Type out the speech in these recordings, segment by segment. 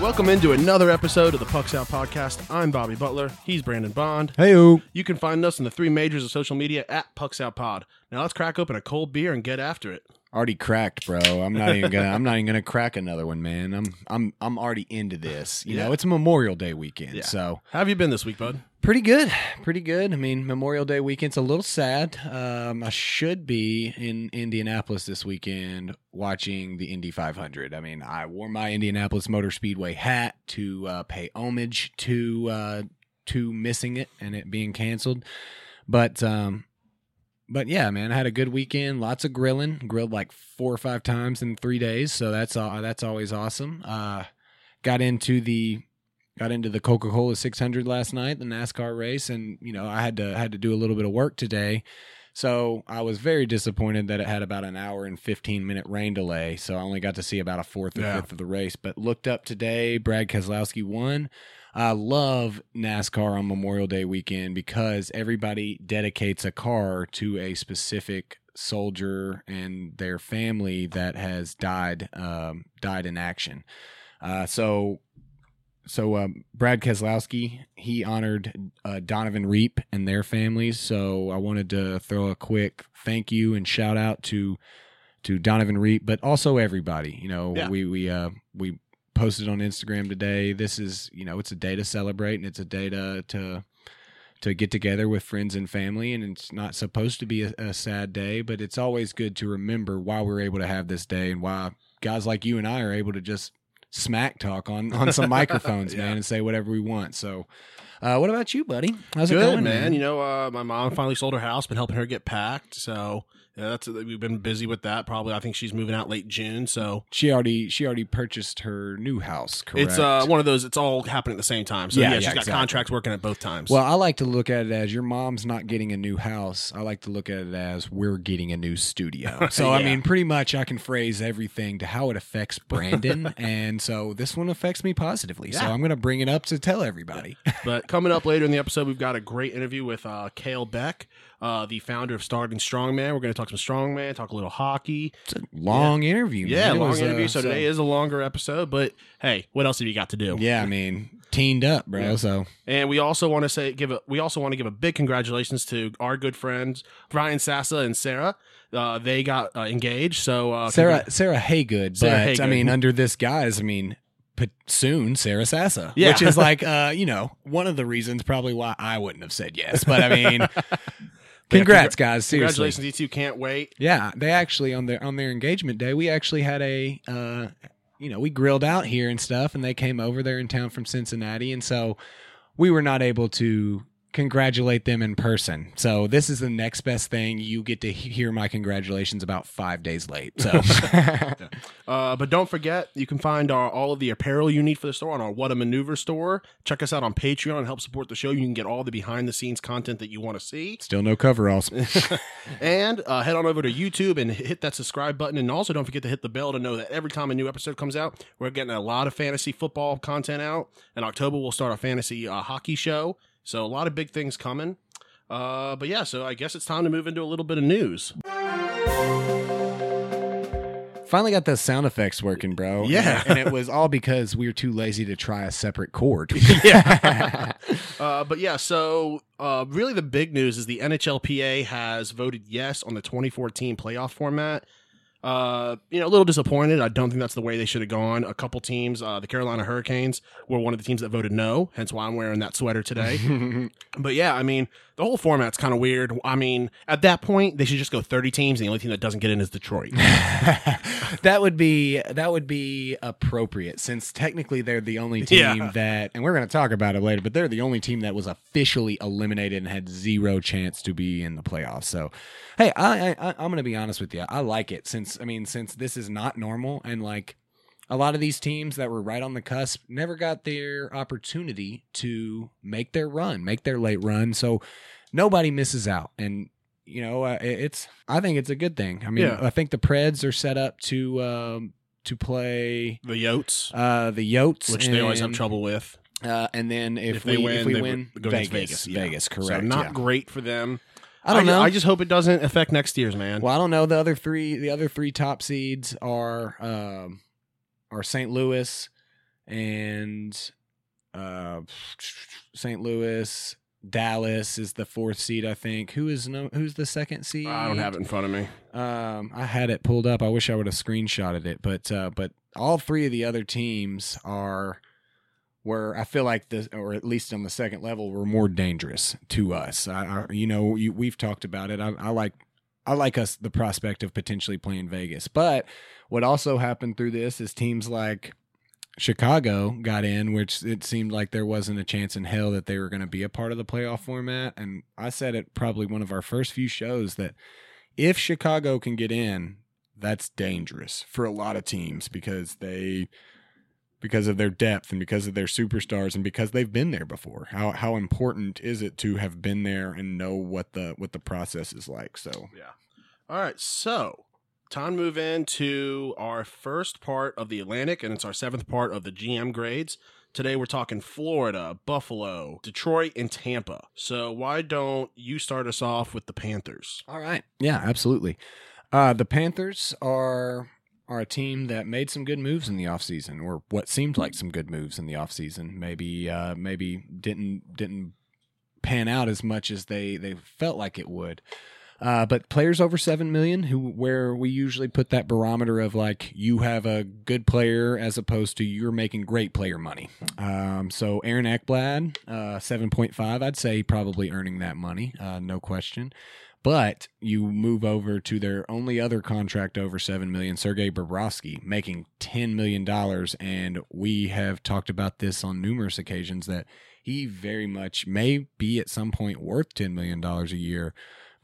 Welcome into another episode of the Pucks Out Podcast. I'm Bobby Butler. He's Brandon Bond. Hey, You can find us in the three majors of social media at Pucks Out Pod. Now let's crack open a cold beer and get after it. Already cracked, bro. I'm not even gonna. I'm not even gonna crack another one, man. I'm I'm I'm already into this. You Yeah. know, it's a Memorial Day weekend, Yeah. so How have you been this week, bud? pretty good, pretty good. I mean, Memorial Day weekend's a little sad. Um, I should be in Indianapolis this weekend watching the Indy 500. I mean, I wore my Indianapolis Motor Speedway hat to uh, pay homage to uh, to missing it and it being canceled, but um, but yeah, man, I had a good weekend. Lots of grilling. Grilled like four or five times in three days, so that's uh, that's always awesome. Uh, got into the got into the Coca Cola 600 last night, the NASCAR race, and you know I had to had to do a little bit of work today, so I was very disappointed that it had about an hour and 15 minute rain delay. So I only got to see about a fourth or Yeah. fifth of the race. But looked up today, Brad Keselowski won. I love NASCAR on Memorial Day weekend because everybody dedicates a car to a specific soldier and their family that has died um, died in action. Uh, so, so um, Brad Keselowski he honored uh, Donovan Reap and their families. So I wanted to throw a quick thank you and shout out to to Donovan Reap, but also everybody. You know, Yeah. we we uh, we posted on Instagram today. This is you know it's a day to celebrate and it's a day to to to get together with friends and family and it's not supposed to be a, a sad day but it's always good to remember why we're able to have this day and why guys like you and I are able to just smack talk on on some microphones Yeah. man and say whatever we want so uh, what about you buddy how's it Good, going man. You know, uh, my mom finally sold her house. Been helping her get packed. So yeah, that's we've been busy with that. Probably, I think she's moving out late June. So she already she already purchased her new house correct it's uh, one of those. It's all happening at the same time. So Yeah, yeah, yeah, she's got exactly. contracts working at both times. Well, I like to look at it as your mom's not getting a new house. I like to look at it as we're getting a new studio. So, I mean, pretty much I can phrase everything to how it affects Brandon. and so this one affects me positively. So I'm going to bring it up to tell everybody. But coming up later in the episode, we've got a great interview with uh, Kale Beck, uh, the founder of Starting Strongman. We're going to talk some strongman, talk a little hockey. It's a long interview. man. Yeah, It long was, uh, interview. So today is a longer episode, but hey, what else have you got to do? Yeah, I mean, teamed up, bro. Yeah. So And we also want to say give a we also want to give a big congratulations to our good friends Brian Sassa and Sarah. Uh, they got uh, engaged. So uh, Sarah congr- Sarah Haygood, Sarah but I Haygood. mean, under this guise, I mean, soon Sarah Sassa, Yeah. which is like, uh, you know, one of the reasons probably why I wouldn't have said yes. But I mean, congrats, guys. Seriously, congratulations, you two. Can't wait. Yeah, they actually on their on their engagement day, we actually had a uh you know, we grilled out here and stuff and they came over there in town from Cincinnati and so we were not able to congratulate them in person. So this is the next best thing. You get to hear my congratulations about 5 days late. So Uh, but don't forget, you can find our, all of the apparel you need for the store on our What a Maneuver store. Check us out on Patreon and help support the show. You can get all the behind the scenes content that you want to see. still no coveralls. And uh, head on over to YouTube and hit that subscribe button. And also don't forget to hit the bell to know that every time a new episode comes out, we're getting a lot of fantasy football content out. In October, we'll start a fantasy uh, hockey show. So a lot of big things coming. Uh, but yeah, so I guess it's time to move into a little bit of news. Finally got those sound effects working, bro. Yeah. And it was all because we were too lazy to try a separate cord. yeah. uh, but yeah, so uh, really the big news is the NHLPA has voted yes on the 2014 playoff format. Uh, you know, a little disappointed. I don't think that's the way they should have gone. A couple teams, uh, the Carolina Hurricanes, were one of the teams that voted no. Hence why I'm wearing that sweater today. but yeah, I mean, the whole format's kind of weird. I mean, at that point, they should just go 30 teams, and the only team that doesn't get in is Detroit. that would be that would be appropriate since technically they're the only team Yeah. that and we're going to talk about it later but they're the only team that was officially eliminated and had zero chance to be in the playoffs so hey i, I i'm going to be honest with you i like it since i mean since this is not normal and like a lot of these teams that were right on the cusp never got their opportunity to make their run, make their late run. So nobody misses out. And you know, uh, it's I think it's a good thing. I mean, Yeah. I think the Preds are set up to um, to play The Yotes, uh, the Yotes, which they always have trouble with. Uh, and then if, If we they win, if we they win, Vegas, Vegas. yeah. Vegas, correct. So not yeah. great for them. I don't ju- know. I just hope it doesn't affect next year's man. Well, I don't know. The other three, the other three top seeds are um, are St. Louis and uh, St. Louis. Dallas is the fourth seed, I think. Who is no? Who's the second seed? I don't have it in front of me. Um, I had it pulled up. I wish I would have screenshotted it, but uh, but all three of the other teams are where I feel like the, or at least on the second level, were more dangerous to us. I, I you know, you, we've talked about it. I, I like I like us the prospect of potentially playing Vegas, but what also happened through this is teams like Chicago got in, which it seemed like there wasn't a chance in hell that they were going to be a part of the playoff format. And I said it probably one of our first few shows that if Chicago can get in, that's dangerous for a lot of teams because they because of their depth and because of their superstars and because they've been there before. How how important is it to have been there and know what the what the process is like? So yeah. All right, so time to move into our first part of the Atlantic, and it's our seventh part of the GM grades. Today we're talking Florida, Buffalo, Detroit, and Tampa. So why don't you start us off with the Panthers? All right. Yeah, absolutely. Uh, the Panthers are are a team that made some good moves in the offseason, or what seemed like some good moves in the offseason. Maybe uh, maybe didn't didn't pan out as much as they, they felt like it would. Uh, but players over seven million, who where we usually put that barometer of like you have a good player as opposed to you're making great player money. Um, so Aaron Ekblad, uh, seven point five, I'd say probably earning that money, uh, no question. But you move over to their only other contract over seven million, Sergei Bobrovsky, making ten million dollars, and we have talked about this on numerous occasions that he very much may be at some point worth ten million dollars a year.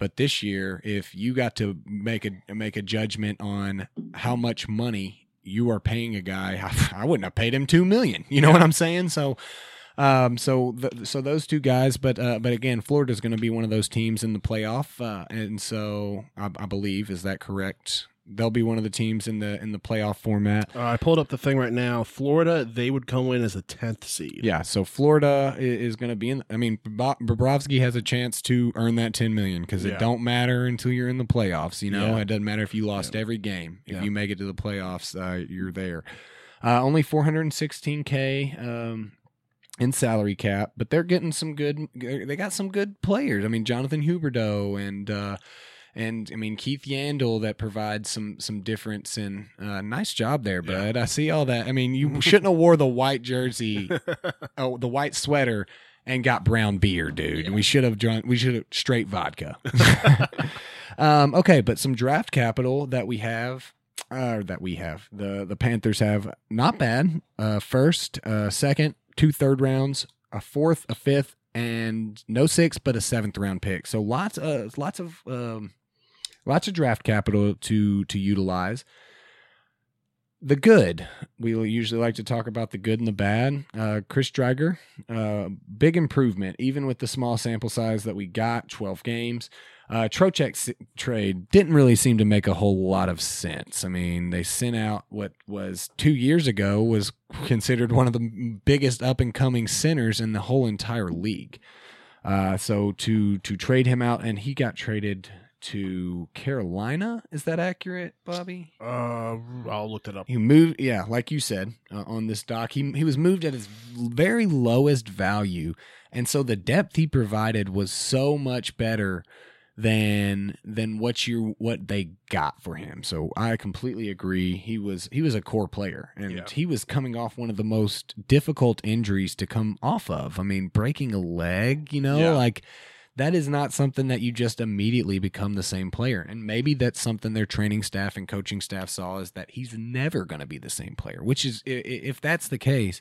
But this year, if you got to make a make a judgment on how much money you are paying a guy, I wouldn't have paid him two million. You know what I'm saying? So, um, so th- so those two guys, but uh, but again, Florida's going to be one of those teams in the playoff, uh, and so I, I believe is that correct? They'll be one of the teams in the in the playoff format. Uh, I pulled up the thing right now. Florida, they would come in as a tenth seed. Yeah, so Florida i- is going to be in. I mean, Bob- Bobrovsky has a chance to earn that ten million because Yeah. it don't matter until you're in the playoffs. You know, Yeah. it doesn't matter if you lost every game. If Yeah. you make it to the playoffs, uh, you're there. Uh, only 416k um, in salary cap, but they're getting some good. They got some good players. I mean, Jonathan Huberdeau and. Uh, and I mean Keith Yandle that provides some some difference and uh, nice job there, Yeah. bud. I see all that. I mean, you shouldn't have wore the white jersey, oh, the white sweater, and got brown beer, dude. And we should have drunk. We should have straight vodka. um, okay, but some draft capital that we have. Uh, that we have the the Panthers have not bad. Uh, first, uh, second, two third rounds, a fourth, a fifth, and no six, but a seventh round pick. So lots of lots of um, lots of draft capital to to utilize. The good, we usually like to talk about the good and the bad. Uh, Chris Driedger, uh, big improvement, even with the small sample size that we got, twelve games. Uh, Trocheck's trade didn't really seem to make a whole lot of sense. I mean, they sent out what was two years ago was considered one of the biggest up and coming centers in the whole entire league. Uh, so to to trade him out, and he got traded to Carolina. Is that accurate, Bobby? Uh, I'll look that up. He moved, yeah, like you said uh, on this doc. He he was moved at his very lowest value, and so the depth he provided was so much better than than what you what they got for him. So I completely agree. He was he was a core player, and Yeah. he was coming off one of the most difficult injuries to come off of. I mean, breaking a leg, you know, Yeah. like that is not something that you just immediately become the same player. And maybe that's something their training staff and coaching staff saw is that he's never going to be the same player, which is, if that's the case,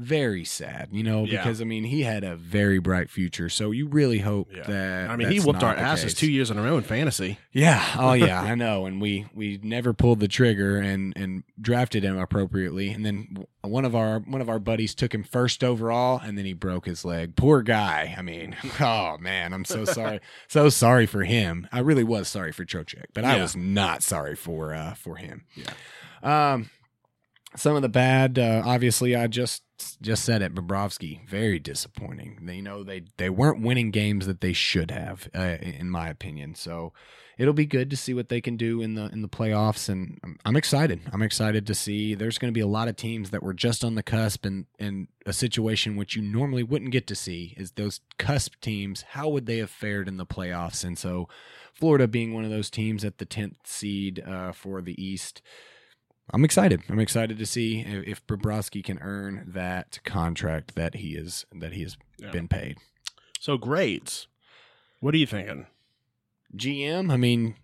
very sad, you know, Yeah. because I mean he had a very bright future. So you really hope Yeah. that I mean, he whooped our asses case. two years in a row in fantasy. Yeah. Oh yeah, I know. And we we never pulled the trigger and and drafted him appropriately. And then one of our one of our buddies took him first overall, and then he broke his leg. Poor guy. I mean, oh man, I'm so sorry, so sorry for him. I really was sorry for Trocheck, but I was not sorry for uh for him. Yeah. Um. Some of the bad, uh, obviously, I just just said it. Bobrovsky, very disappointing. They, you know, they they weren't winning games that they should have, uh, in my opinion. So it'll be good to see what they can do in the in the playoffs, and I'm, I'm excited. I'm excited to see. There's going to be a lot of teams that were just on the cusp, and and a situation which you normally wouldn't get to see is those cusp teams. How would they have fared in the playoffs? And so, Florida being one of those teams at the tenth seed uh, for the East. I'm excited. I'm excited to see if, if Bobrovsky can earn that contract that he is that he has Yeah. been paid. So grades. What are you thinking? GM, I mean,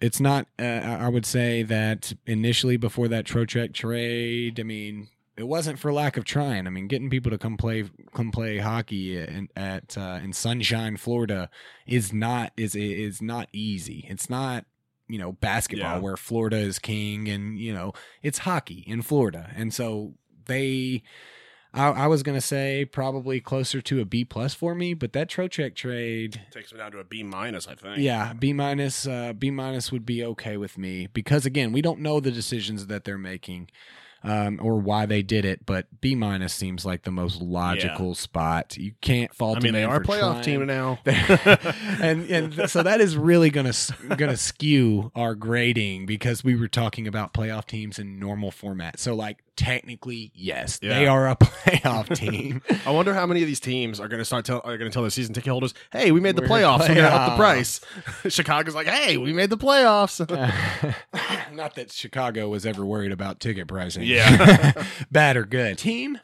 it's not. Uh, I would say that initially before that Trocheck trade, I mean, it wasn't for lack of trying. I mean, getting people to come play come play hockey in, at uh, in Sunshine, Florida, is not is is not easy. It's not you know basketball Yeah. where Florida is king, and you know it's hockey in Florida, and so they. I, I was gonna say probably closer to a B plus for me, but that Trocheck trade Takes me down to a B minus, I think. yeah, B minus, uh, B minus would be okay with me because again, we don't know the decisions that they're making, um, or why they did it. But B minus seems like the most logical spot. You can't fault. I mean, they are a playoff trying. team now. and and so that is really gonna gonna skew our grading because we were talking about playoff teams in normal format. So like technically, yes, they are a playoff team. I wonder how many of these teams are going to start tell are going to tell their season ticket holders, "Hey, we made the We're playoffs. We're going to up the price." Chicago's like, "Hey, we made the playoffs." Not that Chicago was ever worried about ticket pricing. Yeah. Bad or good. Team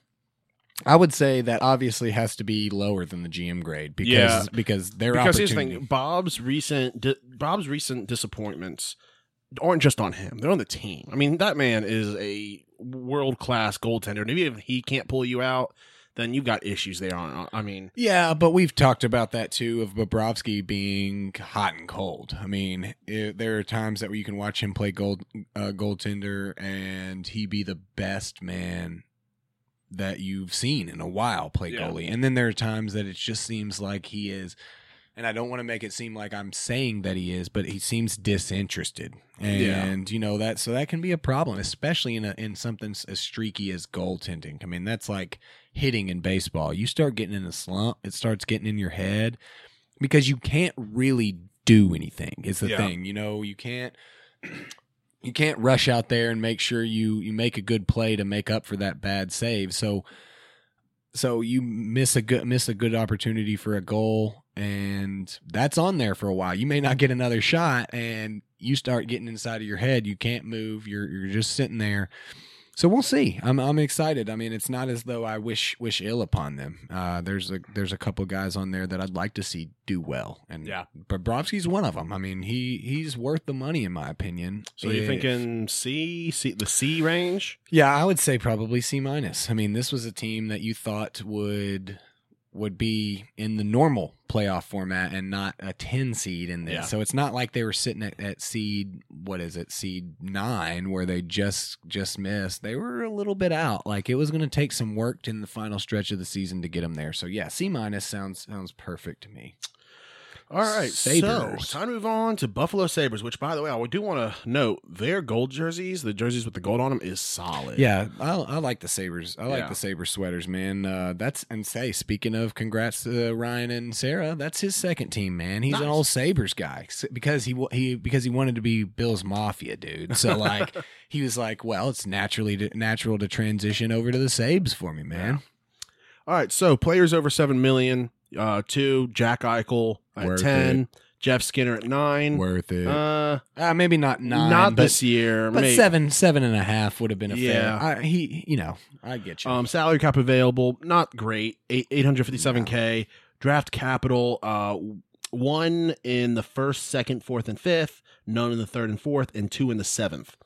I would say that obviously has to be lower than the GM grade because Yeah. because their because here's the thing: Bob's recent di- Bob's recent disappointments aren't just on him; they're on the team. I mean, that man is a world class goaltender, and even if he can't pull you out, then you've got issues there. On, I mean, Yeah, but we've talked about that too of Bobrovsky being hot and cold. I mean, it, there are times that you can watch him play gold uh, goaltender and he be the best man that you've seen in a while play Yeah. goalie, and then there are times that it just seems like he is. And I don't want to make it seem like I'm saying that he is, but he seems disinterested, Yeah. and you know that so that can be a problem, especially in a, in something as streaky as goaltending. I mean, that's like hitting in baseball. You start getting in a slump, it starts getting in your head because you can't really do anything. Is the Yeah. thing, you know, you can't you can't rush out there and make sure you you make a good play to make up for that bad save. So so you miss a good miss a good opportunity for a goal and that's on there for a while. You may not get another shot and you start getting inside of your head. You can't move. You're you're just sitting there. So we'll see. I'm I'm excited. I mean, it's not as though I wish wish ill upon them. Uh, there's a there's a couple guys on there that I'd like to see do well, and Yeah. Bobrovsky's one of them. I mean, he he's worth the money in my opinion. so you're thinking C, C, the C range? yeah, I would say probably C minus. I mean, this was a team that you thought would would be in the normal playoff format and not a 10 seed in this. Yeah. So it's not like they were sitting at, at seed what is it? Seed 9 where they just just missed. They were a little bit out. Like it was going to take some work in the final stretch of the season to get them there. So yeah, C minus sounds sounds perfect to me. All right, Sabres. so time to move on to Buffalo Sabres, which, by the way, I do want to note their gold jerseys, the jerseys with the gold on them, is solid. Yeah, I, I like the Sabres. I like Yeah. the Sabres sweaters, man. Uh, that's and say, speaking of, congrats to Ryan and Sarah. That's his second team, man. He's an old Sabres guy because he he because he wanted to be Bill's Mafia dude. So like he was like, well, it's naturally to, natural to transition over to the Sabes for me, man. All right, so players over seven million. Uh, two Jack Eichel at Worth ten, Jeff Skinner at nine. Worth it. Uh, Uh, maybe not nine, not but, this year. but maybe. seven seven and a half would have been a Yeah. fair. I, he, you know, I get you. Um, salary cap available, not great. Eight eight hundred fifty seven k. Draft capital, uh, one in the first, second, fourth, and fifth. None in the third and fourth, and two in the seventh.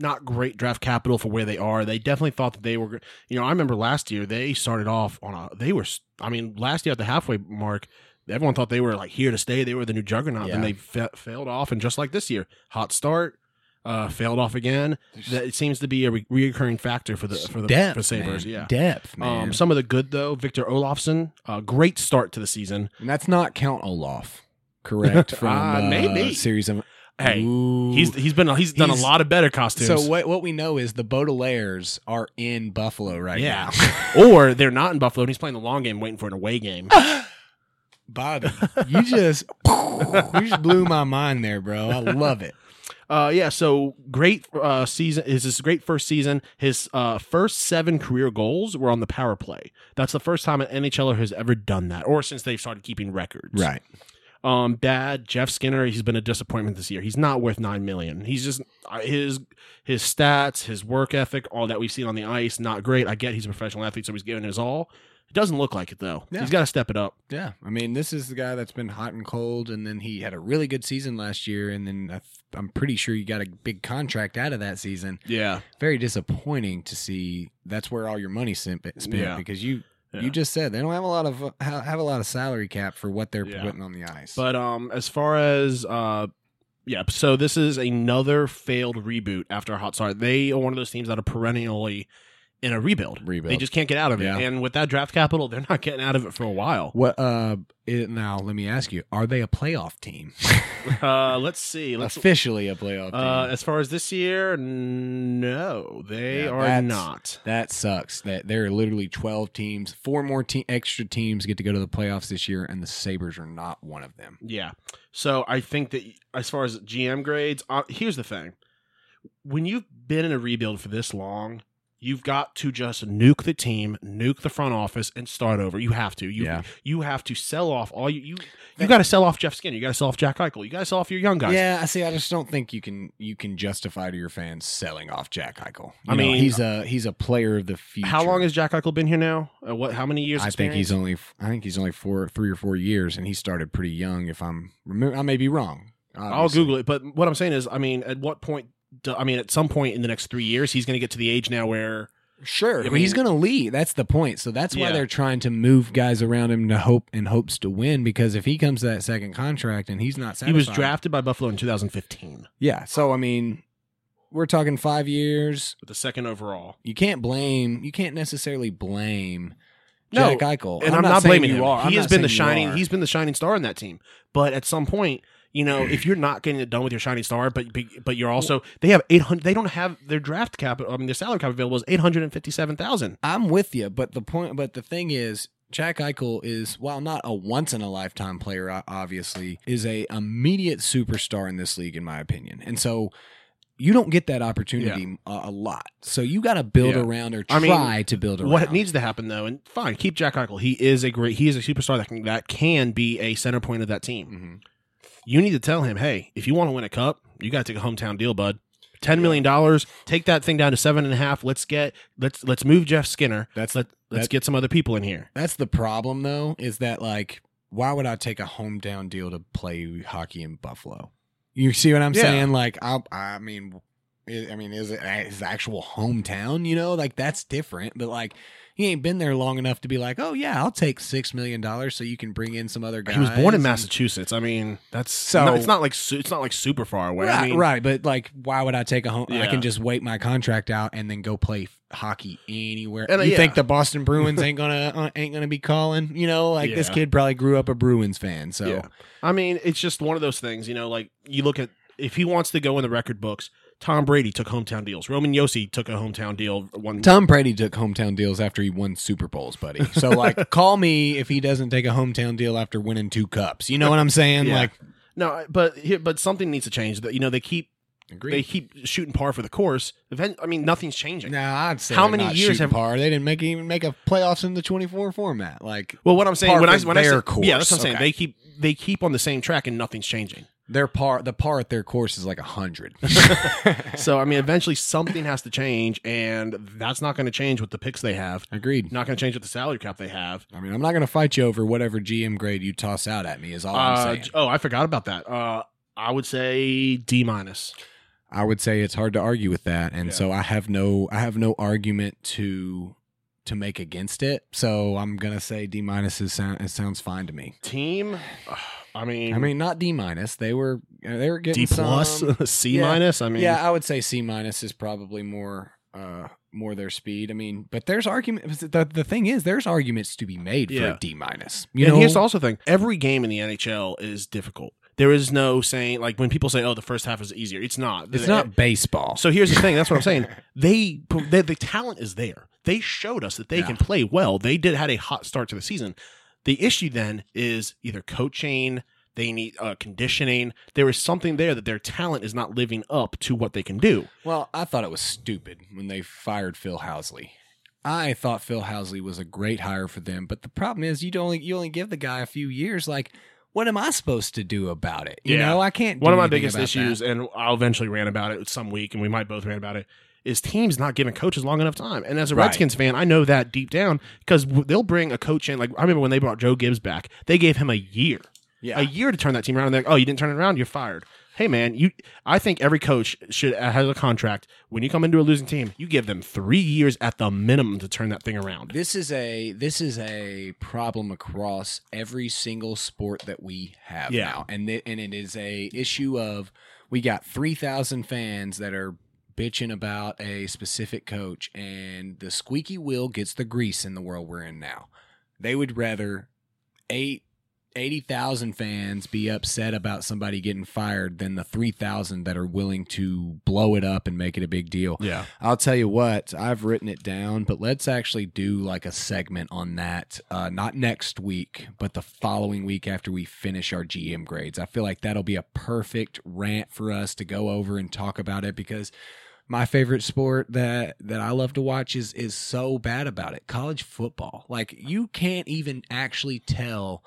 not great draft capital for where they are. They definitely thought that they were. You know, I remember last year they started off on a. They were. I mean, last year at the halfway mark, everyone thought they were like here to stay. They were the new juggernaut, Yeah. and they fa- failed off. And just like this year, hot start, uh, failed off again. That it seems to be a re- reoccurring factor for the for the depth, for Sabres. Yeah. depth. Um, some of the good though, Victor Olofsson, uh, great start to the season. and that's not Count Olaf, correct? From Uh, uh, maybe. series of. Hey, Ooh. He's he's been he's done He's- a lot of better costumes. so what? What we know is the Baudelaires are in Buffalo right yeah, now. or they're not in Buffalo. and He's playing the long game, waiting for an away game. Bobby, you just you just blew my mind there, bro. I love it. Uh, yeah, so great uh, season. Is his great first season? His uh, first seven career goals were on the power play. That's the first time an NHLer has ever done that, or since they've started keeping records. Right. Um, dad Jeff Skinner. He's been a disappointment this year. He's not worth nine million. He's just uh, his his stats, his work ethic, all that we've seen on the ice, not great. I get he's a professional athlete, so he's giving his all. Doesn't look like it though. Yeah. He's got to step it up. Yeah, I mean, this is the guy that's been hot and cold, and then he had a really good season last year, and then I I'm pretty sure you got a big contract out of that season. Yeah, Very disappointing to see. That's where all your money spent, spent Yeah. because you Yeah. you just said they don't have a lot of have a lot of salary cap for what they're putting on the ice. But um, as far as uh, yeah, so this is another failed reboot after a hot start. They are one of those teams that are perennially in a rebuild. Rebuild. They just can't get out of it. Yeah. And with that draft capital, they're not getting out of it for a while. what? Uh, it, now let me ask you: Are they a playoff team? Uh, let's see. Let's Officially a playoff team. uh, as far as this year, no, they Yeah, are not. That sucks. That there are literally twelve teams. Four more te- extra teams get to go to the playoffs this year, and the Sabres are not one of them. Yeah. So I think that as far as GM grades, uh, here's the thing: when you've been in a rebuild for this long, you've got to just nuke the team, nuke the front office, and start over. You have to. You Yeah. you have to sell off all you you. You got to sell off Jeff Skinner. You got to sell off Jack Eichel. You got to sell off your young guys. Yeah, I see. I just don't think you can you can justify to your fans selling off Jack Eichel. You I know, mean- he's a he's a player of the future. How long has Jack Eichel been here now? Uh, what? How many years? I think he's only I think he's only four three or four years, and he started pretty young. If I'm I may be wrong. I'll. Google it. But what I'm saying is, I mean, at what point? I mean, at some point in the next three years, he's going to get to the age now where Sure, I mean- he's going to leave. That's the point. So that's why Yeah. they're trying to move guys around him to hope in hopes to win. Because if he comes to that second contract and he's not satisfied, he was drafted by Buffalo in 2015 Yeah. So I mean, we're talking five years. with the second overall. You can't blame. You can't necessarily blame No, Jack Eichel. and I'm, not, saying blaming you him. Are. I'm he has been the shining. He's been the shining star in that team. But at some point, you know, if you're not getting it done with your shining star, but but you're also they have 800. They don't have their draft cap. I mean, their salary cap available is 857 thousand. I'm with you, but the point, but the thing is, Jack Eichel is, while not a once in a lifetime player, obviously, is a immediate superstar in this league, in my opinion. And so, you don't get that opportunity a, a lot. So you got to build Yeah. around or I try mean, to build around. What needs to happen though, and fine, keep Jack Eichel. He is a great. He is a superstar that can that can be a center point of that team. Mhm. You need to tell him, hey, if you want to win a cup, you got to take a hometown deal, bud. Ten million dollars. Take that thing down to seven and a half. Let's get let's let's move Jeff Skinner. That's Let let's that- get some other people in here. That's the problem, though, is that like, why would I take a hometown deal to play hockey in Buffalo? You see what I'm Yeah. saying? Like, I, I mean, I I mean, is it his actual hometown? You know, like that's different. But like, he ain't been there long enough to be like, oh yeah, I'll take six million dollars so you can bring in some other guys. He was born in Massachusetts. I mean, that's So- it's not like it's not like super far away. Right, I mean, right, but like, why would I take a home? I can just wait my contract out and then go play hockey anywhere. And, uh, you yeah. think the Boston Bruins ain't gonna uh, ain't gonna be calling? You know, like this kid probably grew up a Bruins fan. So Yeah. I mean, it's just one of those things. You know, like you look at if he wants to go in the record books. Tom Brady took hometown deals. Roman Josi took a hometown deal. One Tom Brady took hometown deals after he won Super Bowls, buddy. So like, call me if he doesn't take a hometown deal after winning two cups. You know what I'm saying? Yeah. Like, no, but but something needs to change. That you know they keep they keep shooting par for the course. Event, I mean, nothing's changing. Nah, I'd say How many years have- par? They didn't make even make a playoffs in the 24 format. Like Well, what I'm saying when I when I say, yeah, that's what I'm course. saying. They keep they keep on the same track and nothing's changing. Their par, the par at their course is like a hundred. So I mean, eventually something has to change, and that's not going to change with the picks they have. Agreed. Not going to change with the salary cap they have. I mean, I'm not going to fight you over whatever GM grade you toss out at me. Is all I'm Uh, saying. oh, I forgot about that. Uh, I would say D minus. I would say it's hard to argue with that, and Yeah. so I have no I have no argument to to make against it. So I'm gonna say D minus is sound it sounds fine to me. Team, I mean, I mean, not D minus. They were they were getting D plus, some- C Yeah. minus. I mean, yeah, I would say C minus is probably more uh more their speed. I mean, but there's argument. The, the thing is, there's arguments to be made for Yeah. a D minus. You and know, here's also the thing: every game in the NHL is difficult. There is no saying like when people say, "Oh, the first half is easier." It's not. it's not baseball. So here's the thing. That's what I'm saying. They, they the talent is there. They showed us that they Yeah. can play well. They did had a hot start to the season. The issue then is either coaching. They need uh, conditioning. There is something there that their talent is not living up to what they can do. Well, I thought it was stupid when they fired Phil Housley. I thought Phil Housley was a great hire for them, but the problem is you only you only give the guy a few years. Like, what am I supposed to do about it? You Yeah. know, I can't. One of my biggest issues, that. and I'll eventually rant about it some week, and we might both rant about it, is teams not giving coaches long enough time. And as a Right. Redskins fan, I know that deep down because they'll bring a coach in. Like I remember when they brought Joe Gibbs back, they gave him a year, yeah, a year to turn that team around. And they're like, oh, you didn't turn it around, you're fired. Hey man, you. I think every coach should uh, has a contract. When you come into a losing team, you give them three years at the minimum to turn that thing around. This is a this is a problem across every single sport that we have Yeah. now, and it, and it is a issue of we got three thousand fans that are bitching about a specific coach, and the squeaky wheel gets the grease in the world we're in now. They would rather eight. 80,000 fans be upset about somebody getting fired than the 3,000 that are willing to blow it up and make it a big deal. Yeah, I'll tell you what, I've written it down, but let's actually do like a segment on that. Uh, not next week, but the following week after we finish our GM grades. I feel like that'll be a perfect rant for us to go over and talk about it because my favorite sport that that I love to watch is is so bad about it. College football. Like you can't even actually tell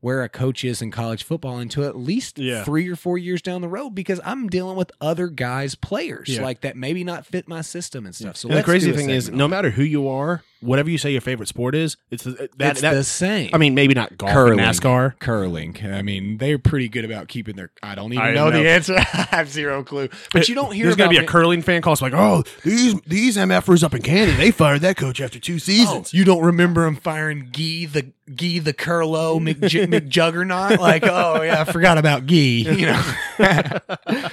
where a coach is in college football until at least Yeah. three or four years down the road because I'm dealing with other guys' players Yeah. like that maybe not fit my system and stuff. So and the crazy thing is, no matter who you are, whatever you say your favorite sport is, it's the, that it's that. the same. I mean, maybe not golf, Curling. NASCAR. curling. I mean, they're pretty good about keeping their. I don't even I know, know. the answer. I have zero clue. But you don't hear There's gonna be a curling fan call. It's like, oh, these these MFers up in Canada, they fired that coach after two seasons. Oh, you don't remember him firing Gee the Gee the Curlo McJ- McJuggernaut? Like, oh yeah, I forgot about Gee. You know.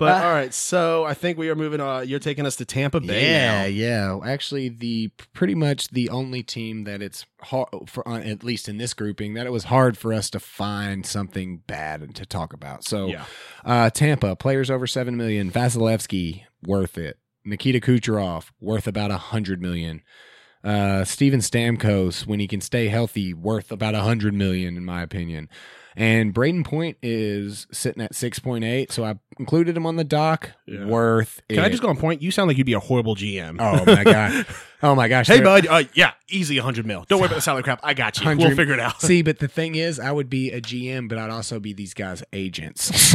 But Uh, all right, so I think we are moving. on. you're taking us to Tampa Bay yeah, now. yeah. Actually, the pretty much the only team that it's hard for, uh, at least in this grouping, that it was hard for us to find something bad to talk about. So, Yeah, uh, Tampa players over seven million. Vasilevsky worth it. Nikita Kucherov worth about a hundred million. Uh, Steven Stamkos, when he can stay healthy, worth about a hundred million, in my opinion. And Brayden Point is sitting at six point eight, so I included him on the doc. Yeah. Worth. can I just go on point? You sound like you'd be a horrible GM. Oh my god! Oh my gosh! hey bud, uh, yeah, easy 100 mil. Don't worry about the salary crap. I got you. We'll figure it out. See, but the thing is, I would be a GM, but I'd also be these guys' agents.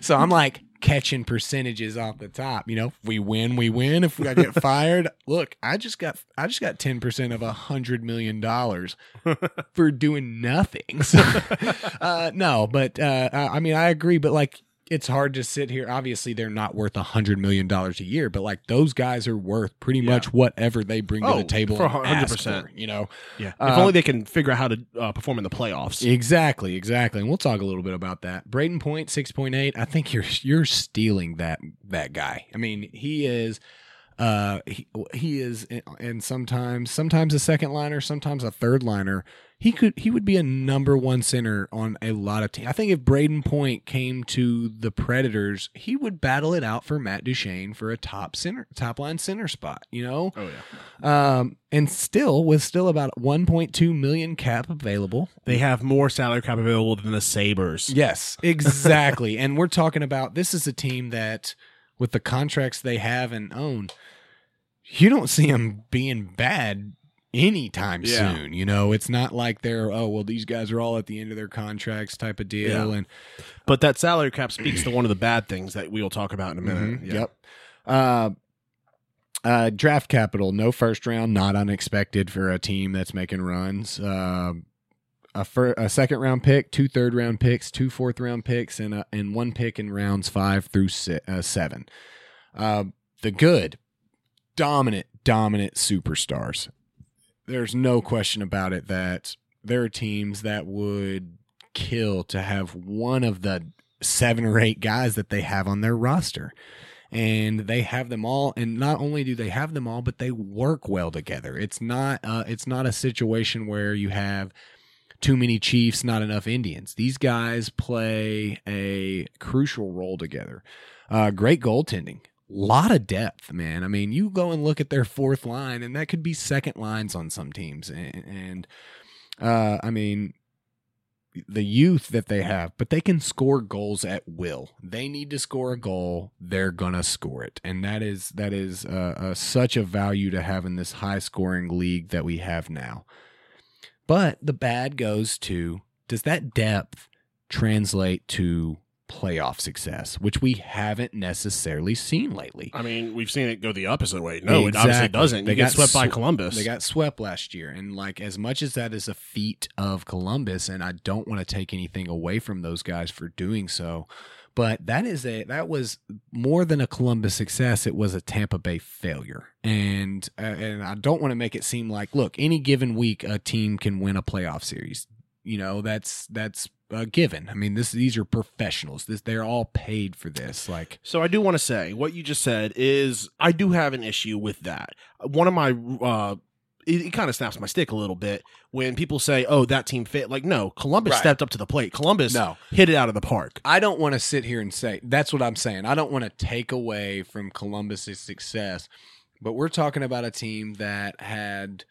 so I'm like catching percentages off the top. You know, if we win, we win. If I get fired, look, I just got I just got ten percent of a hundred million dollars for doing nothing. So, uh, no, but uh, I I mean, I agree, but like. It's hard to sit here. Obviously, they're not worth a hundred million dollars a year, but like those guys are worth pretty Yeah. much whatever they bring to Oh, the table. for and 100%. You know, Yeah, if Uh, only they can figure out how to uh, perform in the playoffs. Exactly, exactly. And we'll talk a little bit about that. Brayden Point, six point eight. I think you're you're stealing that that guy. I mean, he is uh he, he is and sometimes sometimes a second liner, sometimes a third liner. He could he would be a number one center on a lot of teams. I think if Brayden Point came to the Predators, he would battle it out for Matt Duchene for a top center top line center spot, you know? Oh yeah, Um and still with still about 1.2 million cap available. they have more salary cap available than the Sabres. Yes, exactly. and we're talking about this is a team that, with the contracts they have and own, you don't see them being bad anytime Yeah. soon. You know, it's not like they're oh well these guys are all at the end of their contracts type of deal. Yeah. And But that salary cap speaks to one of the bad things that we will talk about in a minute. Mhm, Yeah. Yep. Uh, uh, draft capital, no first round, not unexpected for a team that's making runs. Uh, a, fir- a second round pick, two third round picks, two fourth round picks, and a, and one pick in rounds five through si- uh, seven. Uh, the good, dominant, dominant superstars. There's no question about it that there are teams that would kill to have one of the seven or eight guys that they have on their roster. And they have them all, and not only do they have them all, but they work well together. It's not, uh, it's not a situation where you have too many Chiefs, not enough Indians. These guys play a crucial role together. Uh, great goaltending, a lot of depth, man. I mean, you go and look at their fourth line, and that could be second lines on some teams. And, and uh, I mean, the youth that they have, but they can score goals at will. They need to score a goal, they're gonna score it, and that is that is uh, uh, such a value to have in this high scoring league that we have now. But the bad goes to does that depth translate to playoff success, which we haven't necessarily seen lately. I mean, we've seen it go the opposite way. No, it obviously doesn't. They get got swept by Columbus. They got swept last year, and like as much as that is a feat of Columbus, and I don't want to take anything away from those guys for doing so, but that is a that was more than a Columbus success. It was a Tampa Bay failure, and uh, and I don't want to make it seem like look any given week a team can win a playoff series. You know that's that's a given. I mean this these are professionals. This they're all paid for this. Like So I do want to say what you just said is I do have an issue with that. One of my uh it, it kind of snaps my stick a little bit when people say, "Oh, that team fit." Like, no, Columbus Right. stepped up to the plate. Columbus No. hit it out of the park. I don't want to sit here and say that's what I'm saying. I don't want to take away from Columbus's success, but we're talking about a team that had,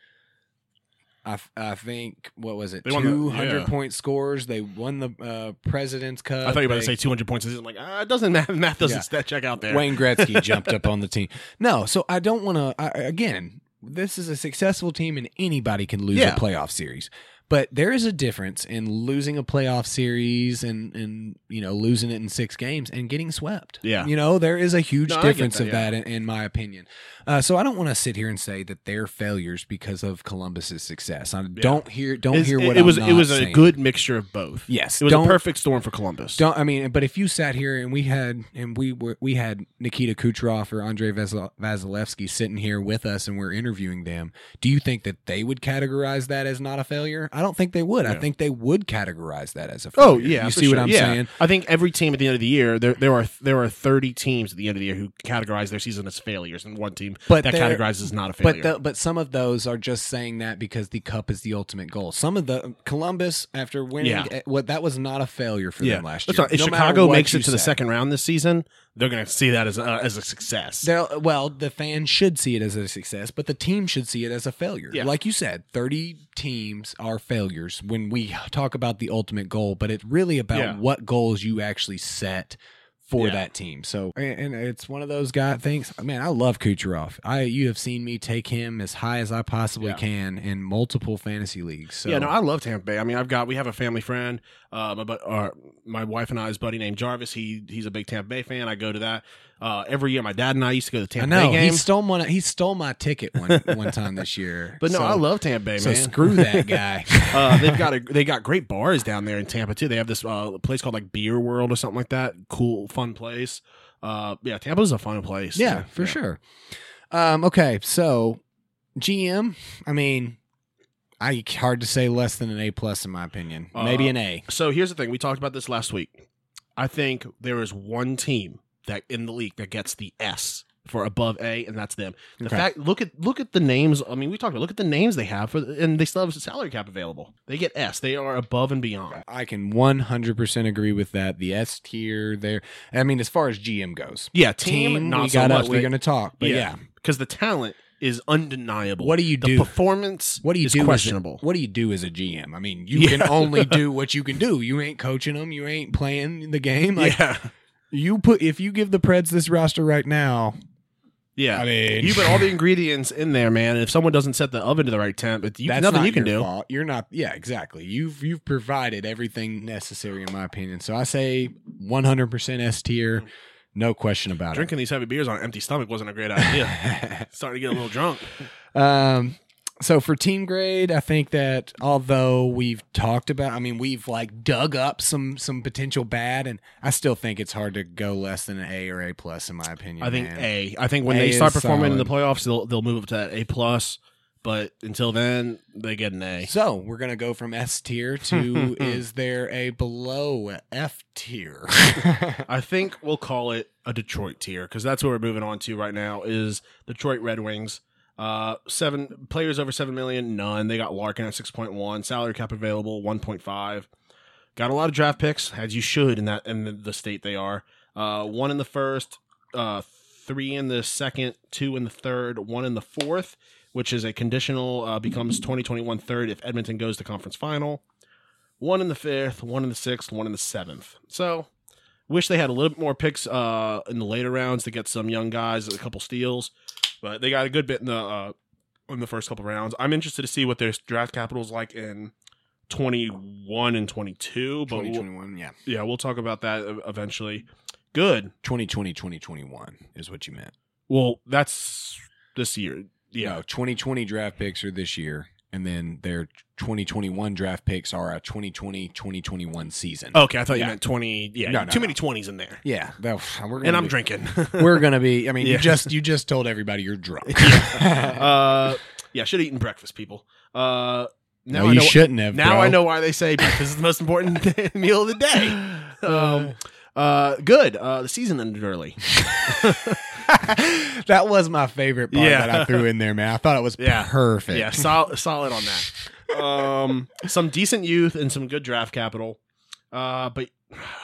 I, I think, what was it, They won the- 200 yeah. point scores. They won the uh, President's Cup. I thought you were about to They- say 200 points. I'm like, ah, it doesn't math. Math doesn't Yeah. check out there. Wayne Gretzky jumped up on the team. No, so I don't want to. Again, this is a successful team, and anybody can lose Yeah. a playoff series. But there is a difference in losing a playoff series and and you know losing it in six games and getting swept. Yeah. you know there is a huge No, difference that, of yeah. that, in, in my opinion. Uh, so I don't want to sit here and say that they're failures because of Columbus's success. I don't hear don't It's- hear what it I'm was. It was a saying. good mixture of both. Yes, it was a perfect storm for Columbus. don't I mean? But if you sat here and we had and we were we had Nikita Kucherov or Andrei Vasil- Vasilevsky sitting here with us and we're interviewing them, do you think that they would categorize that as not a failure? I don't think they would. I think they would categorize that as a failure. Oh yeah, you see what. I'm Yeah. saying? I think every team at the end of the year, there there are there are 30 teams at the end of the year who categorize their season as failures, and one team But that categorizes as not a failure. But the, but some of those are just saying that because the cup is the ultimate goal. Some of the Columbus after winning, Yeah. eh, what that was not a failure for yeah, them last year. If No Chicago makes it to the second round this season, they're going to see that as a, as a success. They're, well, the fans should see it as a success, but the team should see it as a failure. Yeah. Like you said, 30 teams are failures when we talk about the ultimate goal, but it's really about Yeah. what goals you actually set for Yeah. that team. So, and it's one of those guy things. Man, I love Kucherov. I you have seen me take him as high as I possibly Yeah. can in multiple fantasy leagues. So, Yeah, no, I love Tampa Bay. I mean, I've got we have a family friend, uh, my, bu- our, my wife and I's buddy named Jarvis. He he's a big Tampa Bay fan. I go to that uh, every year. My dad and I used to go to the I Tampa know Bay he stole one. He stole my ticket one one time this year. but no, So- I love Tampa Bay, So man. screw that guy. uh, they've got a they got great bars down there in Tampa too. They have this uh, place called like Beer World or something like that. Cool, fun place. Uh, yeah, Tampa's a fun place. Yeah, for sure. Um, okay, so GM, I mean, I hard to say less than an A plus in my opinion. Maybe Uh, an A. So here's the thing: we talked about this last week. I think there is one team that in the league that gets the S for above A, and that's them. The Okay. fact look at look at the names. I mean, we talked about look at the names they have for, and they still have a salary cap available. They get S. They are above and beyond. I can 100% agree with that. The S tier there. I mean, as far as GM goes, Yeah, team, team, not we so gotta, much. we're going to talk. But yeah. because the talent is undeniable. What do you the do? performance What do you is do? as a- questionable. what do you do as a GM? I mean, you Yeah. can only do what you can do. You ain't coaching them. You ain't playing the game. Like yeah, you put, if you give the Preds this roster right now, yeah. I mean, you put all the ingredients in there, man. And if someone doesn't set the oven to the right temp, it's you, That's nothing not you can your do. fault. You're not. Yeah, exactly. You've you've provided everything necessary, in my opinion. So I say 100% S tier, no question about it. Drinking these heavy beers on an empty stomach wasn't a great idea. Starting to get a little drunk. um. So for team grade, I think that although we've talked about, I mean, we've like dug up some some potential bad, and I still think it's hard to go less than an A or A plus in my opinion. I think man. A. I think when A they start performing in the playoffs, they'll they'll move up to that A plus. But until then, they get an A. So we're gonna go from S tier to is there a below F tier? I think we'll call it a Detroit tier because that's what we're moving on to right now. Is Detroit Red Wings. Uh, seven players over seven million, none. They got Larkin at six point one, salary cap available one point five. Got a lot of draft picks, as you should in that in the, state they are. Uh, one in the first, uh, three in the second, two in the third, one in the fourth, which is a conditional uh, becomes 2021 third if Edmonton goes to conference final. One in the fifth, one in the sixth, one in the seventh. So Wish they had a little bit more picks uh, in the later rounds to get some young guys, a couple steals, but they got a good bit in the uh, in the first couple rounds. I'm interested to see what their draft capital is like in 21 and 22. But we'll, yeah. yeah, we'll talk about that eventually. Good. 2020, 2021 is what you meant. Well, that's this year. Yeah. No, 2020 draft picks are this year, and then their 2021 draft picks are a 2020, 2021 season. Okay, I thought you meant 20. Yeah, No, no, too no. many 20s in there. Yeah, that, we're gonna And I'm be- drinking. We're gonna be. I mean, Yeah. you just you just told everybody you're drunk. uh, yeah, should have eaten breakfast, people. Uh, now no, I you know, shouldn't have. Now bro. I know why they say breakfast is the most important meal of the day. Um, uh, good. Uh, the season ended early. that was my favorite part Yeah. that I threw in there, man. I thought it was Yeah. perfect. Yeah, sol- solid on that. Um, some decent youth and some good draft capital. Uh, but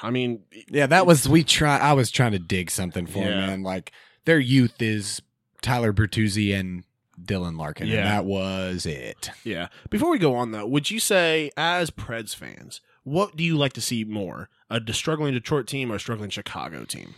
I mean, Yeah, that was we try. I was trying to dig something for Yeah. man. Like their youth is Tyler Bertuzzi and Dylan Larkin, Yeah. and that was it. yeah. Before we go on though, would you say as Preds fans, what do you like to see more? A struggling Detroit team or a struggling Chicago team?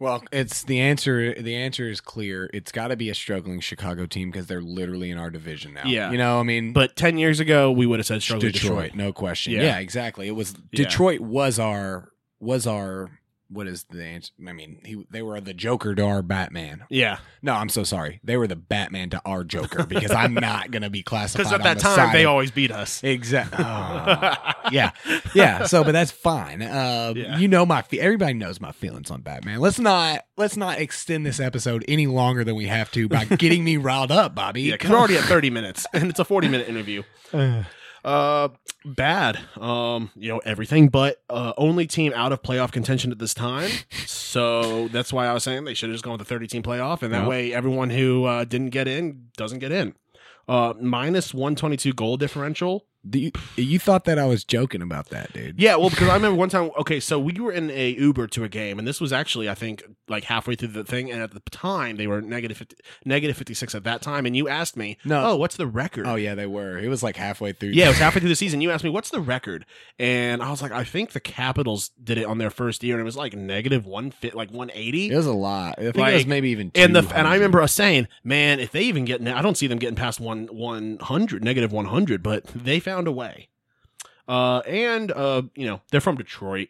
Well, it's the answer. The answer is clear. It's got to be a struggling Chicago team because they're literally in our division now. Yeah. you know, I mean, But ten years ago, we would have said struggling Detroit, Detroit. no question. Yeah. Yeah. exactly. It was Yeah. Detroit was our was our what is the answer? I mean, he they were the Joker to our Batman. Yeah, No, I'm so sorry. They were the Batman to our Joker because I'm not gonna be classified because at that the time side they always beat us. Exactly. yeah, yeah. So, but that's fine. Uh, Yeah. You know my. Fe- everybody knows my feelings on Batman. Let's not let's not extend this episode any longer than we have to by getting me riled up, Bobby. Yeah, because we're already at 30 minutes and it's a 40 minute interview. Uh, bad. Um, you know everything, but uh, only team out of playoff contention at this time. So that's why I was saying they should have just gone with the 30 team playoff, and that Yep. way everyone who uh, didn't get in doesn't get in. Uh, minus 122 goal differential. You, you thought that I was joking about that, dude? Yeah, well, because I remember one time. Okay, so we were in a Uber to a game, and this was actually, I think, like halfway through the thing, and at the time they were negative 50, negative 56 at that time, and you asked me, No. oh, what's the record?" Oh yeah, they were. It was like halfway through. Yeah, it was halfway through the season. You asked me what's the record, and I was like, I think the Capitals did it on their first year, and it was like negative one fit, like one eighty. it was a lot. I think it was maybe even. And the and I remember us saying, man, if they even get, I don't see them getting past one one hundred, negative one hundred, but they found a way. Uh, and uh, you know, they're from Detroit.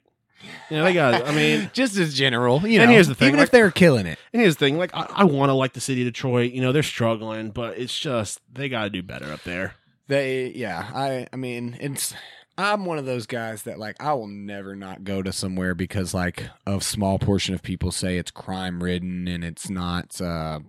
You know, they got. I mean, just as general, you know. And here's the thing, even like- if they're killing it, and here's the thing, like I, I want to like the city of Detroit. You know, they're struggling, but it's just they got to do better up there. They, yeah, I, I mean, it's. I'm one of those guys that like I will never not go to somewhere because like a small portion of people say it's crime ridden and it's not. uh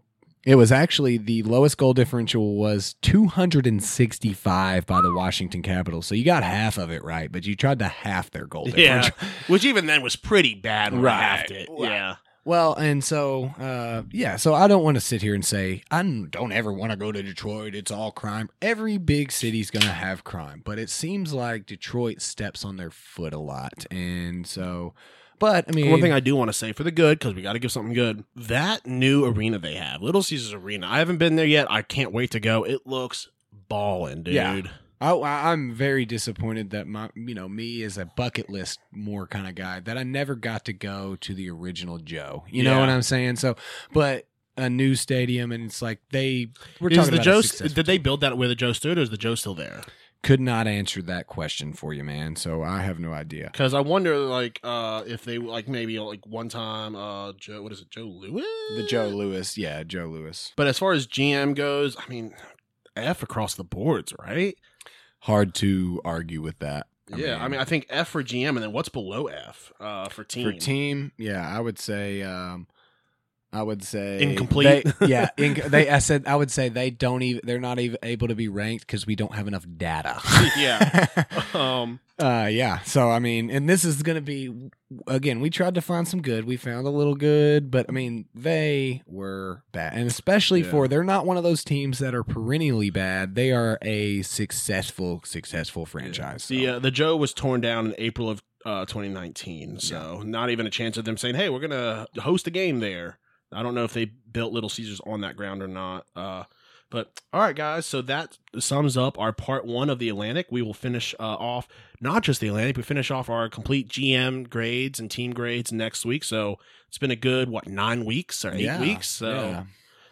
It was actually the lowest goal differential was 265 by the Washington Capitals. So you got half of it right, but you tried to half their goal Yeah, differential. which even then was pretty bad. When Right. halved it. Right. Yeah. Well, and so uh, yeah, so I don't want to sit here and say I don't ever want to go to Detroit. It's all crime. Every big city's gonna have crime, but it seems like Detroit steps on their foot a lot, and so. But I mean, One thing I do want to say for the good, because we got to give something good. That new arena they have, Little Caesars Arena. I haven't been there yet. I can't wait to go. It looks ballin', dude. Yeah. I, I'm very disappointed that my, you know, me as a bucket list more kind of guy that I never got to go to the original Joe. You know what I'm saying? So, but a new stadium, and it's like they we're Is talking the about Joe? Did they build that where the Joe stood, or is the Joe still there? Could not answer that question for you, man. So I have no idea. Because I wonder, like, uh, if they like maybe like one time, uh, Joe, what is it, Joe Louis? The Joe Louis, yeah, Joe Louis. But as far as GM goes, I mean, F across the boards, right? Hard to argue with that. yeah, I mean, I think F for GM, and then what's below F uh, for team? for team, yeah, I would say, um, I would say Incomplete. they- yeah, inc- they. I said I would say they don't even. They're not even able to be ranked because we don't have enough data. yeah. Um, Uh, yeah. So I mean, and this is gonna be again. We tried to find some good. We found a little good, but I mean, they were bad, and especially Yeah. for they're not one of those teams that are perennially bad. They are a successful, successful franchise. so. the uh, the Joe was torn down in April of uh, 2019, so not even a chance of them saying, "Hey, we're gonna host a game there." I don't know if they built Little Caesars on that ground or not. Uh, but all right, guys. So that sums up our part one of the Atlantic. We will finish uh, off not just the Atlantic, we finish off our complete GM grades and team grades next week. So it's been a good what nine weeks or eight Yeah, weeks. So yeah.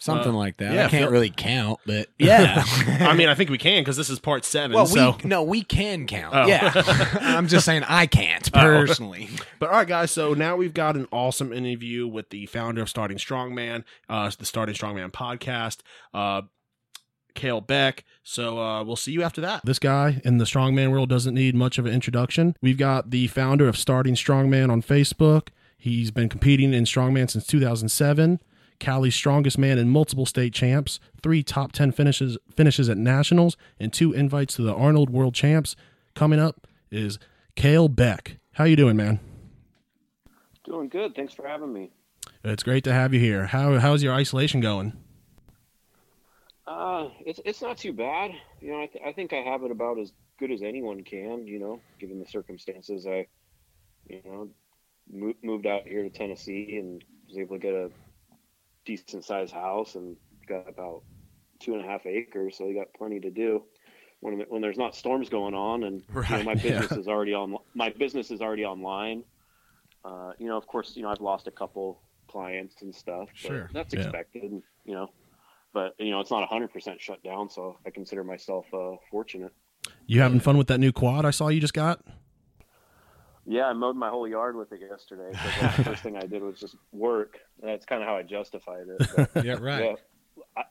Something uh, like that. yeah, I can't Phil- really count, but yeah, I mean, I think we can because this is part seven. well, so. we no, we can count. Oh. Yeah, I'm just saying I can't Oh. personally. But all right, guys. So now we've got an awesome interview with the founder of Starting Strongman, uh, the Starting Strongman podcast, uh, Kalle Beck. So uh, we'll see you after that. This guy in the strongman world doesn't need much of an introduction. We've got the founder of Starting Strongman on Facebook. He's been competing in strongman since 2007. Cali's strongest man in multiple state champs, three top 10 finishes finishes at nationals, and two invites to the Arnold World Champs. Coming up is Kalle Beck. How you doing, man? Doing good. Thanks for having me. It's great to have you here. How how's your isolation going? Uh, it's it's not too bad. You know, I, th- I think I have it about as good as anyone can. You know, given the circumstances, I, you know, mo- moved out here to Tennessee and was able to get a decent sized house and got about two and a half acres, so you got plenty to do. When when there's not storms going on, and you know, Right, my yeah. business is already on my business is already online. Uh, you know, of course, you know I've lost a couple clients and stuff. but Sure, that's yeah. expected. and, You know, but you know it's not 100% shut down, so I consider myself uh, fortunate. You having fun with that new quad I saw you just got? Yeah, I mowed my whole yard with it yesterday. So the first thing I did was just work. And that's kind of how I justified it. But, Yeah, right. yeah, I,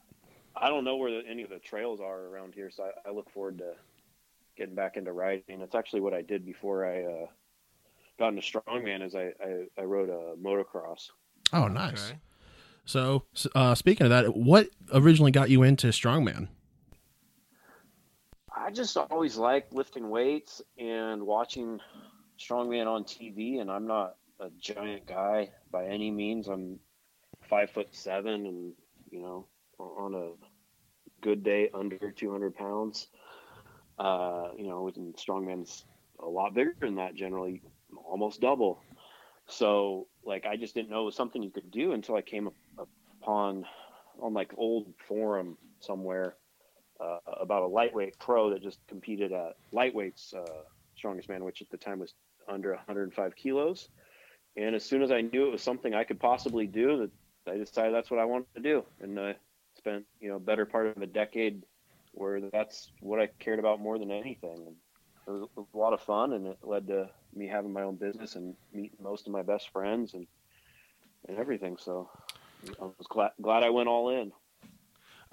I don't know where the, any of the trails are around here, so I, I look forward to getting back into riding. It's actually what I did before I uh, got into strongman. Is I, I, I rode a motocross. Oh, nice. So, uh, speaking of that, what originally got you into strongman? I just always liked lifting weights and watching strongman on TV. And I'm not a giant guy by any means. I'm five foot seven, and you know, on a good day, under 200 pounds. Uh, you know, and strongman's a lot bigger than that generally, almost double. So, like, I just didn't know it was something you could do until I came upon on like old forum somewhere uh, about a lightweight pro that just competed at lightweights uh, strongest man, which at the time was under 105 kilos. And as soon as I knew it was something I could possibly do, that I decided that's what I wanted to do, and I spent you know better part of a decade where that's what I cared about more than anything. And it was, a lot of fun, and it led to me having my own business and meeting most of my best friends and and everything. So I was glad glad I went all in.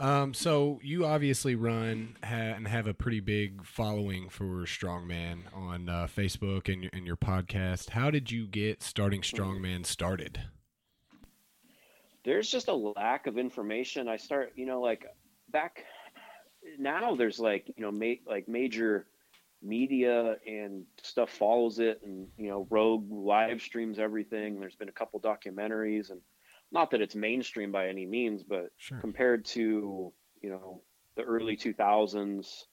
Um, so you obviously run ha- and have a pretty big following for Strongman on uh, Facebook and your, and your podcast. How did you get starting Strongman started? there's just a lack of information. I start, you know, like back now there's like, you know, ma- like major media and stuff follows it and, you know, Rogue live streams everything. There's been a couple documentaries and not that it's mainstream by any means, but Sure. compared to, you know, the early 2000s,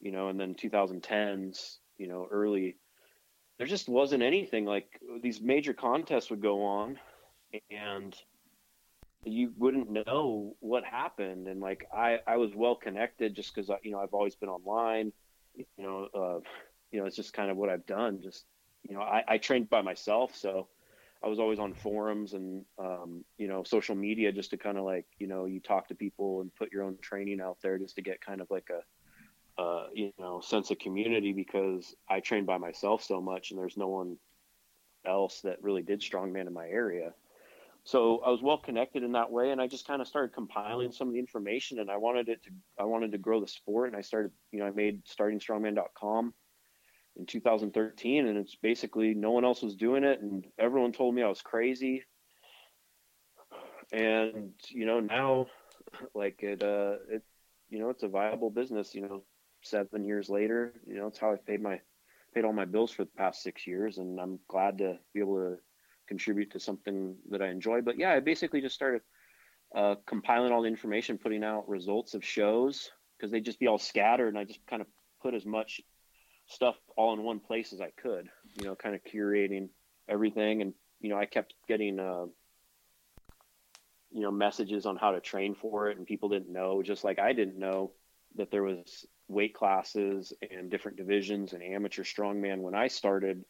you know, and then 2010s, you know, early, there just wasn't anything like these major contests would go on and you wouldn't know what happened and like i i was well connected just because you know i've always been online you know uh you know it's just kind of what i've done just you know i, I trained by myself so i was always on forums and um you know social media just to kind of like you know you talk to people and put your own training out there just to get kind of like a uh you know sense of community because i trained by myself so much and there's no one else that really did strongman in my area. So I was well connected in that way, and I just kind of started compiling some of the information, and I wanted it to I wanted to grow the sport, and I started you know I made startingstrongman.com in 2013, and it's basically no one else was doing it, and everyone told me I was crazy, and you know now like it uh it you know it's a viable business you know seven years later you know it's how i paid my paid all my bills for the past six years and i'm glad to be able to contribute to something that i enjoy. But yeah i basically just started uh, compiling all the information putting out results of shows because they just be all scattered and i just kind of put as much stuff all in one place as i could you know kind of curating everything. And you know i kept getting uh, you know messages on how to train for it and people didn't know. Just like i didn't know that there was weight classes and different divisions and amateur strongman. When i started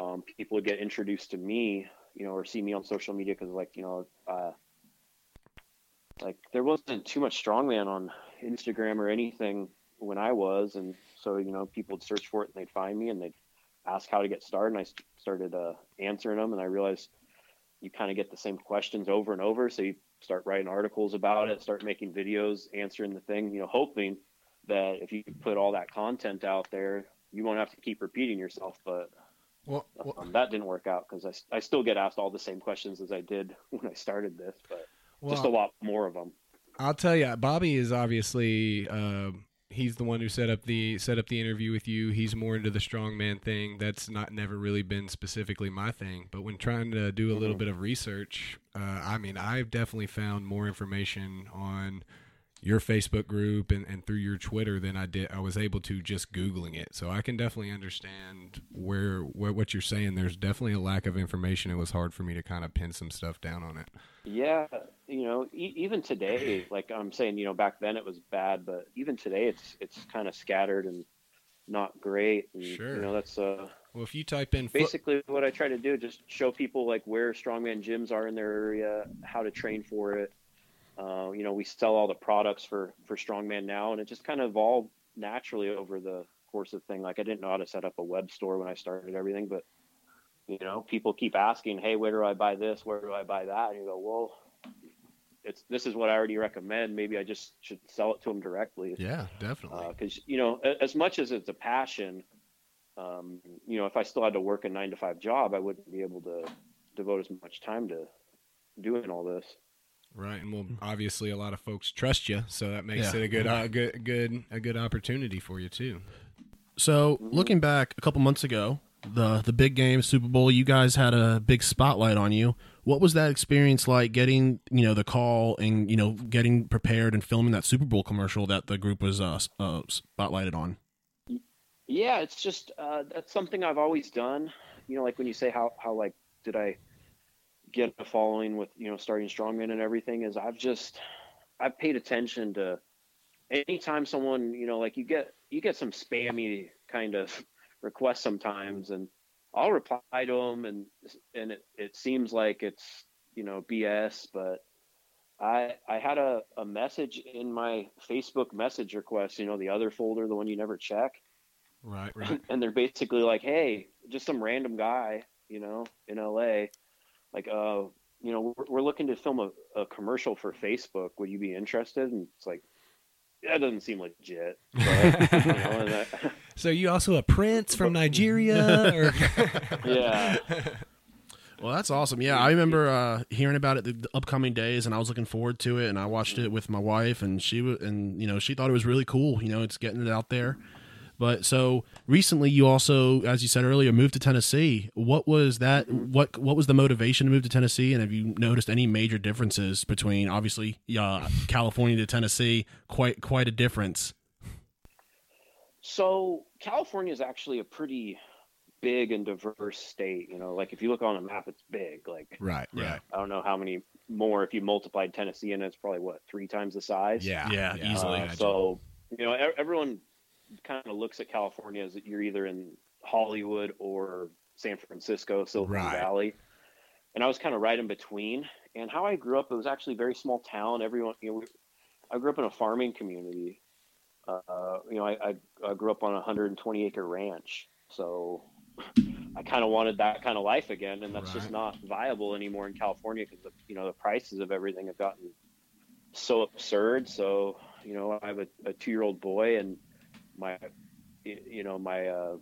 um, people would get introduced to me you know or see me on social media because like you know uh, like there wasn't too much strongman on instagram or anything when i was. And so you know people would search for it and they'd find me and they'd ask how to get started and i started uh, answering them and i realized you kind of get the same questions over and over. So you start writing articles about it, start making videos, answering the thing, you know, hoping that if you put all that content out there, you won't have to keep repeating yourself. But well, well, um, that didn't work out because I, I still get asked all the same questions as I did when I started this, but well, just a lot more of them. I'll tell you, Bobby is obviously uh, he's the one who set up the set up the interview with you. He's more into the strongman thing. That's not never really been specifically my thing. But when trying to do a little mm-hmm. bit of research, uh, I mean, I've definitely found more information on your Facebook group and, and through your Twitter than I did I was able to just googling it. So I can definitely understand where, where what you're saying. There's definitely a lack of information. It was hard for me to kind of pin some stuff down on it. Yeah, you know, e- even today, like I'm saying, you know, back then it was bad, but even today it's it's kind of scattered and not great. And, sure. You know, that's uh. Well, if you type in basically what I try to do, just show people like where strongman gyms are in their area, how to train for it uh, you know, we sell all the products for for Strongman now, and it just kind of evolved naturally over the course of the thing. Like I didn't know how to set up a web store when I started everything, but you know, people keep asking, "Hey, where do I buy this? Where do I buy that?" And you go, "Well, it's this is what I already recommend. Maybe I just should sell it to them directly." Yeah, definitely. Because uh, you know, as much as it's a passion, um, you know, if I still had to work a nine to five job, I wouldn't be able to devote as much time to doing all this. Right, and well, obviously, a lot of folks trust you, so that makes yeah. it a good, uh, good, good, a good opportunity for you too. So, looking back a couple months ago, the the big game Super Bowl, you guys had a big spotlight on you. What was that experience like? Getting you know the call and you know getting prepared and filming that Super Bowl commercial that the group was uh, uh spotlighted on. Yeah, it's just uh, that's something I've always done. You know, like when you say how how like did I get a following with you know starting strongman and everything is I've just I've paid attention to anytime someone you know like you get you get some spammy kind of requests sometimes and I'll reply to them and and it, it seems like it's you know BS but I I had a, a message in my Facebook message request you know the other folder the one you never check. Right right. And they're basically like hey just some random guy you know in LA like, uh, you know, we're, we're looking to film a, a, commercial for Facebook. Would you be interested? And it's like, that doesn't seem legit. But, you know, so you also a prince from Nigeria? Or... yeah. Well, that's awesome. Yeah, I remember uh, hearing about it the, the, upcoming days, and I was looking forward to it. And I watched it with my wife, and she was, and you know, she thought it was really cool. You know, it's getting it out there. But so recently, you also, as you said earlier, moved to Tennessee. What was that? What what was the motivation to move to Tennessee? And have you noticed any major differences between obviously uh, California to Tennessee? Quite quite a difference. So California is actually a pretty big and diverse state. You know, like if you look on a map, it's big. Like right, right. I don't know how many more if you multiplied Tennessee and it's probably what three times the size. Yeah, yeah, yeah. easily. Uh, so you know, everyone kind of looks at California as you're either in Hollywood or San Francisco, Silicon right. Valley. And I was kind of right in between. And how I grew up, it was actually a very small town. Everyone, you know, we, I grew up in a farming community. Uh, you know, I, I, I, grew up on a 120 acre ranch. So I kind of wanted that kind of life again, and that's Right. just not viable anymore in California because you know the prices of everything have gotten so absurd. So you know, I have a, a two year old boy, and my you know my uh,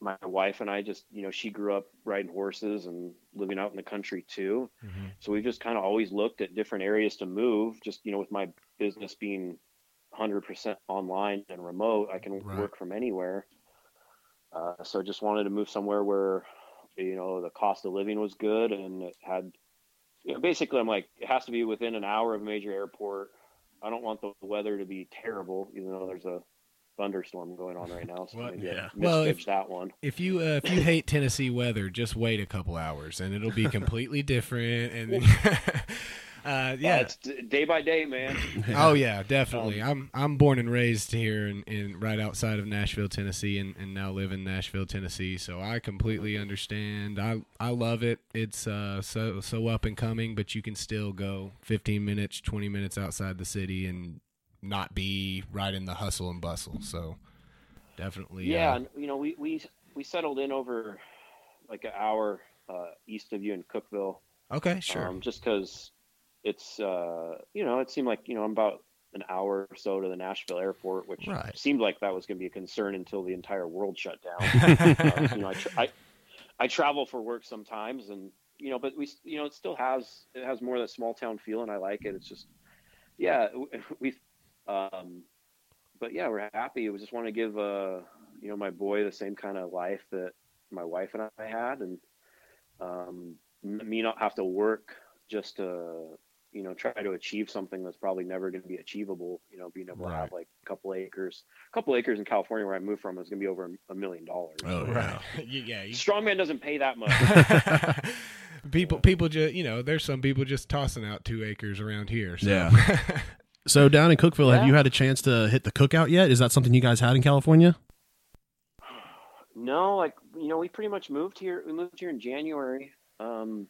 my wife and I just you know she grew up riding horses and living out in the country too. Mhm. So we've just kind of always looked at different areas to move. Just you know, with my business being 100% online and remote, I can Right. work from anywhere. Uh, so just wanted to move somewhere where you know the cost of living was good and it had. You know, basically, I'm like it has to be within an hour of a major airport. I don't want the weather to be terrible, even though there's a thunderstorm going on right now. So Well, maybe yeah. I Well, if- that one. If you uh, if you hate Tennessee weather, just wait a couple hours and it'll be completely different. And then, uh, Yeah, yeah, it's day by day, man. oh yeah, definitely. Um, I'm I'm born and raised here in, in right outside of Nashville, Tennessee, and, and now live in Nashville, Tennessee. So I completely understand. I I love it. It's uh so so up and coming, but you can still go 15 minutes, 20 minutes outside the city and not be right in the hustle and bustle. So definitely, Yeah, uh, and you know, we we we settled in over like an hour uh, east of you in Cookeville, okay, sure. um, just because it's uh, you know it seemed like you know I'm about an hour or so to the Nashville airport, which Right. seemed like that was going to be a concern until the entire world shut down. uh, you know, I, tra- I I travel for work sometimes, and you know, but we you know it still has it has more of that small town feel, and I like it. It's just yeah, we've um, but yeah, we're happy. We just want to give uh you know my boy the same kind of life that my wife and I had, and um, me not have to work just to you know try to achieve something that's probably never going to be achievable. You know, being able to have like a couple acres, a couple acres in California where I moved from is going to be over a- a million dollars. Oh, right. You- yeah. You, Strongman doesn't pay that much. people people just you know there's some people just tossing out two acres around here so. Yeah. So down in Cookeville, have you had a chance to hit the cookout yet? Is that something you guys had in California? No, like you know, we pretty much moved here. We moved here in January, um,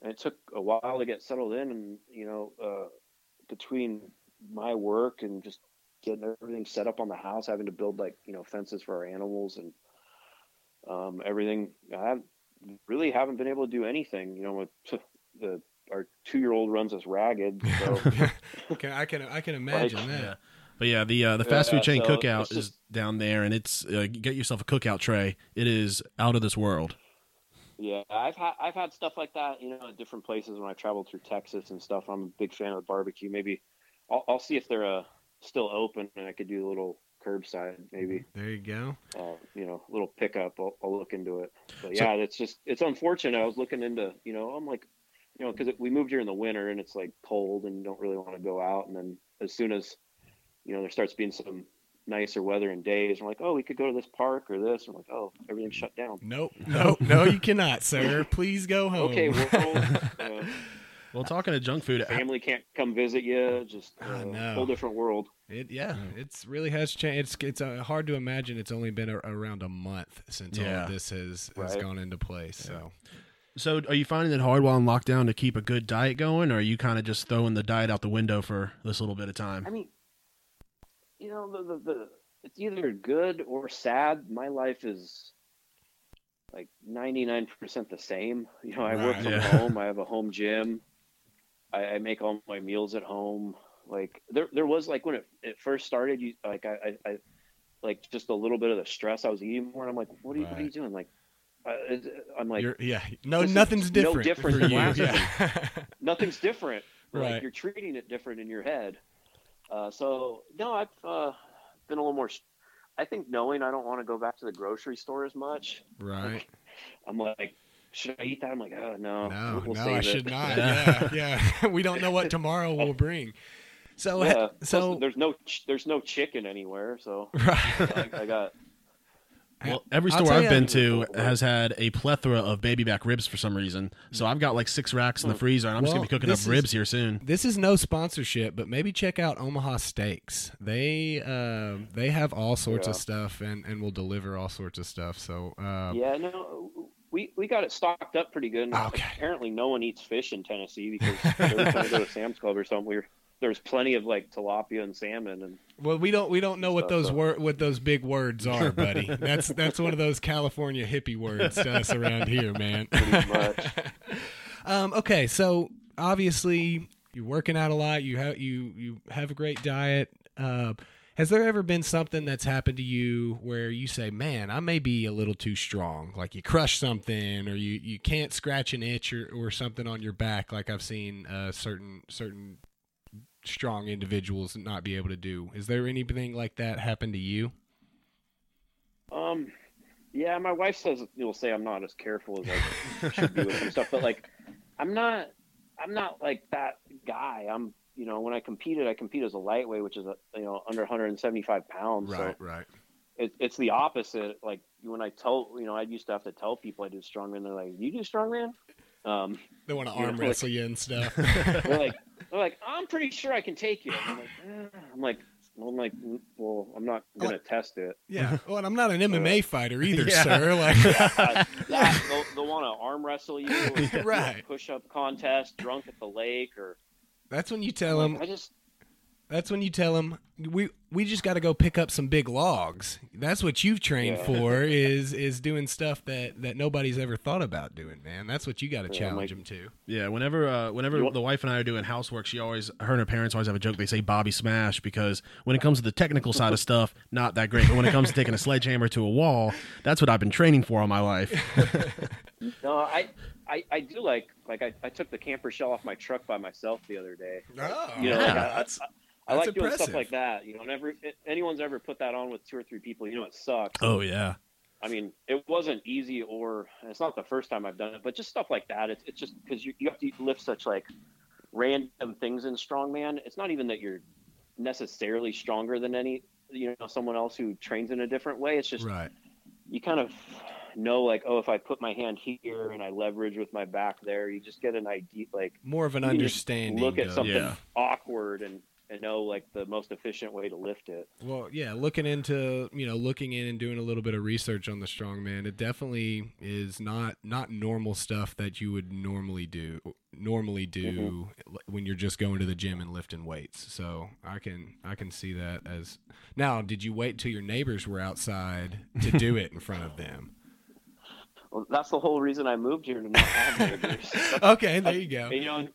and it took a while to get settled in. And you know, uh, between my work and just getting everything set up on the house, having to build like you know fences for our animals and um, everything, I really haven't been able to do anything. You know, with the our two year old runs us ragged. So can, I can I can imagine Like- that Yeah. But yeah, the uh, the Yeah, fast food chain so cookout it's is down there, and it's uh, get yourself a cookout tray. It is out of this world. Yeah, I've had I've had stuff like that, you know, at different places when I traveled through Texas and stuff. I'm a big fan of the barbecue. Maybe I'll, I'll see if they're uh, still open and I could do a little curbside, maybe there you go uh, you know, a little pickup. I'll, I'll look into it. But So- yeah, it's just it's unfortunate. I was looking into, you know, I'm like, you know, because we moved here in the winter and it's like cold and you don't really want to go out. And then as soon as you know there starts being some nicer weather and days, we're like, oh, we could go to this park or this. I'm like, oh, everything's shut down. nope nope no you cannot sir please go home Okay, world. uh, Well, talking to junk food, family can't come visit you. Just uh, I know. whole different world. It yeah, it's really has changed. It's it's uh, hard to imagine. It's only been a, around a month since all of this has has Right. gone into place. So so are you finding it hard while in lockdown to keep a good diet going, or are you kind of just throwing the diet out the window for this little bit of time? I mean, you know, the, the, the it's either good or sad. My life is like 99% the same. You know, I work from Yeah. home. I have a home gym. I, I make all my meals at home. Like there, there was like when it, it first started, you like I, I, I, like just a little bit of the stress. I was eating more, and I'm like, what are you, what are you doing? Like, I'm like, you're yeah, no, nothing's no different. different for than you. last Yeah. nothing's different. Right. Like you're treating it different in your head. Uh, so no, I've uh, been a little more. I think knowing I don't want to go back to the grocery store as much. right. I'm like, should I eat that? I'm like, oh no, No, we'll, no, I it. should not. Yeah, yeah. we don't know what tomorrow will bring. So yeah. ha- Plus, so there's no ch- there's no chicken anywhere, so right. I, I got Well, every I'll store I've ya- been to has had a plethora of baby back ribs for some reason. So I've got like six racks in the freezer, and I'm just Well, gonna be cooking up is- ribs here soon. This is no sponsorship, but maybe check out Omaha Steaks. They uh, they have all sorts of stuff and, and will deliver all sorts of stuff. So uh, yeah no. We, we got it stocked up pretty good. Okay. Apparently, no one eats fish in Tennessee because every time we go to Sam's Club or something, we're there's plenty of like tilapia and salmon and Well, we don't we don't know what those wor- what those big words are, buddy. that's that's one of those California hippie words to us around here, man. pretty much. um, okay, so obviously you're working out a lot. You have you you have a great diet. Uh, has there ever been something that's happened to you where you say, "Man, I may be a little too strong"? Like you crush something, or you, you can't scratch an itch or, or something on your back, like I've seen uh, certain certain strong individuals not be able to do. Is there anything like that happen to you? Um, yeah, my wife says you'll say I'm not as careful as I should be with some stuff, but like, I'm not, I'm not like that guy. I'm, you know, when I competed, I compete as a lightweight, which is a, you know, under 175 pounds. So right. it, it's the opposite. Like when I tell, you know, I used to have to tell people I do strongman. They're like, "You do strongman?" Um, They want to You know, arm like- wrestle you and stuff. they're like, they're like, "I'm pretty sure I can take you." I'm like, eh. I'm like, I'm like, well, I'm not gonna test it. yeah. Well, and I'm not an MMA fighter either, Yeah. sir. Like, Uh, that, they'll, they'll want to arm wrestle you, or do a Right. Push-up contest, drunk at the lake, or that's when you tell them. I just That's when you tell them we we just got to go pick up some big logs. That's what you've trained Yeah. for is is doing stuff that that nobody's ever thought about doing, man. That's what you got to Yeah, challenge like- them to. Yeah, whenever uh, whenever want- the wife and I are doing housework, she always her and her parents always have a joke. They say Bobby Smash because when it comes to the technical side of stuff, not that great. But when it comes to taking a sledgehammer to a wall, that's what I've been training for all my life. no, I, I, I do like like I, I took the camper shell off my truck by myself the other day. Oh, You know, Yeah, like I, that's I, I that's like doing impressive. stuff like that. You know, never anyone's ever put that on with two or three people. You know, it sucks. oh yeah, I mean, it wasn't easy, or it's not the first time I've done it, but just stuff like that. It's it's just because you you have to lift such like random things in strongman. It's not even that you're necessarily stronger than any you know someone else who trains in a different way. It's just right. you kind of know like oh if I put my hand here and I leverage with my back there, you just get an idea like More of an you can just understanding. look at something Yeah. awkward and and know like the most efficient way to lift it. Well, yeah, looking into you know looking in and doing a little bit of research on the strongman, it definitely is not not normal stuff that you would normally do normally do mm-hmm. when you're just going to the gym and lifting weights. So I can I can see that as now. Did you wait till your neighbors were outside to do it in front of them? Well, that's the whole reason I moved here to not have neighbors. Okay, there you go. You know,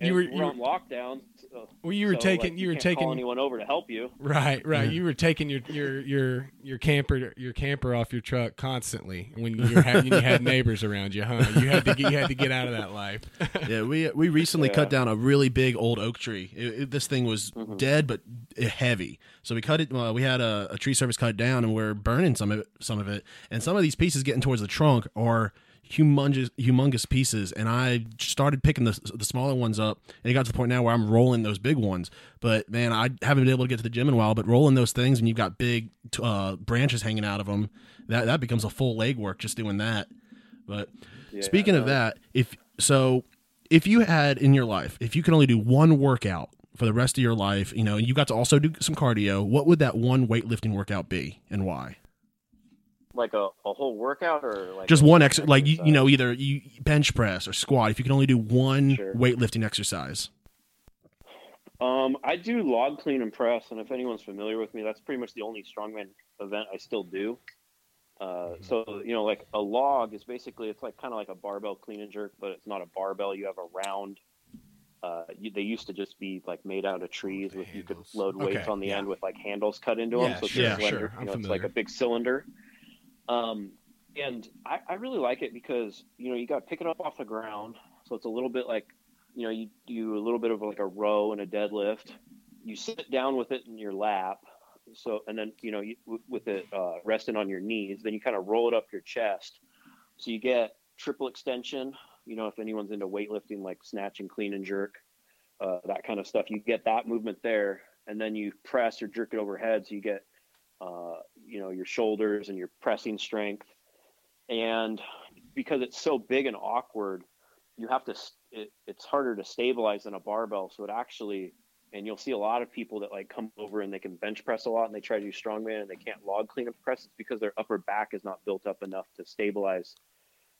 You were- we're you on lockdown. So, Well, you were so, taking like, you were can't taking anyone over to help you. Right, right. You were taking your your your your camper your camper off your truck constantly when you had you had neighbors around you, huh? You had to get, you had to get out of that life. yeah. We we recently Yeah. cut down a really big old oak tree. It, it- this thing was Mm-hmm. dead but heavy, so we cut it. Uh, we had a, a tree service cut down, and we're burning some of it, some of it. And some of these pieces getting towards the trunk are humongous humongous pieces. And i started picking the, the smaller ones up and it got to the point now where i'm rolling those big ones. But man i haven't been able to get to the gym in a while but rolling those things and you've got big uh, branches hanging out of them that that becomes a full leg work just doing that. But Yeah, speaking of that if so if you had in your life if you could only do one workout for the rest of your life you know and you got to also do some cardio what would that one weightlifting workout be and why Like a, a whole workout or like just one ex like you, you know either you bench press or squat if you can only do one Sure. weightlifting exercise Um, I do log clean and press, and if anyone's familiar with me, that's pretty much the only strongman event I still do. Uh, Mm-hmm. so you know, like a log is basically it's like kind of like a barbell clean and jerk, but it's not a barbell. You have a round. Uh, you, they used to just be like made out of trees with you could load weights Okay, on the yeah. end with like handles cut into them. Yeah, so it's sure, a cylinder. sure. You know, it's like a big cylinder. Um, and I, I really like it because you know you got to pick it up off the ground, so it's a little bit like you know you do a little bit of like a row and a deadlift. You sit down with it in your lap, so and then you know you, with it uh, resting on your knees, then you kind of roll it up your chest, so you get triple extension. You know if anyone's into weightlifting like snatch and clean and jerk, uh, that kind of stuff, you get that movement there, and then you press or jerk it overhead, so you get uh, you know your shoulders and your pressing strength and because it's so big and awkward you have to it, it's harder to stabilize than a barbell so it actually and you'll see a lot of people that like come over and they can bench press a lot and they try to do strongman and they can't log clean and press it's because their upper back is not built up enough to stabilize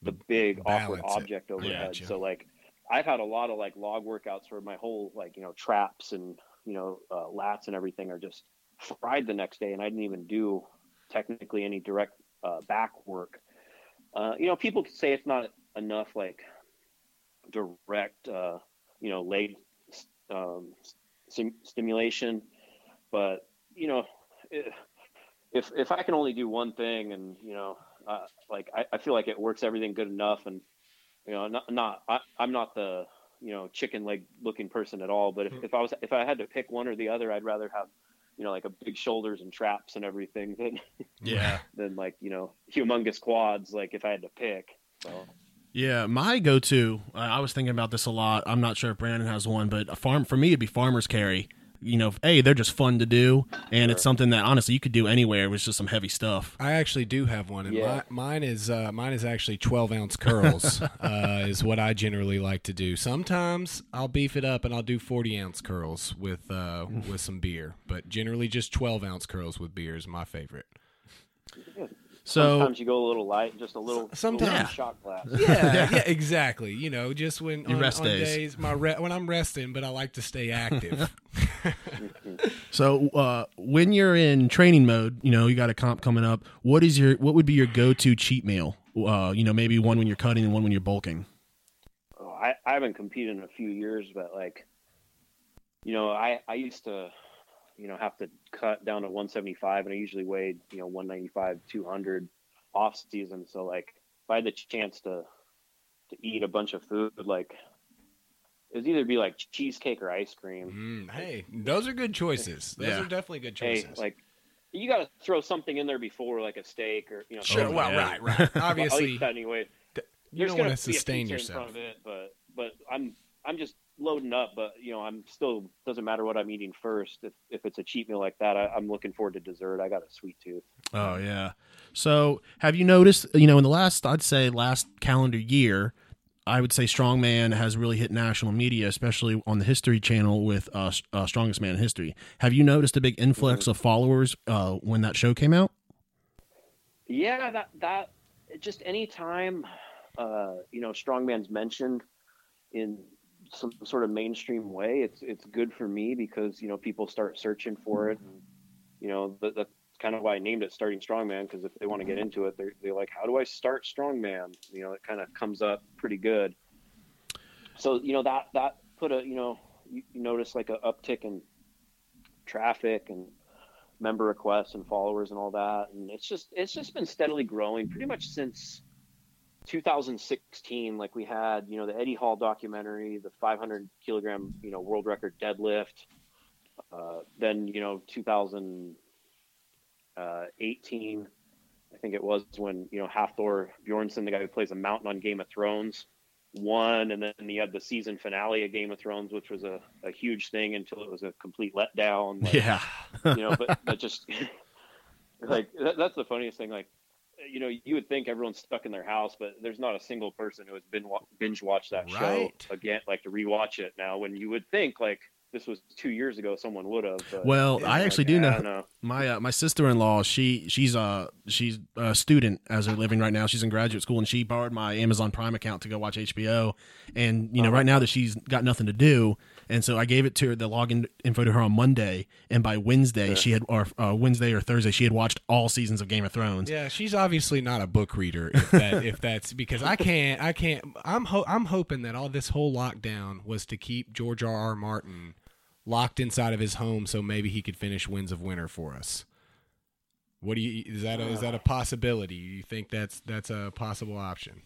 the big awkward Balance it. object overhead gotcha. so like I've had a lot of like log workouts where my whole like you know traps and you know uh, lats and everything are just fried the next day, and I didn't even do technically any direct uh, back work. Uh, you know, people say it's not enough like direct, uh, you know, leg um, sim- stimulation, but you know, if if I can only do one thing, and you know, uh, like I, I feel like it works everything good enough, and you know, not not I, I'm not the you know chicken leg looking person at all, but if, if I was if I had to pick one or the other, I'd rather have you know like a big shoulders and traps and everything than Yeah. than like you know humongous quads. Like if I had to pick, so. Yeah, my go-to. Uh, I was thinking about this a lot. I'm not sure if Brandon has one, but a farm for me it'd be farmer's carry. You know, hey, they're just fun to do, and it's something that honestly you could do anywhere. It was just some heavy stuff. I actually do have one, and Yeah. my, mine is uh, mine is actually twelve ounce curls. uh, is what I generally like to do. Sometimes I'll beef it up and I'll do forty ounce curls with uh, with some beer, but generally just twelve ounce curls with beer is my favorite. So Sometimes you go a little light, just a little, Sometimes- little shot glass. Yeah, yeah, exactly. You know, just when Your on, rest on days. my re- when I'm resting, but I like to stay active. So uh, when you're in training mode, you know you got a comp coming up. What is your what would be your go-to cheat meal? Uh, you know, maybe one when you're cutting and one when you're bulking. Oh, I, I haven't competed in a few years, but like, you know, I, I used to, you know, have to cut down to 175 and I usually weighed, you know, 195, 200 off season. So like if I had the chance to, to eat a bunch of food, like it would either be like cheesecake or ice cream. Mm, hey, those are good choices. Those Yeah. are definitely good Hey, choices. like you got to throw something in there before like a steak or, you know, sure, well, yeah. right, right. Obviously, that anyway. you There's don't want to sustain yourself. it, but but I'm I'm just loading up. But you know, I'm still doesn't matter what I'm eating first. If if it's a cheat meal like that, I, I'm looking forward to dessert. I got a sweet tooth. Oh yeah. So have you noticed? You know, in the last, I'd say last calendar year, I would say Strongman has really hit national media, especially on the History Channel with uh, uh, Strongest Man in History. Have you noticed a big influx of followers uh, when that show came out? Yeah, that that just any time, uh, you know, strongman's mentioned in some sort of mainstream way, it's it's good for me because you know people start searching for it, and you know that, that's kind of why I named it starting strongman because if they want to get into it, they're they're like, how do I start strongman? You know, it kind of comes up pretty good. So you know that that put a you know you, you notice like a uptick in traffic and member requests and followers and all that and it's just it's just been steadily growing pretty much since 2016 like we had you know the eddie hall documentary the 500 kilogram you know world record deadlift uh, then you know 2018 i think it was when you know Hafthor bjornsson the guy who plays a mountain on game of thrones won and then you had the season finale of game of thrones which was a, a huge thing until it was a complete letdown like, Yeah. you know, but but just like that, that's the funniest thing. Like, you know, you would think everyone's stuck in their house, but there's not a single person who has been binge watched that Right. show again, like to rewatch it now. When you would think like this was two years ago, someone would have. But Well, it's I like, actually do I know know. my uh, my sister in law. She she's a she's a student as they're living right now. She's in graduate school, and she borrowed my Amazon Prime account to go watch HBO. And you know, right now that she's got nothing to do, and so I gave it to her the login info to her on Monday, and by Wednesday she had or uh, Wednesday or Thursday she had watched all seasons of Game of Thrones. Yeah, she's obviously not a book reader. If that, if that's because I can't, I can't. I'm ho- I'm hoping that all this whole lockdown was to keep George R. R. Martin locked inside of his home, so maybe he could finish Winds of Winter for us. What do you? Is that a, is that a possibility? You think that's that's a possible option?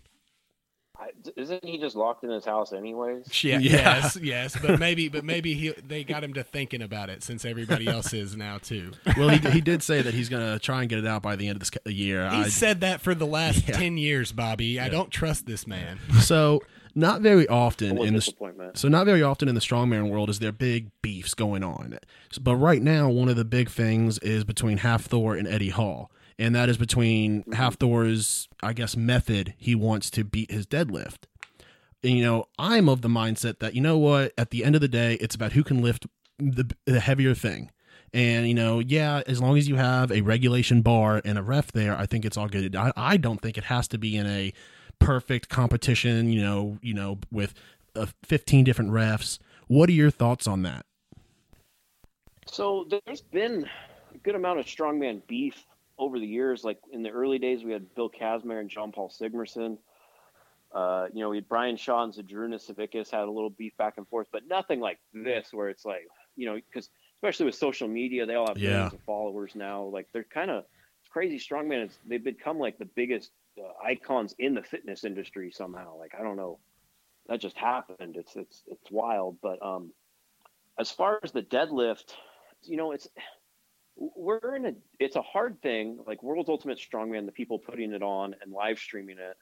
I, isn't he just locked in his house anyways? Yeah, Yeah. Yes, yes, but maybe, but maybe he they got him to thinking about it since everybody else is now too. Well, he, he did say that he's gonna try and get it out by the end of this year. He I, said that for the last Yeah. ten years, Bobby. I don't trust this man. so not very often in the. So not very often in the strongman world is there big beefs going on. But right now, one of the big things is between Hafthor and Eddie Hall, and that is between Hafthor's, I guess, method he wants to beat his deadlift. And, you know, I'm of the mindset that you know what, at the end of the day, it's about who can lift the, the heavier thing. And you know, yeah, as long as you have a regulation bar and a ref there, I think it's all good. I, I don't think it has to be in a perfect competition. You know, you know, with uh, 15 different refs. What are your thoughts on that? So there's been a good amount of strongman beef over the years. Like in the early days, we had Bill Kazmaier and John Paul Sigmarsson. Uh, you know, we had Brian Shaw and Zydrunas Savickas had a little beef back and forth, but nothing like this where it's like, you know, because especially with social media, they all have Yeah. millions of followers now. Like they're kind of it's crazy strongman. It's, they've become like the biggest uh, icons in the fitness industry somehow. Like I don't know, that just happened. It's it's it's wild. But um, as far as the deadlift, you know, it's we're in a it's a hard thing. Like World's Ultimate Strongman, the people putting it on and live streaming it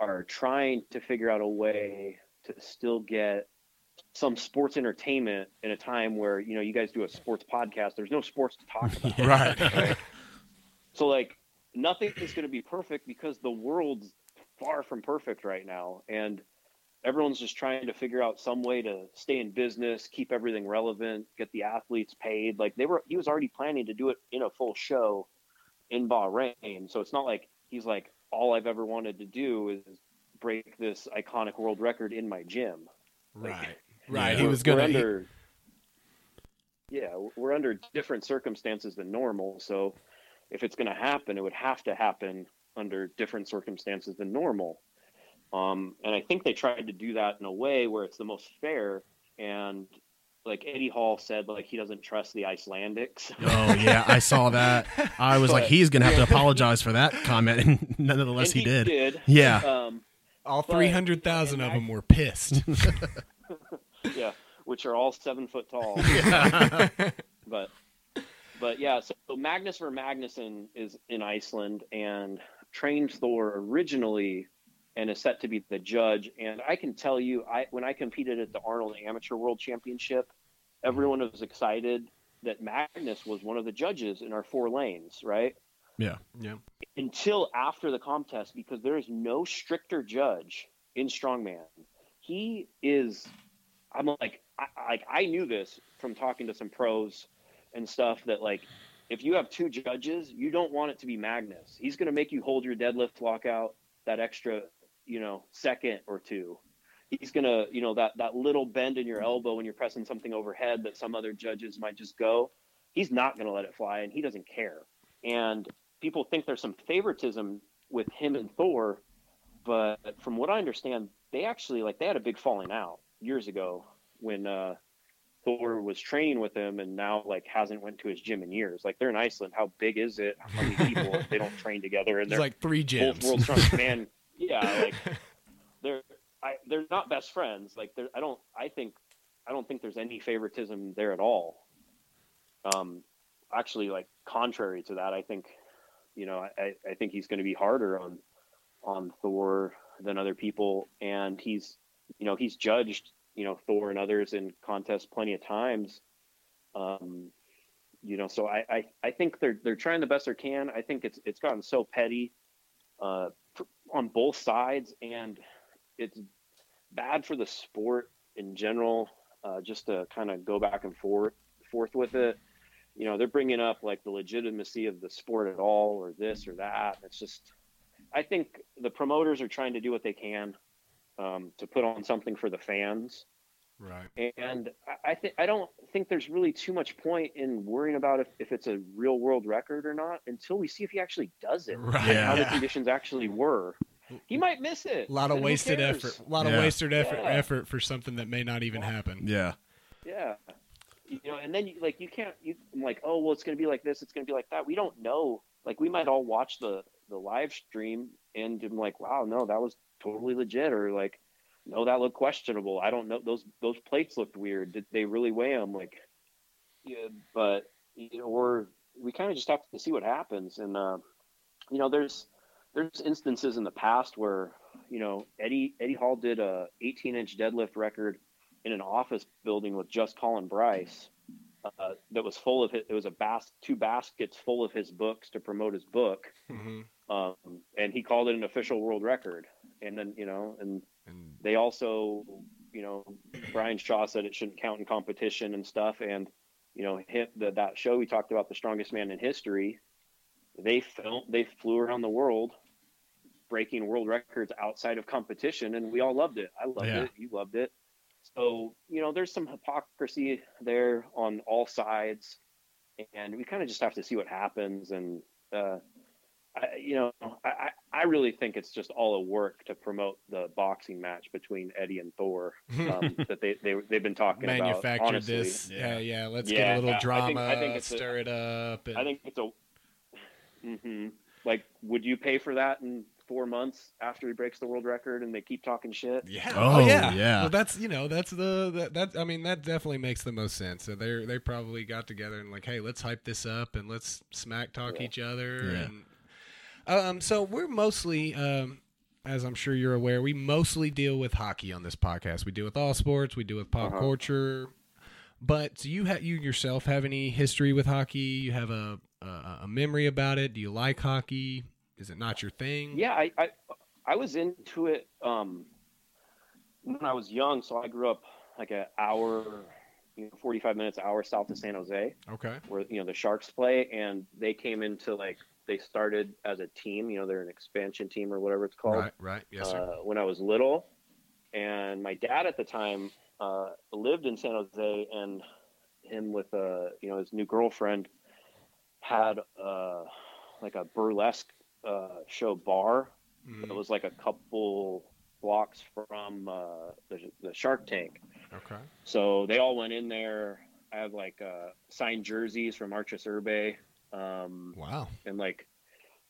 are trying to figure out a way to still get some sports entertainment in a time where you know you guys do a sports podcast. There's no sports to talk about. Right. So like nothing is going to be perfect because the world's far from perfect right now, and everyone's just trying to figure out some way to stay in business, keep everything relevant, get the athletes paid. Like they were, he was already planning to do it in a full show in Bahrain. So it's not like he's like all I've ever wanted to do is break this iconic world record in my gym. right. Right. He was gonna. we're he- under, yeah, we're under different circumstances than normal. So if it's going to happen, it would have to happen under different circumstances than normal. Um, and I think they tried to do that in a way where it's the most fair. And like Eddie Hall said, like he doesn't trust the Icelandics. Oh yeah, I saw that. I was like, he's gonna have to apologize for that comment, and nonetheless And he did. did. Yeah. Um, all three hundred thousand of I- them were pissed. yeah, which are all seven foot tall. but but yeah, so, so Magnus Ver Magnusson is in Iceland and trained Thor originally and is set to be the judge. And I can tell you, I when I competed at the Arnold Amateur World Championship, mm-hmm. everyone was excited that Magnus was one of the judges in our four lanes, right? Yeah. yeah. until after the contest because there is no stricter judge in strongman. He is. I'm like, I, like I knew this from talking to some pros and stuff that like, if you have two judges, you don't want it to be Magnus. He's going to make you hold your deadlift lockout that extra, you know, second or two. He's gonna, you know, that that little bend in your elbow when you're pressing something overhead that some other judges might just go. He's not going to let it fly, and he doesn't care. And people think there's some favoritism with him and Thor, but from what I understand, they actually like they had a big falling out years ago when uh, Thor was training with him, and now like hasn't went to his gym in years. Like they're in Iceland. How big is it? How many people they don't train together? And There's they're like three both gyms. world strongest man. Yeah, like they're I, they're not best friends. Like I don't I think I don't think there's any favoritism there at all. Um, actually, like contrary to that, I think you know I, I think he's going to be harder on on Thor than other people, and he's you know he's judged you know Thor and others in contests plenty of times. Um, you know, so I, I I think they're they're trying the best they can. I think it's it's gotten so petty uh, on both sides, and it's bad for the sport in general. Uh, just to kind of go back and forth forth with it, you know, they're bringing up like the legitimacy of the sport at all, or this or that. It's just, I think the promoters are trying to do what they can um, to put on something for the fans, Right. and I, I think I don't think there's really too much point in worrying about if, if it's a real world record or not until we see if he actually does it Right. and how the conditions actually were. He might miss it. A lot of wasted effort. A lot Yeah. of wasted effort Yeah. effort for something that may not even happen. Yeah. Yeah. You know, and then you, like you can't you I'm like, oh well it's gonna be like this, it's gonna be like that. We don't know. Like we might all watch the the live stream and I'm like, wow, no, that was totally legit, or like, no, that looked questionable. I don't know. Those those plates looked weird. Did they really weigh them? Like, yeah, but you know, we're we kind of just have to see what happens. And uh, you know, there's there's instances in the past where you know Eddie Eddie Hall did a 18 inch deadlift record in an office building with just Colin Bryce. Uh, that was full of it. It was a bas- two baskets full of his books to promote his book, Mhm. um, and he called it an official world record. And then you know, and And they also, you know, Brian Shaw said it shouldn't count in competition and stuff. And you know, hit the, that show we talked about, the strongest man in history. They filmed, they flew around the world, breaking world records outside of competition, and we all loved it. I loved Yeah. it. You loved it. so you know, there's some hypocrisy there on all sides, and we kind of just have to see what happens. And uh, I, you know, I, I really think it's just all a work to promote the boxing match between Eddie and Thor um, that they, they they've been talking about. Manufactured this. Yeah, yeah. Let's get a little I think- drama, I think it's a- stir it up. And, I think it's a. hmm Like, would you pay for that in four months after he breaks the world record and they keep talking shit? Yeah. Oh, yeah. yeah. Well, that's you know that's the that, that I mean that definitely makes the most sense. So they they probably got together and like, hey, let's hype this up and let's smack talk Yeah. each other. Yeah. And um, so we're mostly um. As I'm sure you're aware, we mostly deal with hockey on this podcast. We deal with all sports. We deal with pop Uh-huh. culture. But do you ha- you yourself have any history with hockey? You have a, a a memory about it? Do you like hockey? Is it not your thing? Yeah, I, I I was into it um, when I was young. So I grew up like an hour, you know, forty five minutes hour south of San Jose, Okay. where you know the Sharks play, and they came into like they started as a team. You know, they're an expansion team or whatever it's called. Right. Right. Yes, sir. uh, when I was little, and my dad at the time uh, lived in San Jose, and him with uh, you know his new girlfriend had uh, like a burlesque uh, show bar Mhm. that was like a couple blocks from uh, the, the Shark Tank. Okay. So they all went in there. I have like uh, signed jerseys from Arturs Irbe. Um, Wow. and like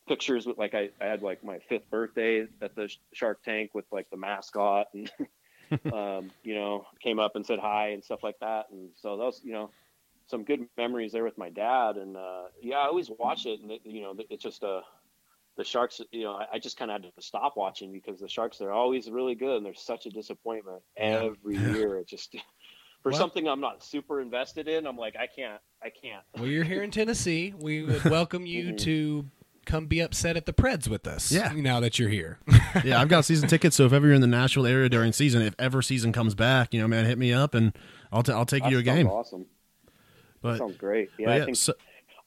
pictures with like I, I had like my fifth birthday at the Shark Tank with like the mascot and um, you know came up and said hi and stuff like that. And so those you know some good memories there with my dad. And uh, yeah I always watch it and it, you know it's just uh the Sharks you know I, just kind of had to stop watching because the Sharks they're always really good and they're such a disappointment every year. It just for something I'm not super invested in I'm like I can't I can't Well, you're here in Tennessee. We would welcome you Mhm. to come be upset at the Preds with us. Yeah. Now that you're here. yeah, I've got season tickets. So if ever you're in the Nashville area during season, if ever season comes back, you know, man, hit me up and I'll t- I'll take you to a game. awesome But, that sounds great yeah, but I think so,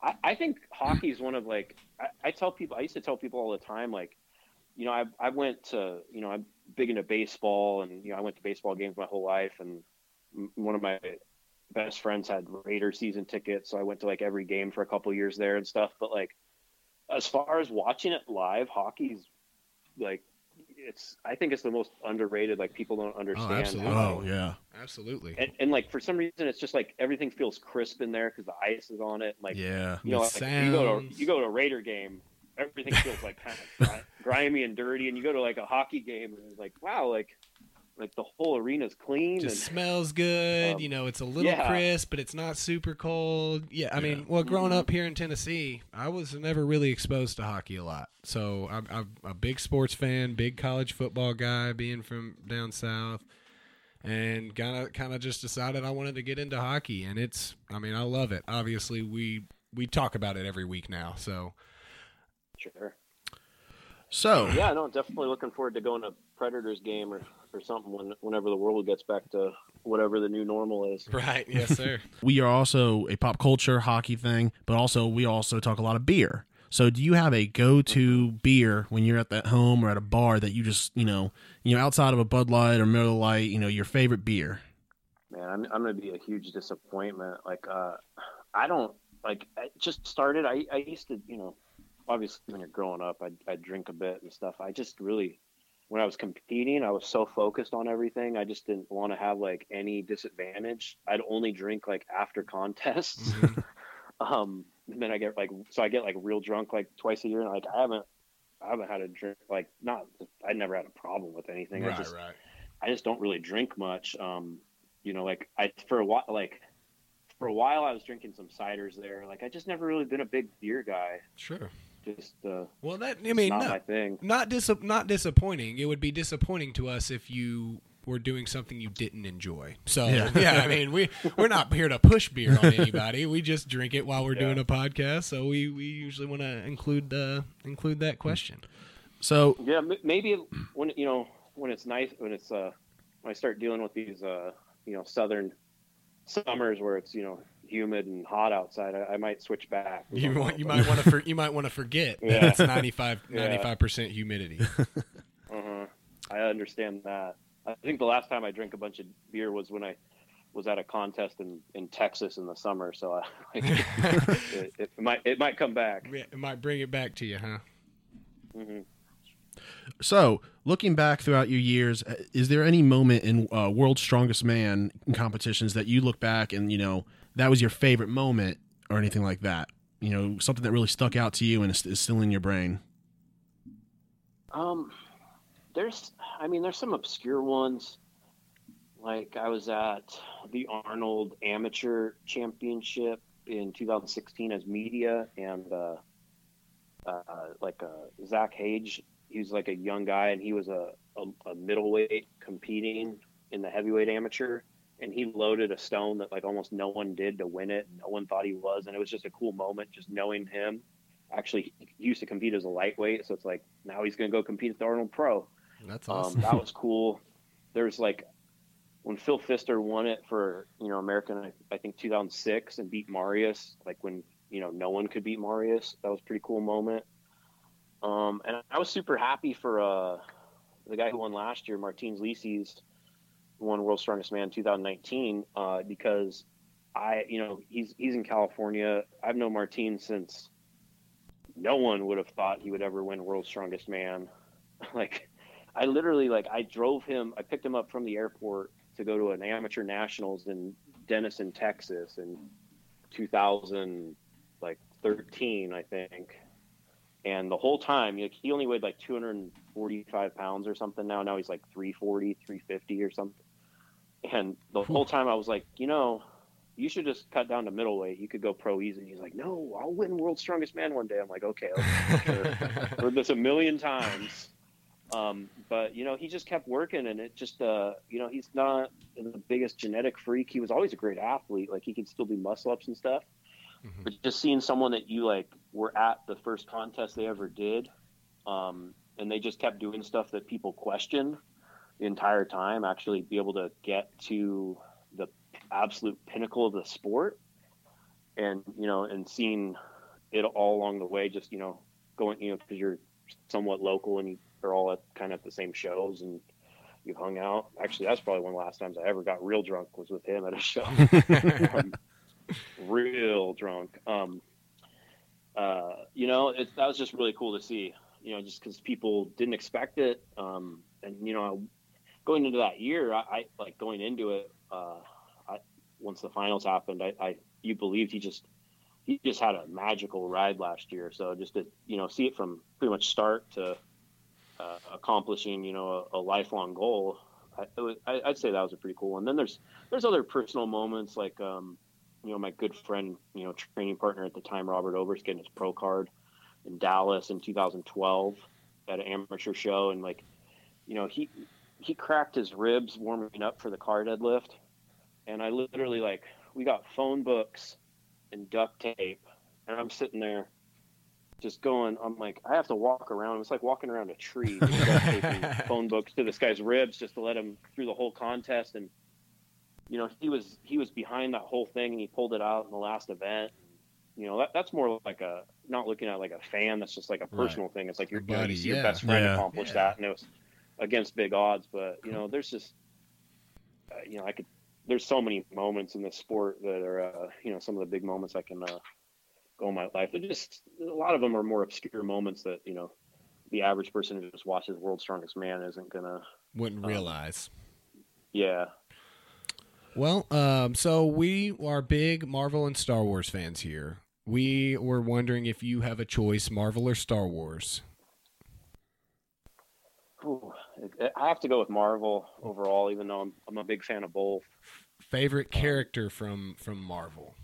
I, I think hockey is one of like I, I tell people I used to tell people all the time like you know I I went to you know I'm big into baseball and you know I went to baseball games my whole life and one of my best friends had Raider season tickets so I went to like every game for a couple years there and stuff but like as far as watching it live hockey's like it's I think it's the most underrated like people don't oh, understand absolutely. how- oh yeah, Absolutely. and, and like for some reason it's just like everything feels crisp in there because the ice is on it like yeah. you know, The like, you go to sounds. you go to a Raider game, everything feels like kind of grimy and dirty, and you go to like a hockey game, and it's like wow, like like the whole arena's clean. Just and, smells good. um, you know, it's a little yeah. crisp, but it's not super cold. Yeah, I mean, well, growing Mhm. up here in Tennessee, I was never really exposed to hockey a lot. So I'm, I'm a big sports fan, big college football guy, being from down south, and kind of kind of just decided I wanted to get into hockey, and it's, I mean, I love it. Obviously, we we talk about it every week now, so sure, So yeah, no, definitely looking forward to going to Predators game or, or something when whenever the world gets back to whatever the new normal is. right, yes, sir. we are also a pop culture hockey thing, but also we also talk a lot of beer. So do you have a go-to beer when you're at that home or at a bar that you just, you know, you know, outside of a Bud Light or Miller Lite, you know, your favorite beer? Man, I'm I'm gonna be a huge disappointment. Like, uh, I don't like. I just started. I I used to, you know, obviously when you're growing up, I I drink a bit and stuff. I just really, when I was competing, I was so focused on everything. I just didn't want to have like any disadvantage. I'd only drink like after contests. Mhm. um, and then I get like, so I get like real drunk like twice a year, and like I haven't. I haven't had a drink like not. I never had a problem with anything. I right, just right. I just don't really drink much. Um, you know, like I for a while, like for a while, I was drinking some ciders there. Like I just never really been a big beer guy. Sure. Just uh, Well, that I mean, not no, my thing. not dis- not disappointing. It would be disappointing to us if you were doing something you didn't enjoy. So yeah, Yeah. I mean, we we're not here to push beer on anybody. We just drink it while we're Yeah. doing a podcast. So we, we usually want to include the include that question. So Yeah, maybe when you know when it's nice when it's uh when I start dealing with these uh you know southern summers where it's you know humid and hot outside, I, I might switch back. You don't want, know, you might want to for, you might want to forget that Yeah. it's 95 Yeah. percent humidity. Uh-huh. I understand that. I think the last time I drank a bunch of beer was when I was at a contest in, in Texas in the summer. So I, it, it, might it might come back. It might bring it back to you, huh? hmm So, looking back throughout your years, uh, is there any moment in uh, World's Strongest Man competitions that you look back and you know that was your favorite moment or anything like that? You know, something that really stuck out to you and is, is still in your brain. Um, there's, I mean, there's some obscure ones. Like I was at the Arnold Amateur Championship in 2016 as media, and uh, uh, like uh, Zach Hage, he was like a young guy, and he was a, a, a middleweight competing in the heavyweight amateur, and he loaded a stone that like almost no one did to win it. No one thought he was, and it was just a cool moment just knowing him. Actually, he used to compete as a lightweight, so it's like now he's going to go compete at the Arnold Pro. That's Um, that was cool. There's like when Phil Pfister won it for you know American, I, think 2006 and beat Marius. Like when you know no one could beat Marius. That was a pretty cool moment. Um, and I was super happy for uh, the guy who won last year, Martins Licis, who won World's Strongest Man 2019, uh, because I you know he's he's in California. I've known Martins since no one would have thought he would ever win World's Strongest Man. like I literally like I drove him. I picked him up from the airport to go to an amateur nationals in Denison, Texas, in 2000 like 13, I think. And the whole time, like, he only weighed like 245 pounds or something. Now, now he's like 340, 350 or something. And the whole time, I was like, you know, you should just cut down to middleweight. You could go pro easy. And he's like, no, I'll win World's Strongest Man one day. I'm like, okay, okay sure. heard this a million times. Um, but you know, he just kept working, and it just, uh, you know, he's not the biggest genetic freak. He was always a great athlete. Like he could still do muscle ups and stuff. Mhm. But just seeing someone that you like were at the first contest they ever did, um, and they just kept doing stuff that people question the entire time. Actually, be able to get to the absolute pinnacle of the sport, and you know, and seeing it all along the way. Just you know, going, you know, because you're somewhat local and you are all at kind of at the same shows and you've hung out. Actually, that's probably one of the last times I ever got real drunk was with him at a show. um, real drunk. Um, uh, you know, it, that was just really cool to see. You know, just because people didn't expect it, um, and you know, going into that year, I, I like going into it. Uh, I, once the finals happened, I, I you believed he just he just had a magical ride last year. So just to you know see it from pretty much start to uh, accomplishing you know a, a lifelong goal, I, I'd say that was a pretty cool one. Then there's there's other personal moments like um, you know my good friend you know training partner at the time Robert Oberst getting his pro card in Dallas in 2012 at an amateur show and like you know he he cracked his ribs warming up for the car deadlift and I literally like we got phone books and duct tape and I'm sitting there just going I'm like I have to walk around it's like walking around a tree with duct taping phone books to this guy's ribs just to let him through the whole contest and you know he was he was behind that whole thing and he pulled it out in the last event you know that, that's more like a not looking at like a fan that's just like a Right. personal thing it's like your you, know, buddy, you see yeah. your best friend Yeah. accomplish Yeah. that and it was against big odds but you know there's just uh, you know i could there's so many moments in this sport that are uh, you know some of the big moments i can uh, go in my life they're just a lot of them are more obscure moments that you know the average person who just watches world's strongest man isn't gonna Wouldn't Um, realize. yeah Well, um, so we are big Marvel and Star Wars fans here. We were wondering if you have a choice, Marvel or Star Wars. Ooh, I have to go with Marvel overall, even though I'm, I'm a big fan of both. Favorite character from from Marvel?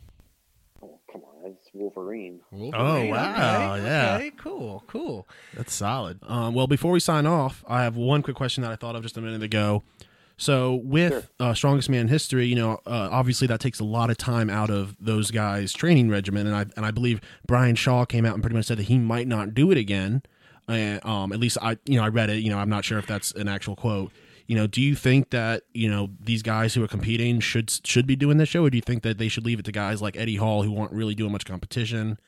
Oh, come on, it's Wolverine. Wolverine, wow, okay, yeah. Okay, cool, cool. That's solid. Um, well, before we sign off, I have one quick question that I thought of just a minute ago. So, with uh, Strongest Man in History, you know, uh, obviously that takes a lot of time out of those guys' training regimen, and I and I believe Brian Shaw came out and pretty much said that he might not do it again. And um, at least I, you know, I read it. You know, I'm not sure if that's an actual quote. You know, do you think that you know these guys who are competing should should be doing this show, or do you think that they should leave it to guys like Eddie Hall who aren't really doing much competition?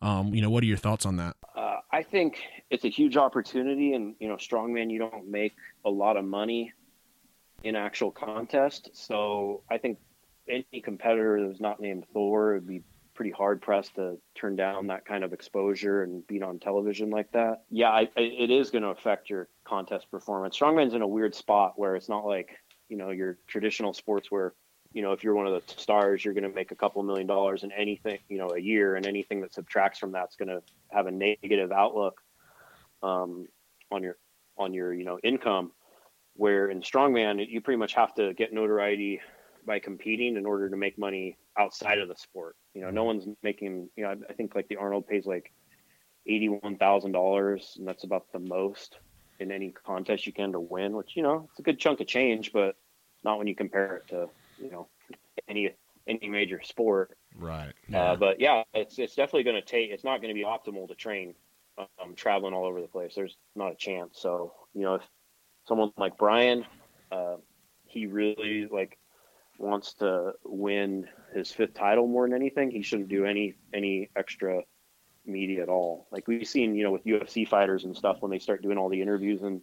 Um, you know, what are your thoughts on that? Uh, I think it's a huge opportunity, and you know, strongman, you don't make a lot of money in actual contest. So I think any competitor that was not named Thor would be pretty hard pressed to turn down that kind of exposure and beat on television like that. Yeah, I, I, it is going to affect your contest performance. Strongman's in a weird spot where it's not like you know your traditional sports where you know if you're one of the stars you're going to make a couple million dollars in anything you know a year and anything that subtracts from that's going to have a negative outlook um, on your on your you know income where in strongman you pretty much have to get notoriety by competing in order to make money outside of the sport. You know, no one's making. You know, I think like the Arnold pays like eighty-one thousand dollars, and that's about the most in any contest you can to win. Which you know, it's a good chunk of change, but not when you compare it to you know any any major sport. Right. Uh, but yeah, it's it's definitely going to take. It's not going to be optimal to train um, traveling all over the place. There's not a chance. So you know, if someone like Brian, uh, he really like wants to win his fifth title more than anything, he shouldn't do any any extra media at all. Like we've seen, you know, with UFC fighters and stuff, when they start doing all the interviews and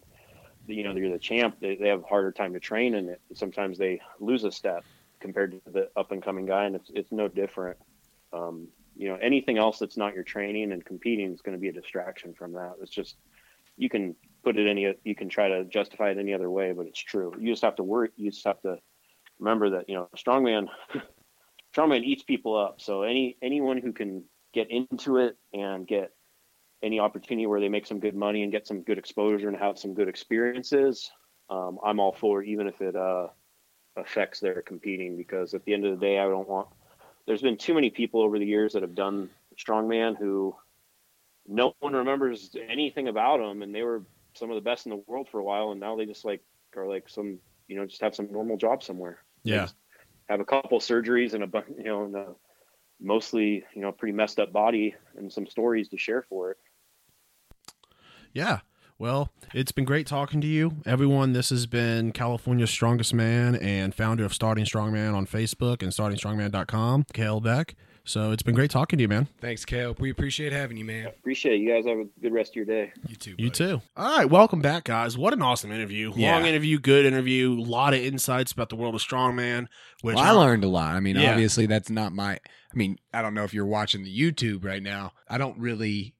you know they're the champ, they, they have a harder time to train, and it, sometimes they lose a step compared to the up and coming guy, and it's it's no different. Um, you know, anything else that's not your training and competing is going to be a distraction from that. It's just you can put it any you can try to justify it any other way, but it's true. You just have to work. You just have to remember that you know strongman strongman eats people up. So any anyone who can get into it and get any opportunity where they make some good money and get some good exposure and have some good experiences, um, I'm all for, even if it uh, affects their competing. Because at the end of the day, I don't want. There's been too many people over the years that have done strongman who no one remembers anything about them, and they were some of the best in the world for a while, and now they just like are like some you know just have some normal job somewhere. Yeah. Have a couple surgeries and a bu- you know and a mostly you know pretty messed up body and some stories to share for it. Yeah. Well, it's been great talking to you, everyone. This has been California's strongest man and founder of Starting Strongman on Facebook and StartingStrongman.com, Kalle Beck. So it's been great talking to you, man. Thanks, Kalle. We appreciate having you, man. Appreciate it. You guys have a good rest of your day. You too. You too. All right, welcome back, guys. What an awesome interview! Yeah. Long interview, good interview, a lot of insights about the world of strongman. Which Well, I learned a lot. I mean, Yeah. obviously, that's not my. I mean, I don't know if you're watching the YouTube right now. I don't really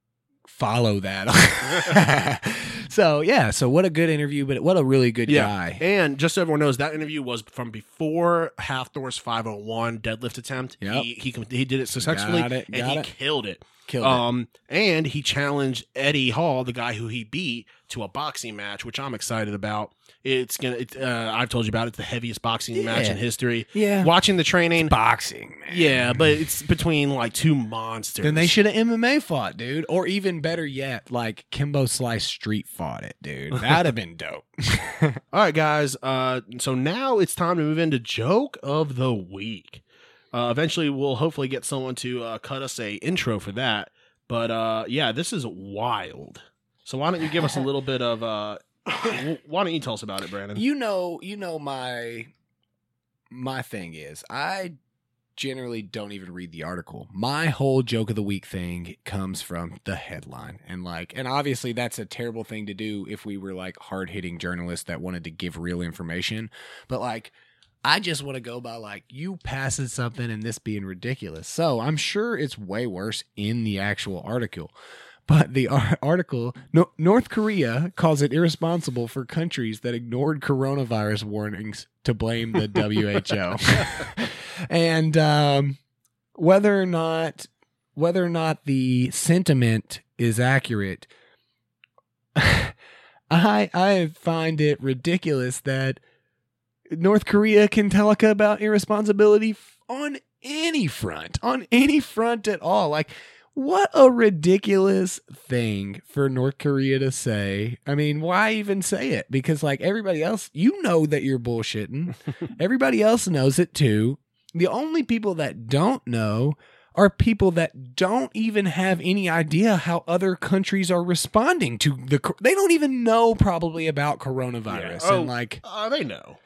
follow that. so yeah. So what a good interview, but what a really good Yeah. guy. And just so everyone knows, that interview was from before Hafthor's 501 deadlift attempt. Yep. He, he he did it successfully, it, and he it. killed it. Killed it. Um, and he challenged Eddie Hall, the guy who he beat, to a boxing match, which I'm excited about. It's gonna. It, uh, I've told you about it. It's the heaviest boxing match in history. Yeah. Watching the training, Boxing, man. yeah, but it's between like two monsters. Then they should have MMA fought, dude. Or even better yet, like Kimbo Slice Street fought it, dude. That'd have been dope. All right, guys. Uh, so now it's time to move into joke of the week. Uh, eventually, we'll hopefully get someone to uh, cut us a intro for that. But uh, yeah, this is wild. So why don't you give us a little bit of? Uh, why don't you tell us about it, Brandon? you know, you know my my thing is I generally don't even read the article. My whole joke of the week thing comes from the headline. And like and obviously that's a terrible thing to do if we were like hard-hitting journalists that wanted to give real information. But like I just want to go by like you passing something and this being ridiculous. So I'm sure it's way worse in the actual article. But the article, no, North Korea calls it irresponsible for countries that ignored coronavirus warnings to blame the WHO. and um, whether or not whether or not the sentiment is accurate, I I find it ridiculous that North Korea can talk about irresponsibility on any front, on any front at all. Like, what a ridiculous thing for North Korea to say. I mean, why even say it? Because, like, everybody else, you know that you're bullshitting. everybody else knows it too. The only people that don't know are people that don't even have any idea how other countries are responding to the. They don't even know probably about coronavirus. Yeah. Oh. And, like, Uh, they know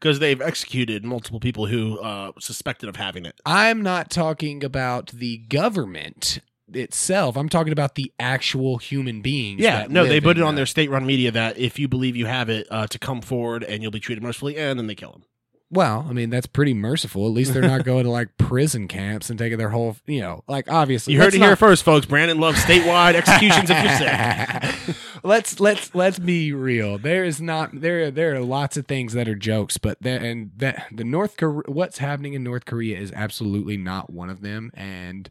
because they've executed multiple people who uh, suspected of having it. I'm not talking about the government itself. I'm talking about the actual human beings. Yeah, no, they put it on their state-run media that if you believe you have it, uh, to come forward and you'll be treated mercifully, and then they kill them. Well, I mean, that's pretty merciful. At least they're not going to like prison camps and taking their whole, you know, like obviously. You heard it here first, folks. Brandon loves statewide executions if you're sick. let's let's let's be real. There is not there there are lots of things that are jokes, but that and that the North Korea what's happening in North Korea is absolutely not one of them. And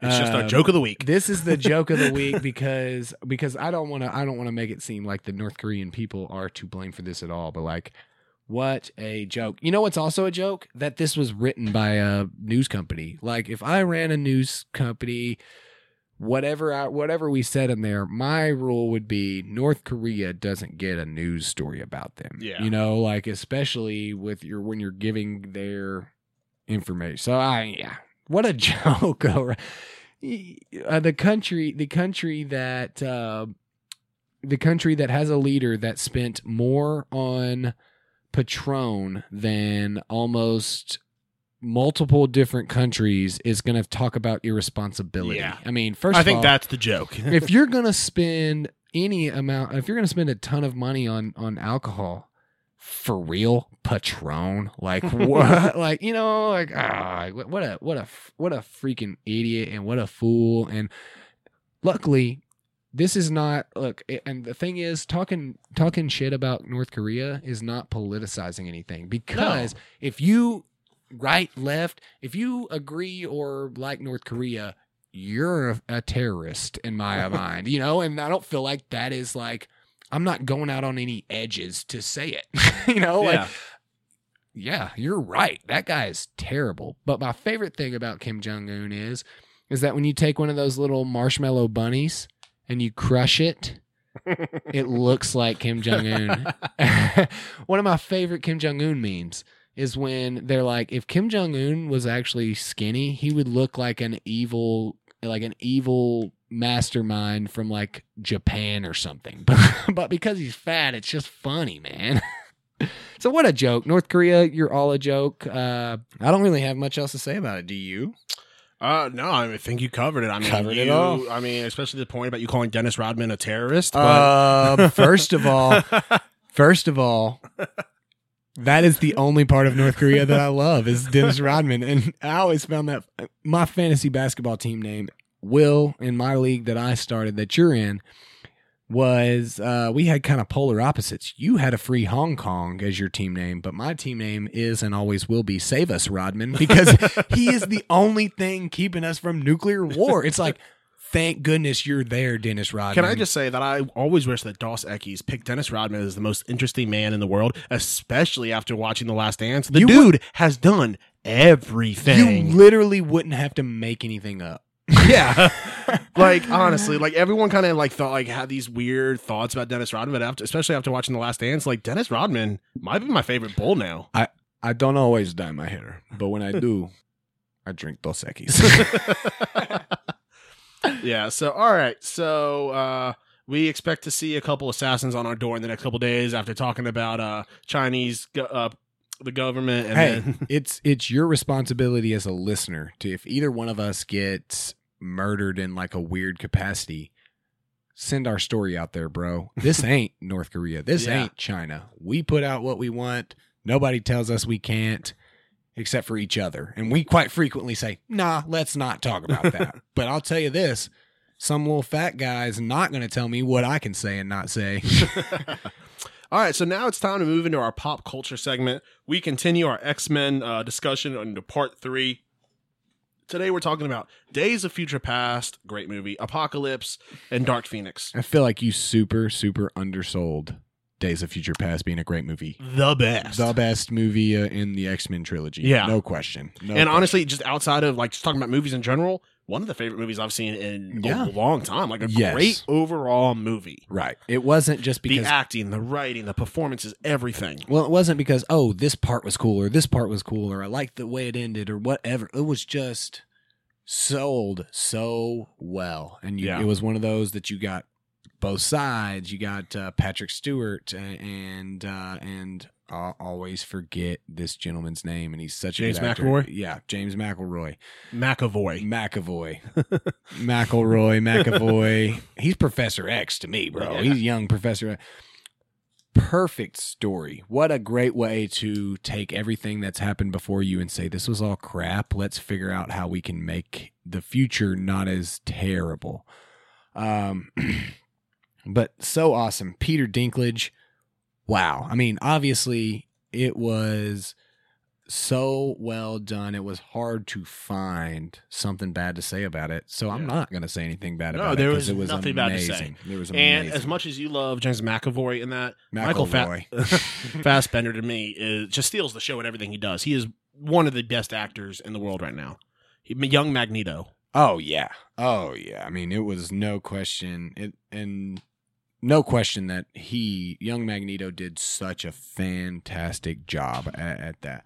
It's just our um, joke of the week. This is the joke of the week because because I don't want to I don't want to make it seem like the North Korean people are to blame for this at all, but like what a joke. You know what's also a joke? That this was written by a news company. Like if I ran a news company whatever I, whatever we said in there, my rule would be North Korea doesn't get a news story about them. Yeah. You know, like especially with your when you're giving their information. So I yeah. What a joke. Uh, the country the country that uh, the country that has a leader that spent more on Patron than almost multiple different countries is going to talk about irresponsibility. Yeah. I mean, first I think all, that's the joke. if you're going to spend any amount if you're going to spend a ton of money on on alcohol for real patron like what like you know like ah what a what a what a freaking idiot and what a fool and luckily this is not look and the thing is talking talking shit about north korea is not politicizing anything because if you right left if you agree or like north korea you're a, a terrorist in my mind you know and i don't feel like that is like i'm not going out on any edges to say it you know like yeah. yeah, you're right. That guy is terrible. But my favorite thing about Kim Jong Un is, is that when you take one of those little marshmallow bunnies and you crush it, it looks like Kim Jong Un. one of my favorite Kim Jong Un memes is when they're like, if Kim Jong Un was actually skinny, he would look like an evil, like an evil mastermind from like Japan or something. But but because he's fat, it's just funny, man. So what a joke, North Korea! You're all a joke. Uh, I don't really have much else to say about it. Do you? Uh, no, I think you covered it. I mean, Covered it you- all. I mean, especially the point about you calling Dennis Rodman a terrorist. But Uh, first of all, first of all, that is the only part of North Korea that I love is Dennis Rodman, and I always found that my fantasy basketball team name Will in my league that I started that you're in was uh, we had kind of polar opposites. You had a free Hong Kong as your team name, but my team name is and always will be Save Us Rodman because he is the only thing keeping us from nuclear war. It's like, thank goodness you're there, Dennis Rodman. Can I just say that I always wish that Dos Equis picked Dennis Rodman as the most interesting man in the world, especially after watching The Last Dance. The You dude has done everything. You literally wouldn't have to make anything up. yeah, like honestly, like everyone kind of like thought like had these weird thoughts about Dennis Rodman, after, especially after watching The Last Dance, like Dennis Rodman might be my favorite bull now. I I don't always dye my hair, but when I do, I drink Dos Equis. yeah. So all right. So uh we expect to see a couple assassins on our door in the next couple days after talking about uh Chinese uh the government and hey, then it's it's your responsibility as a listener to if either one of us gets murdered in like a weird capacity, send our story out there, bro. This ain't North Korea. This Yeah. ain't China. We put out what we want. Nobody tells us we can't. Except for each other. And we quite frequently say, nah, let's not talk about that. but I'll tell you this some little fat guy is not going to tell me what I can say and not say. All right, so now it's time to move into our pop culture segment. We continue our X Men uh, discussion into part three. Today we're talking about Days of Future Past, great movie, Apocalypse, and Dark Phoenix. I feel like you super, super undersold Days of Future Past being a great movie. The best. The best movie uh, in the X Men trilogy. Yeah. No question. No and question. honestly, just outside of like just talking about movies in general, one of the favorite movies I've seen in Yeah. a long time. Like a Yes. great overall movie. Right. It wasn't just because The acting, the writing, the performances, everything. well, it wasn't because, oh, this part was cool or this part was cool or I liked the way it ended or whatever. It was just sold so well. And you, Yeah. it was one of those that you got both sides. You got uh, Patrick Stewart and uh, and I always forget this gentleman's name, and he's such a James. McAvoy? Yeah, James McElroy, McAvoy. McAvoy, McElroy, McAvoy. He's Professor X to me, bro. Yeah. He's young Professor. X. Perfect story. What a great way to take everything that's happened before you and say this was all crap. Let's figure out how we can make the future not as terrible. Um, but so awesome. Peter Dinklage. Wow. I mean, obviously, it was so well done. It was hard to find something bad to say about it. So I'm Yeah. not going to say anything bad No, about there it was it was nothing bad to say. amazing. It was And amazing. as much as you love James McAvoy in that, Michael Fa- Fassbender to me is just steals the show and everything he does. He is one of the best actors in the world right now. He, young Magneto. Oh yeah. Oh yeah. I mean, it was no question. It and no question that he, young Magneto, did such a fantastic job at, at that.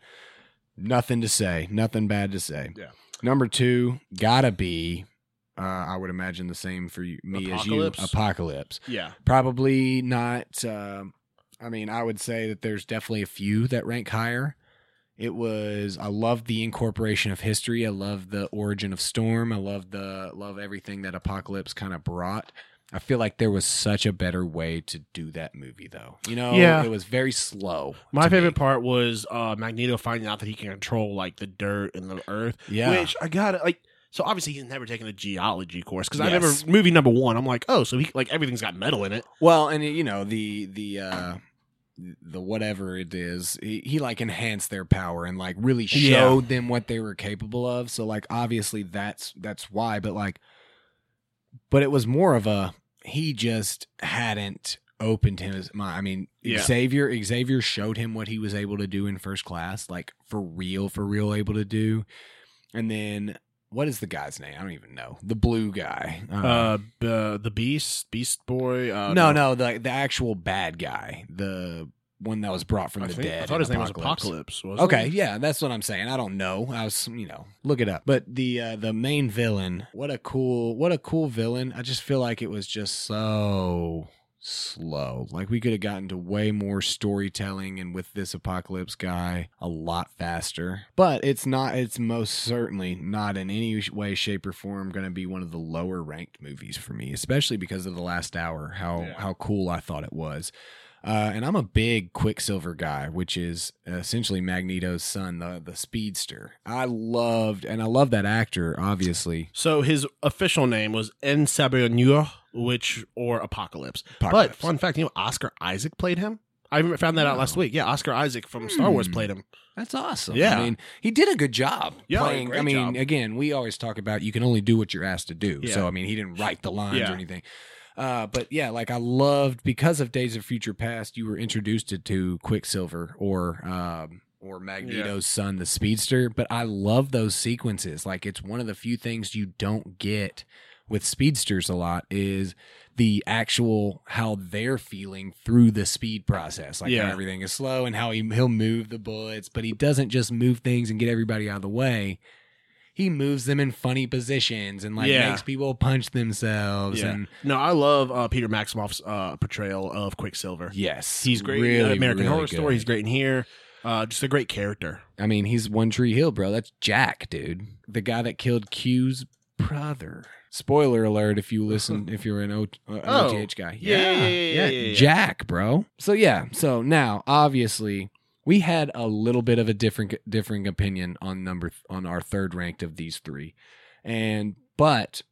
Nothing to say. Nothing bad to say. Yeah. Number two, gotta be. Uh, I would imagine the same for you, me as you. Apocalypse? Apocalypse. Yeah. Probably not. Uh, I mean, I would say that there's definitely a few that rank higher. It was. I love the incorporation of history. I love the origin of Storm. I love the love everything that Apocalypse kind of brought. I feel like there was such a better way to do that movie, though. You know, Yeah. it was very slow. My favorite me. part was uh, Magneto finding out that he can control like the dirt and the earth. Yeah. Which I got it. Like, so obviously he's never taken a geology course because I never movie number one. I'm like, oh, so he like everything's got metal in it. Well, and you know the the uh the whatever it is, he, he like enhanced their power and like really Yeah. showed them what they were capable of. So like obviously that's that's why, but like but it was more of a he just hadn't opened his mind. I mean, Yeah. Xavier Xavier showed him what he was able to do in first class, like for real, for real able to do. And then what is the guy's name? I don't even know. The blue guy. Uh, uh the Beast, Beast Boy. Uh, no, no, the the actual bad guy, the one that was brought from I, the think, dead. I thought his name was Apocalypse. Apocalypse. wasn't Okay, it? yeah, that's what I'm saying. I don't know. I was, you know, look it up. But the uh, the main villain, what a cool, what a cool villain. I just feel like it was just so slow. Like we could have gotten to way more storytelling and with this apocalypse guy a lot faster. But it's not it's most certainly not in any way shape or form going to be one of the lower ranked movies for me, especially because of the last hour how Yeah. how cool I thought it was. Uh, and I'm a big Quicksilver guy, which is essentially Magneto's son, the the speedster. I loved, and I love that actor, obviously. So his official name was En Sabah Nur, which or Apocalypse. Apocalypse. But fun fact, you know, Oscar Isaac played him. I found that out last week. Yeah, Oscar Isaac from Star Wars Hmm. played him. That's awesome. Yeah. I mean, he did a good job Yeah, playing. I mean, job. again, we always talk about you can only do what you're asked to do. Yeah. So, I mean, he didn't write the lines Yeah. or anything. Uh, but yeah, like I loved because of Days of Future Past, you were introduced to, Quicksilver or um, or Magneto's son, the Speedster. But I love those sequences. Like it's one of the few things you don't get with speedsters a lot is the actual how they're feeling through the speed process like how everything is slow and how he, he'll move the bullets but he doesn't just move things and get everybody out of the way he moves them in funny positions and like Yeah. makes people punch themselves Yeah. and No, I love uh, Peter Maximoff's uh, portrayal of Quicksilver. yes He's great. in really, American really Horror good. Story. He's great in here. Uh, just a great character. i mean he's one tree hill bro that's jack dude the guy that killed q's brother spoiler alert if you listen if you're an, o- uh, an Oh. oth guy yeah, yeah, yeah, yeah. jack bro so yeah so now obviously we had a little bit of a different differing opinion on number on our third ranked of these three and but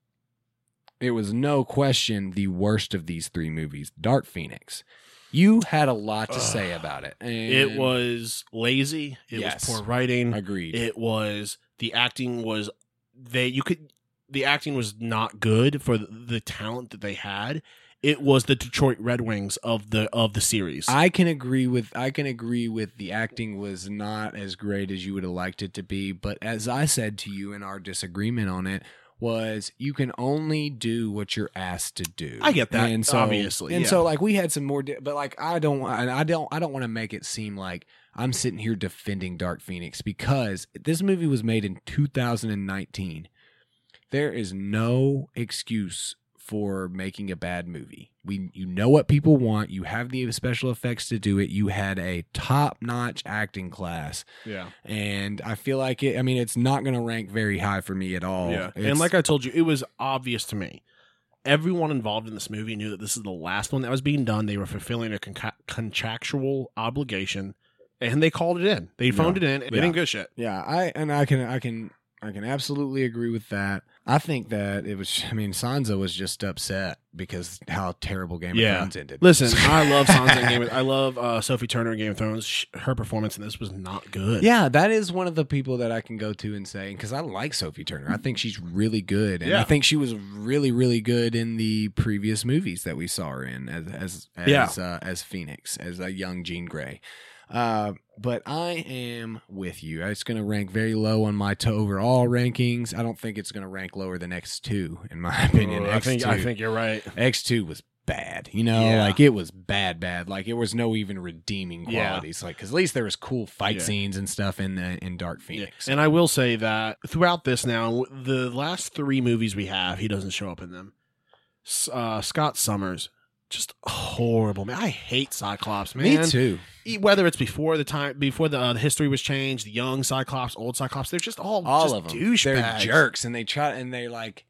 it was no question the worst of these three movies dark phoenix you had a lot to say Ugh. about it and It was lazy. It Yes. was poor writing. agreed It was the acting was they you could the acting was not good for the, the talent that they had. It was the Detroit Red Wings of the of the series. I can agree with I can agree with the acting was not as great as you would have liked it to be, but as I said to you in our disagreement on it was you can only do what you're asked to do. I get that, and so, obviously, and yeah. so like we had some more, di- but like I don't, and I don't, I don't want to make it seem like I'm sitting here defending Dark Phoenix because this movie was made in 2019. There is no excuse for making a bad movie. We you know what people want. You have the special effects to do it. You had a top notch acting class, Yeah. and I feel like it. I mean, it's not going to rank very high for me at all. Yeah. It's- And like I told you, it was obvious to me. Everyone involved in this movie knew that this is the last one that was being done. They were fulfilling a conca- contractual obligation, and they called it in. They phoned it in, and Yeah. they didn't go shit. Yeah, I and I can I can I can absolutely agree with that. I think that it was. I mean, Sansa was just upset because how terrible Game Yeah. of Thrones ended. Listen, I love Sansa in Game of I love uh, Sophie Turner in Game of Thrones. Sh- Her performance in this was not good. Yeah, that is one of the people that I can go to and say because I like Sophie Turner. I think she's really good, and I think she was really, really good in the previous movies that we saw her in as as as, Yeah. uh, as Phoenix, as a young Jean Grey. Uh, but I am with you. It's going to rank very low on my to overall rankings. I don't think it's going to rank lower than X two, in my opinion. I think I think you're right. X two was bad. You know, Yeah. like it was bad, bad. Like it was no even redeeming Yeah. qualities. Like because at least there was cool fight Yeah. scenes and stuff in the in Dark Phoenix. And I will say that throughout this now, the last three movies we have, he doesn't show up in them. Uh, Scott Summers, just horrible man. I hate Cyclops, man. Me too. Whether it's before the time, before the, uh, the history was changed, the young Cyclops, old Cyclops, they're just all All just of them. douchebags. They're jerks, and they try and they like.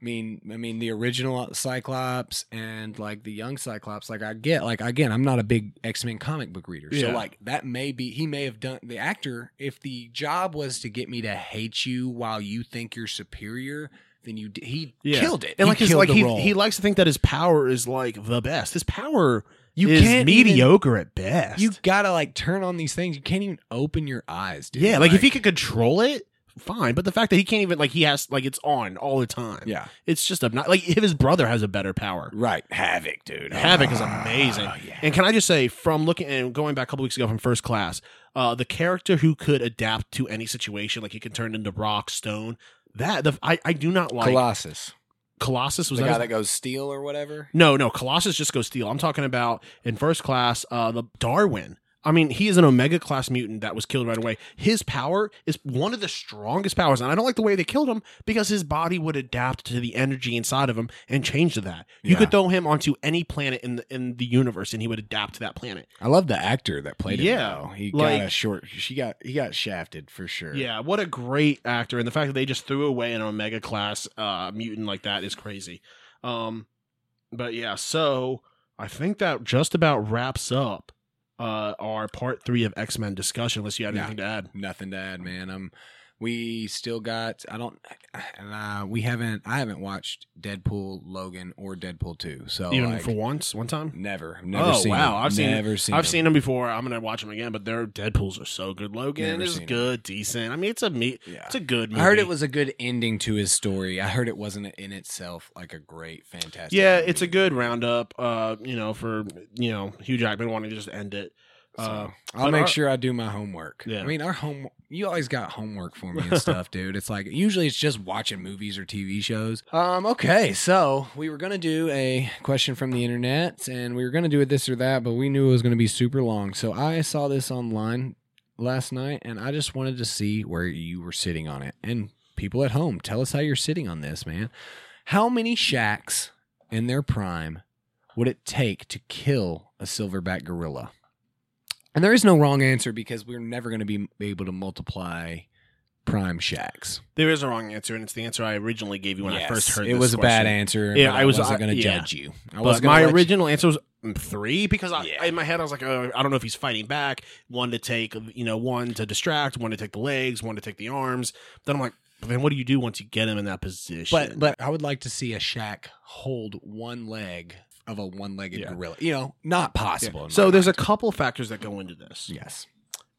I mean, I mean the original Cyclops and like the young Cyclops. Like I get, like again, I'm not a big X Men comic book reader, so like that may be he may have done the actor. If the job was to get me to hate you while you think you're superior, then you d- he Yeah. killed it. And He like, his, like he, role. he likes to think that his power is like the best. His power You is can't even- mediocre at best. You gotta like turn on these things. You can't even open your eyes, dude. yeah, like, if he could control it, fine. But the fact that he can't even like he has like it's on all the time. yeah, it's just obnoxious. Like if his brother has a better power. right. Havoc, dude. Havoc is Ah, amazing. yeah. And can I just say, from looking and going back a couple weeks ago from First Class, uh, the character who could adapt to any situation, like he can turn into rock, stone. That the I, I do not like Colossus, Colossus was the that guy his- that goes steel or whatever. no no Colossus just goes steel. I'm talking about in First Class, uh, the Darwin. I mean, he is an Omega class mutant that was killed right away. His power is one of the strongest powers, and I don't like the way they killed him because his body would adapt to the energy inside of him and change to that. You Yeah. could throw him onto any planet in the in the universe, and he would adapt to that planet. I love the actor that played him. Yeah, though. he like- got a short. She got he got shafted for sure. Yeah, what a great actor, and the fact that they just threw away an Omega class uh, mutant like that is crazy. Um, but yeah, so I think that just about wraps up uh, our part three of X Men discussion. Unless you had anything to add. nothing to add, man. Um, we still got. I don't. Uh, we haven't. I haven't watched Deadpool, Logan, or Deadpool two. So Even like, for once, one time. never, never oh seen. wow, them. I've seen never seen. I've them. seen them before. I'm gonna watch them again, but their Deadpool's are so good. Logan Never is good, decent. I mean, it's a me. Yeah. It's a good. Movie. I heard it was a good ending to his story. I heard it wasn't in itself like a great, fantastic. Yeah, movie. it's a good roundup. Uh, you know, for you know Hugh Jackman wanting to just end it. So, Uh, I'll make our- sure I do my homework. Yeah. I mean, our home. You always got homework for me and stuff, dude. It's like usually it's just watching movies or TV shows. Um. Okay, so we were gonna do a question from the internet, and we were gonna do it this or that, but we knew it was gonna be super long. So I saw this online last night, and I just wanted to see where you were sitting on it. And people at home, tell us how you're sitting on this, man. How many Shaqs in their prime would it take to kill a silverback gorilla? And there is no wrong answer because we're never going to be able to multiply prime Shaqs. There is a wrong answer, and it's the answer I originally gave you when I Yes, first heard it this was a bad question. answer. Yeah, but I was- wasn't I- going to yeah. judge you. I But was my gonna let you- original answer was mm, three because I, Yeah. in my head I was like, uh, I don't know if he's fighting back. One to take, you know, one to distract, one to take the legs, one to take the arms. Then I'm like, but then what do you do once you get him in that position? But but I would like to see a Shaq hold one leg of a one-legged Yeah. gorilla. You know, not possible. in So my there's a couple factors that go into this. yes.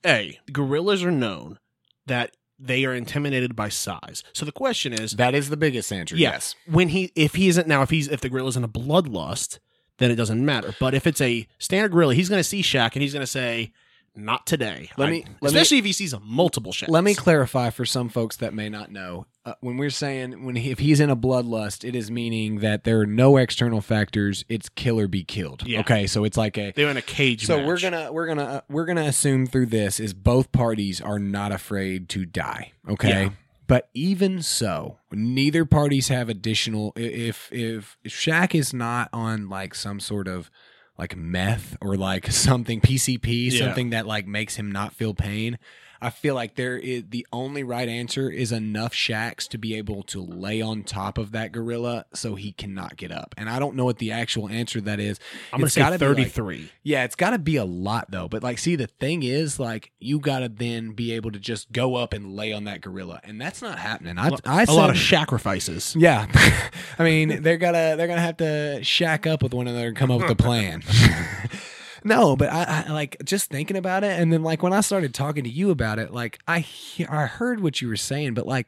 A, gorillas are known that they are intimidated by size. So the question is, That is the biggest answer. Yeah. Yes. when he if he isn't now if he's if the gorilla's in a bloodlust, then it doesn't matter. But if it's a standard gorilla, he's going to see Shaq and he's going to say, "Not today." Let I- me- let me- especially if he sees multiple Shaqs. Let me clarify for some folks that may not know. Uh, when we're saying when he, if he's in a bloodlust, it is meaning that there are no external factors. It's kill or be killed. Yeah. Okay, so it's like a They're in a cage. So match. we're gonna we're gonna uh, we're gonna assume through this is both parties are not afraid to die. Okay. Yeah. But even so, neither parties have additional. If if if Shaq is not on like some sort of like meth or like something PCP, Yeah. something that like makes him not feel pain. I feel like there is the only right answer is enough Shaqs to be able to lay on top of that gorilla so he cannot get up. And I don't know what the actual answer to that is. I'm gonna It's say gotta be, like- 33. Yeah, it's got to be a lot though. But like, see, the thing is, like, you got to then be able to just go up and lay on that gorilla, and that's not happening. I, I a lot of sacrifices. yeah, I mean, they're gonna they're gonna have to shack up with one another and come up with a plan. no, but I, I like just thinking about it, and then like when I started talking to you about it, like I he- I heard what you were saying, but like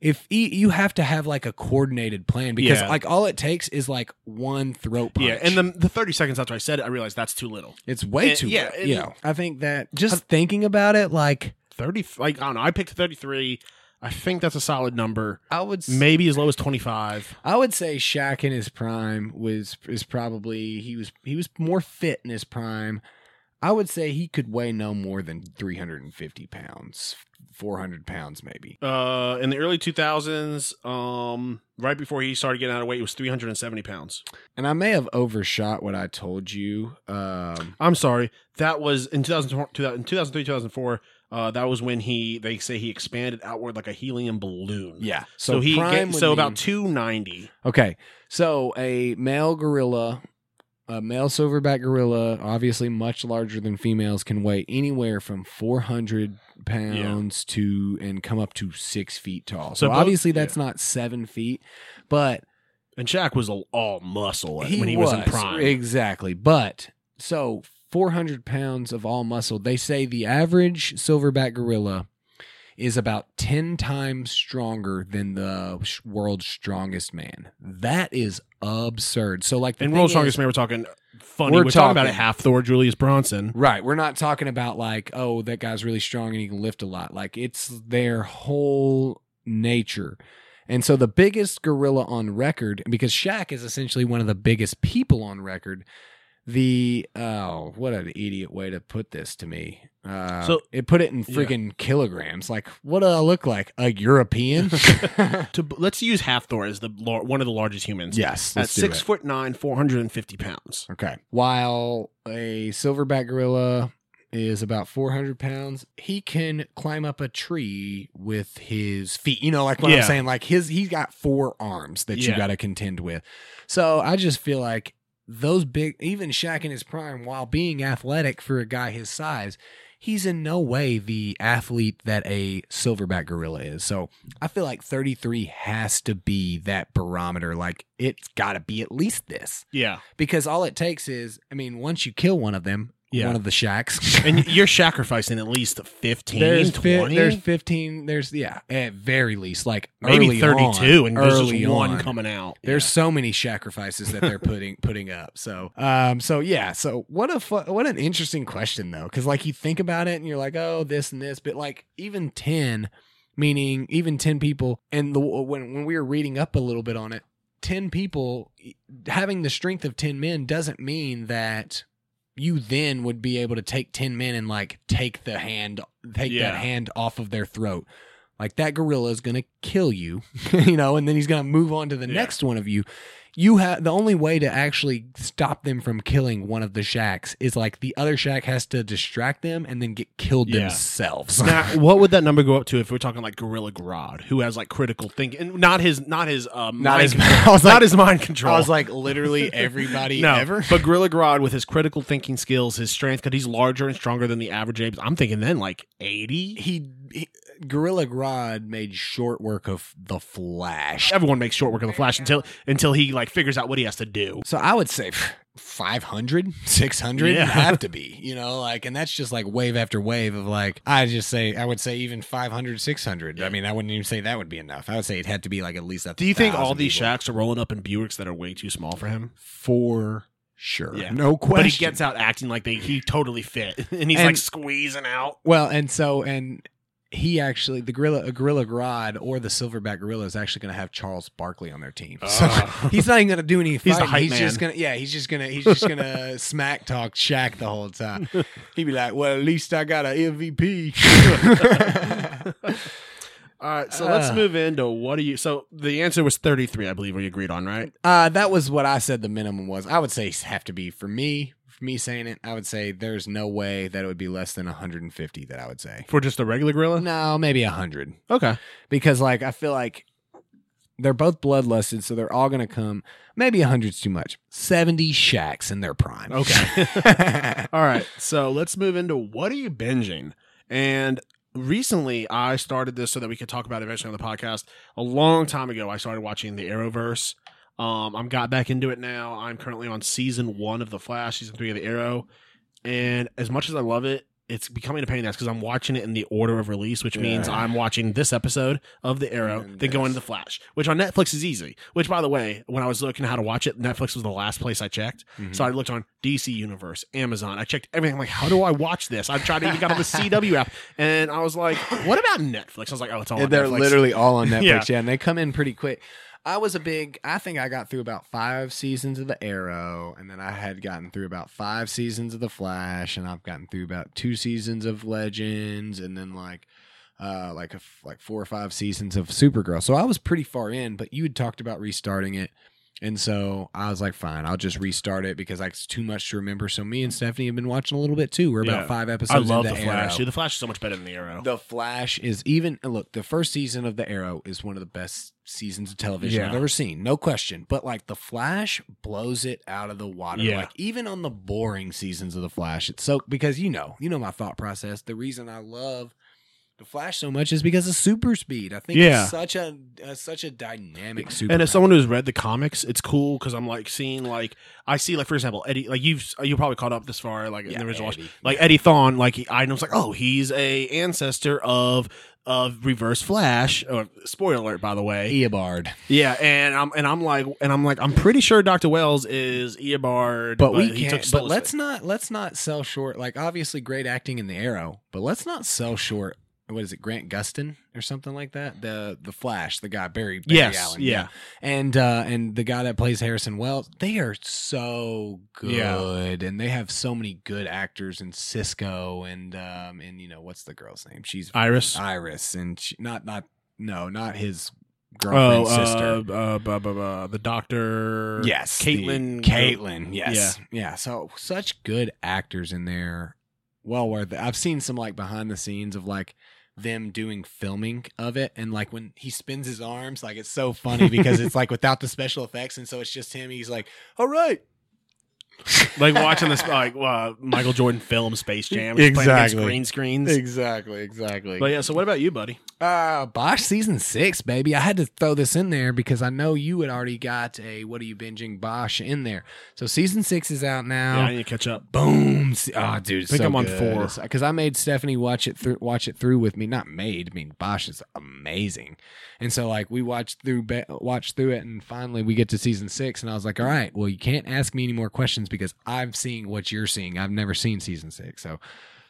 if e- you have to have like a coordinated plan because Yeah. like all it takes is like one throat punch. Yeah, and the the 30 seconds after I said it, I realized that's too little. it's way and- too yeah, yeah. and- I think that just thinking about it, like 30, like I don't know. I picked 33. I think that's a solid number. I would s- Maybe as low as 25. I would say Shaq in his prime was is probably he was he was more fit in his prime. I would say he could weigh no more than 350 pounds, 400 pounds maybe. Uh, in the early 2000s, um, right before he started getting out of weight, it was 370 pounds. And I may have overshot what I told you. Um, I'm sorry. That was in 2004, in 2003, 2004. Uh, that was when he they say he expanded outward like a helium balloon. yeah. So, he prime get, so mean- about 290. Okay. So a male gorilla, a male silverback gorilla, obviously much larger than females, can weigh anywhere from 400 pounds to and come up to six feet tall. So, So both- obviously that's not seven feet, but And Shaq was all, all muscle he when he was, in prime. Exactly. But so 400 pounds of all muscle, they say the average silverback gorilla is about 10 times stronger than the world's strongest man. That is absurd. So, like, the and World's Strongest is- Man, we're talking funny. We're We're, talking, about talking- it Hafthor, Julius Bjornsson. Right. We're not talking about like, oh, that guy's really strong and he can lift a lot. Like it's their whole nature. And so the biggest gorilla on record, because Shaq is essentially one of the biggest people on record, the oh, what an idiot way to put this to me. Uh, So- it put it in Yeah. freaking kilograms. Like, what do I look like? A European? To let's use Hafthor as the one of the largest humans. yes. at six it. foot nine, 450 pounds. Okay. While a silverback gorilla is about 400 pounds, he can climb up a tree with his feet. You know, like what Yeah. I'm saying, like his, he's got four arms that you got to contend with. So I just feel like those big, even Shaq in his prime, while being athletic for a guy his size, he's in no way the athlete that a silverback gorilla is. So I feel like 33 has to be that barometer. Like it's got to be at least this Yeah, because all it takes is, I mean, once you kill one of them, Yeah. one of the Shaqs, and you're sacrificing at least 15, there's 20, fi- there's 15, there's yeah, at very least like maybe early 32, on, and there's early just one on. coming out. There's so many sacrifices that they're putting putting up. So, um, so yeah. So what a fu- what an interesting question though, because like you think about it and you're like, oh, this and this, but like even ten, meaning even ten people, and the when when we were reading up a little bit on it, ten people having the strength of ten men doesn't mean that you then would be able to take 10 men and like take the hand take Yeah. that hand off of their throat like that gorilla is going to kill you you know and then he's going to move on to the Yeah. next one of you you have the only way to actually stop them from killing one of the Shaqs is like the other Shaq has to distract them and then get killed Yeah. themselves now, what would that number go up to if we're talking like Gorilla Grodd, who has like critical thinking, and not his, not his, um, Not mind his- control, I was not like- his mind control. i was like literally everybody no, ever but Gorilla Grodd with his critical thinking skills, his strength, because he's larger and stronger than the average apes. I'm thinking then like 80. he, he gorilla grodd made short work of the flash Everyone makes short work of the Flash until until he like figures out what he has to do. So I would say 500, 600 Yeah. have to be, you know, like, and that's just like wave after wave of like, I just say, I would say even 500, 600. I mean, I wouldn't even say that would be enough. I would say it had to be like at least a Do you think all these people. Shaqs are rolling up in Buicks that are way too small for him? For sure. Yeah. No question. But he gets out acting like they he totally fit, and he's And- like squeezing out. Well, and so, and he actually, the gorilla, a gorilla Grodd or the silverback gorilla is actually going to have Charles Barkley on their team. So Oh. he's not even going to do any He's fighting. hype He's just man. gonna, yeah, he's just gonna, he's just gonna smack talk Shaq the whole time. He'd be like, "Well, at least I got an MVP." All right, so let's Uh. move into what do you? So the answer was 33, I believe, we agreed on, right? Uh, that was what I said the minimum was. I would say have to be for me. Me saying it, I would say there's no way that it would be less than 150. That I would say. For just a regular gorilla? No, maybe 100 Okay. because like I feel like they're both bloodlusted, so they're all gonna come. Maybe 100's too much. 70 Shaqs in their prime. Okay. All right, so let's move into what are you binging? And recently, I started this so that we could talk about it eventually on the podcast. A long time ago, I started watching the Arrowverse. Um, I'm got back into it now. I'm currently on season one of the Flash, season three of the Arrow, and as much as I love it, it's becoming a pain in the ass because I'm watching it in the order of release, which means I'm watching this episode of the Arrow, And then going into the Flash, which on Netflix is easy. Which, by the way, when I was looking how to watch it, Netflix was the last place I checked. Mhm. So I looked on DC Universe, Amazon. I checked everything. I'm like, how do I watch this? I tried to even got on the CW app, and I was like, what about Netflix? I was like, oh, it's all. Yeah, they're Netflix. literally all on Netflix. Yeah. yeah. and they come in pretty quick. I was a big. I think I got through about five seasons of the Arrow, and then I had gotten through about five seasons of the Flash, and I've gotten through about two seasons of Legends, and then like, uh, like a, like four or five seasons of Supergirl. So I was pretty far in, but you had talked about restarting it. And so I was like, fine, I'll just restart it because like, it's too much to remember. So me and Stephanie have been watching a little bit too. We're about Yeah. five I episodes. love the into Flash. Arrow. Dude, the Flash is so much better than the Arrow. The Flash is even look, the first season of The Arrow is one of the best seasons of television Yeah. I've ever seen. No question. But like The Flash blows it out of the water. Yeah. Like even on the boring seasons of The Flash, it's so because you know, you know my thought process. The reason I love the Flash so much is because of super speed. I think Yeah. it's such a uh, such a dynamic super. and as someone who's read the comics, it's cool because I'm like seeing like I see like for example Eddie like you've you probably caught up this far like in the original watch. Eddie. like Eddie Thawne like he, I know it's like oh he's a ancestor of of Reverse Flash. Or, spoiler alert by the way. Eobard. Yeah, and I'm and I'm like and I'm like I'm pretty sure Dr. Wells is Eobard, But, we can't. But let's not let's not sell short. Like obviously great acting in the Arrow, but let's not sell short. What is it, Grant Gustin or something like that? The the Flash, the guy Barry, Barry Yes, Allen, yeah. and uh, and the guy that plays Harrison Wells. They are so good, Yeah. and they have so many good actors in Cisco and um and you know what's the girl's name? She's Iris. Iris, and she, not not no, not his Oh, uh, sister. uh, bu- the doctor. Yes, Caitlin. Caitlin. Yes, yeah. So such good actors in there. Well worth it. I've seen some like behind the scenes of like them doing filming of it, and like when he spins his arms, like it's so funny because it's like without the special effects, and so it's just him. He's like, "All right." Like watching this like uh, Michael Jordan film Space Jam, just playing Exactly. green screens. Exactly, exactly. But yeah, so what about you, buddy? Uh, Bosch season six, baby. I had to throw this in there because I know you had already got a what are you binging Bosch in there. So season six is out now. Yeah, I need to catch up. Boom! Oh, dude, I think I'm on four. because I made Stephanie watch it through watch it through with me. Not made. I mean, Bosch is amazing, and so like we watched through watched through it, and finally we get to season six, and I was like, all right, well you can't ask me any more questions because I'm seeing what you're seeing. I've never seen season six, so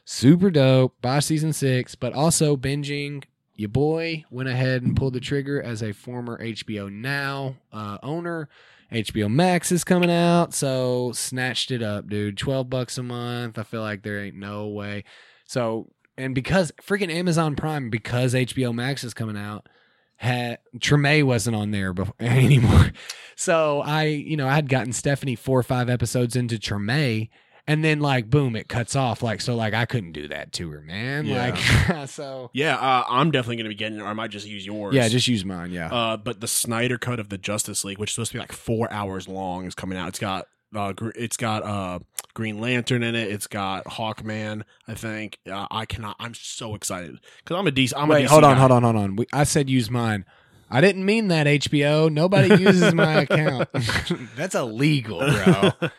super dope. Bosch season six, but also binging. Your boy went ahead and pulled the trigger as a former HBO Now uh, owner. HBO Max is coming out, so snatched it up, dude. 12 bucks a month. I feel like there ain't no way. So, and because freaking Amazon Prime, because HBO Max is coming out, had Treme wasn't on there before, anymore. So I, you know, I had gotten Stephanie four or five episodes into Treme, and then like boom, it cuts off. Like so, like I couldn't do that to her, man. Yeah. Like so, Yeah, uh, I'm definitely going to be getting or I might just use yours. yeah, just use mine. Yeah, Uh, but the Snyder Cut of the Justice League, which is supposed to be like four hours long, is coming out. It's got uh, gr- it's got uh, Green Lantern in it. It's got Hawkman. I think uh, I cannot. I'm so excited because I'm a DC. I'm a Wait, DC hold on, guy. hold on, hold on. We, I said use mine. I didn't mean that HBO. Nobody uses my account. That's illegal, bro.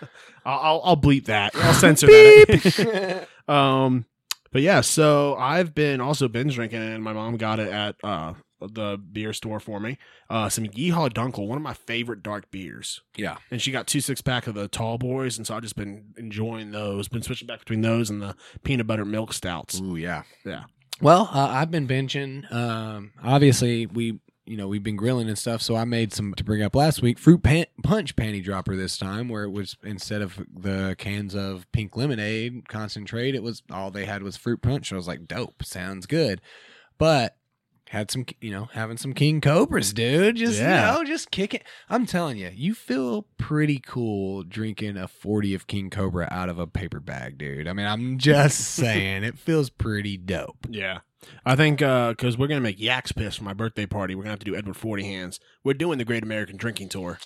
I'll, I'll I'll bleep that. I'll censor that. um, but yeah, so I've been also binge drinking, and my mom got it at uh the beer store for me. Uh, some Yeehaw Dunkel, one of my favorite dark beers. yeah. and she got two six pack of the tall boys, and so I've just been enjoying those. Been switching back between those and the peanut butter milk stouts. Ooh, yeah. Yeah. Well, uh, I've been binging. Um, obviously, we you know we've been grilling and stuff, so I made some to bring up last week. Fruit pan- punch panty dropper this time, where it was instead of the cans of pink lemonade concentrate, it was all they had was fruit punch. So I was like, dope, sounds good. But had some, you know, having some king cobras, dude. Just Yeah. you know, just kicking. I'm telling you, you feel pretty cool drinking a 40 of king cobra out of a paper bag, dude. I mean, I'm just saying, it feels pretty dope. Yeah. I think uh, because we're going to make Yaks piss for my birthday party, we're going to have to do Edward 40 Hands. We're doing the Great American Drinking Tour.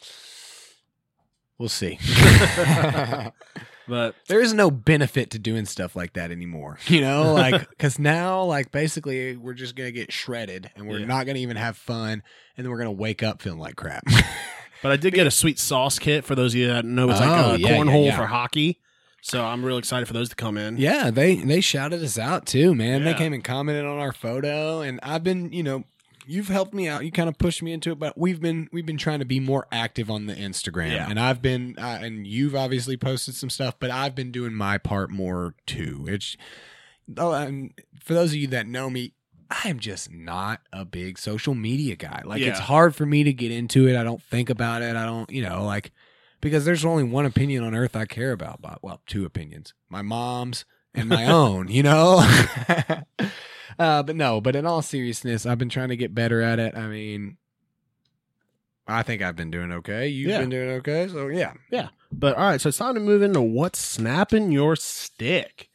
We'll see. But there is no benefit to doing stuff like that anymore. You know, like because now, like basically, we're just gonna get shredded, and we're Yeah. not gonna even have fun, and then we're gonna wake up feeling like crap. but I did get a sweet sauce kit for those of you that know it's Oh, like a oh, yeah, yeah, cornhole yeah. for hockey. So I'm real excited for those to come in. yeah, they they shouted us out too, man. They came and commented on our photo, and I've been, you know. You've helped me out. You kind of pushed me into it, but we've been we've been trying to be more active on the Instagram, Yeah. and I've been uh, and you've obviously posted some stuff, but I've been doing my part more too. It's oh, and for those of you that know me, I am just not a big social media guy. Like it's hard for me to get into it. I don't think about it. I don't, you know, like because there's only one opinion on earth I care about. But well, two opinions: my mom's and my own. You know. uh, but no. But in all seriousness, I've been trying to get better at it. I mean. I think I've been doing okay. You've Yeah. been doing okay. So yeah. Yeah. But all right, so it's time to move into what's snapping your stick.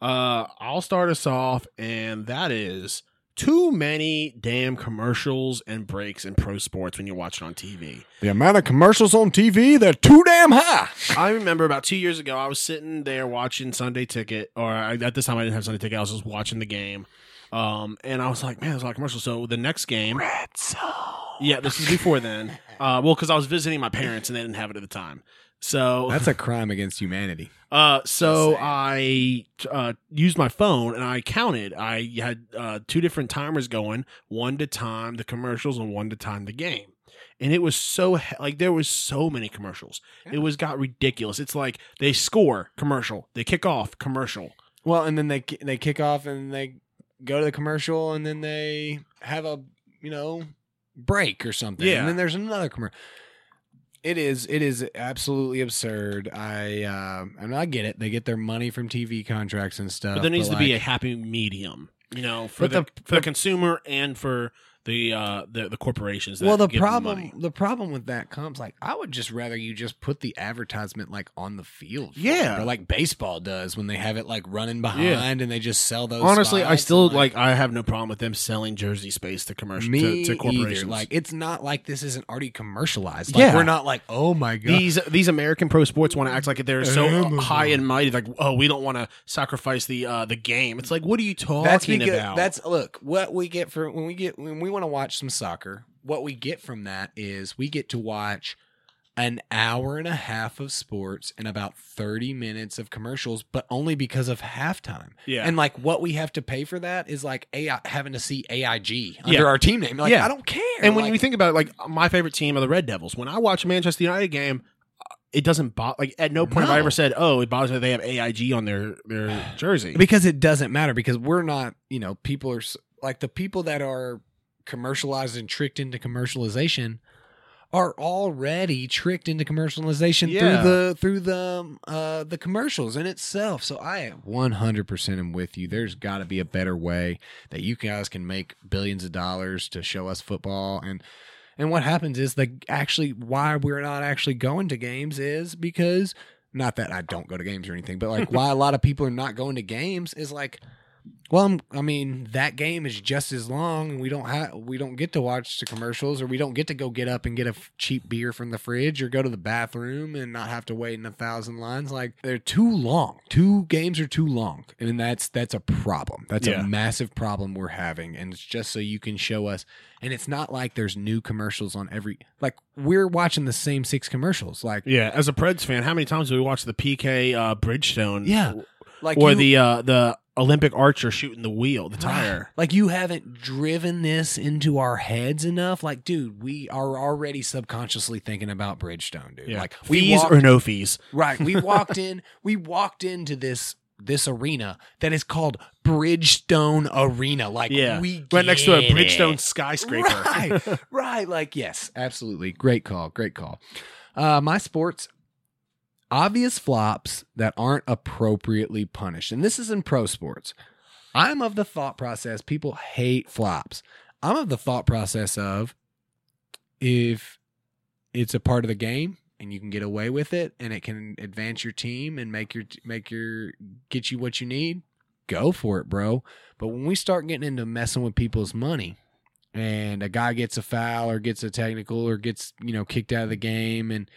Uh, I'll start us off, and that is too many damn commercials and breaks in pro sports when you're watching on TV. The amount of commercials on TV, they're too damn high. I remember about two years ago, I was sitting there watching Sunday Ticket, or at this time I didn't have Sunday Ticket. I was just watching the game, um, and I was like, "Man, there's a lot of commercials." So the next game, Red Zone. yeah, this is before then. Uh, well, because I was visiting my parents and they didn't have it at the time. So That's a crime against humanity. Uh, so I uh, used my phone and I counted. I had uh, two different timers going, one to time the commercials and one to time the game. And it was so like there was so many commercials. It was got ridiculous. It's like they score commercial, they kick off commercial. Well, and then they they kick off and they go to the commercial and then they have a you know break or something. Yeah. and then there's another commercial. It is it is absolutely absurd. I uh, I mean I get it. They get their money from TV contracts and stuff. but there needs to be a happy medium, you know, for the, the- for the consumer and for the uh the, the corporations. That well the give them problem money. the problem with that comes like I would just rather you just put the advertisement like on the field, Yeah. it, or like baseball does when they have it like running behind and they just sell those. Honestly, I still and, like, I have no problem with them selling jersey space to commercial me to, to corporations. either. Like it's not like this isn't already commercialized. Like, Yeah. we're not like oh my god. these these American pro sports want to act like they're so Amazon. high and mighty, like oh, we don't want to sacrifice the uh, the game. It's like, what are you talking that's because about? that's look what we get for when we get when we want to watch some soccer. What we get from that is we get to watch an hour and a half of sports and about 30 minutes of commercials but only because of halftime yeah. and like what we have to pay for that is like AI, having to see AIG under Yeah. our team name like Yeah. i don't care and when Like, you think about it, like my favorite team are the Red Devils. When I watch a Manchester United game, uh, it doesn't bother. Like at no point have I ever said, "Oh, it bothers me that they have AIG on their their jersey." because it doesn't matter because we're not you know people are like the people that are commercialized and tricked into commercialization are already tricked into commercialization Yeah. through the through the uh the commercials in itself. So i 100% am with you. There's got to be a better way that you guys can make billions of dollars to show us football. And and what happens is the actually why we're not actually going to games is because not that I don't go to games or anything, but like why a lot of people are not going to games is like, well, I'm, I mean that game is just as long, and we don't have we don't get to watch the commercials, or we don't get to go get up and get a f- cheap beer from the fridge, or go to the bathroom and not have to wait in a thousand lines. Like they're too long. Two games are too long, and that's that's a problem. That's Yeah. a massive problem we're having, and it's just so you can show us. And it's not like there's new commercials on every like we're watching the same six commercials. Like yeah, as a Preds fan, how many times do we watch the PK uh, Bridgestone? Yeah. like or you- the uh, the Olympic archer shooting the wheel, the tire. Like you haven't driven this into our heads enough. Like, dude, we are already subconsciously thinking about Bridgestone, dude. Yeah, Like we fees walked, or no fees. right. We walked in. We walked into this this arena that is called Bridgestone Arena. Like, Yeah, we right next to a Bridgestone it. skyscraper. Right, right. Like, yes, absolutely. Great call. Great call. Uh, my sports obvious flops that aren't appropriately punished. And this is in pro sports. I'm of the thought process people hate flops. I'm of the thought process of if it's a part of the game and you can get away with it and it can advance your team and make your make your get you what you need, go for it, bro. But when we start getting into messing with people's money and a guy gets a foul or gets a technical or gets, you know, kicked out of the game and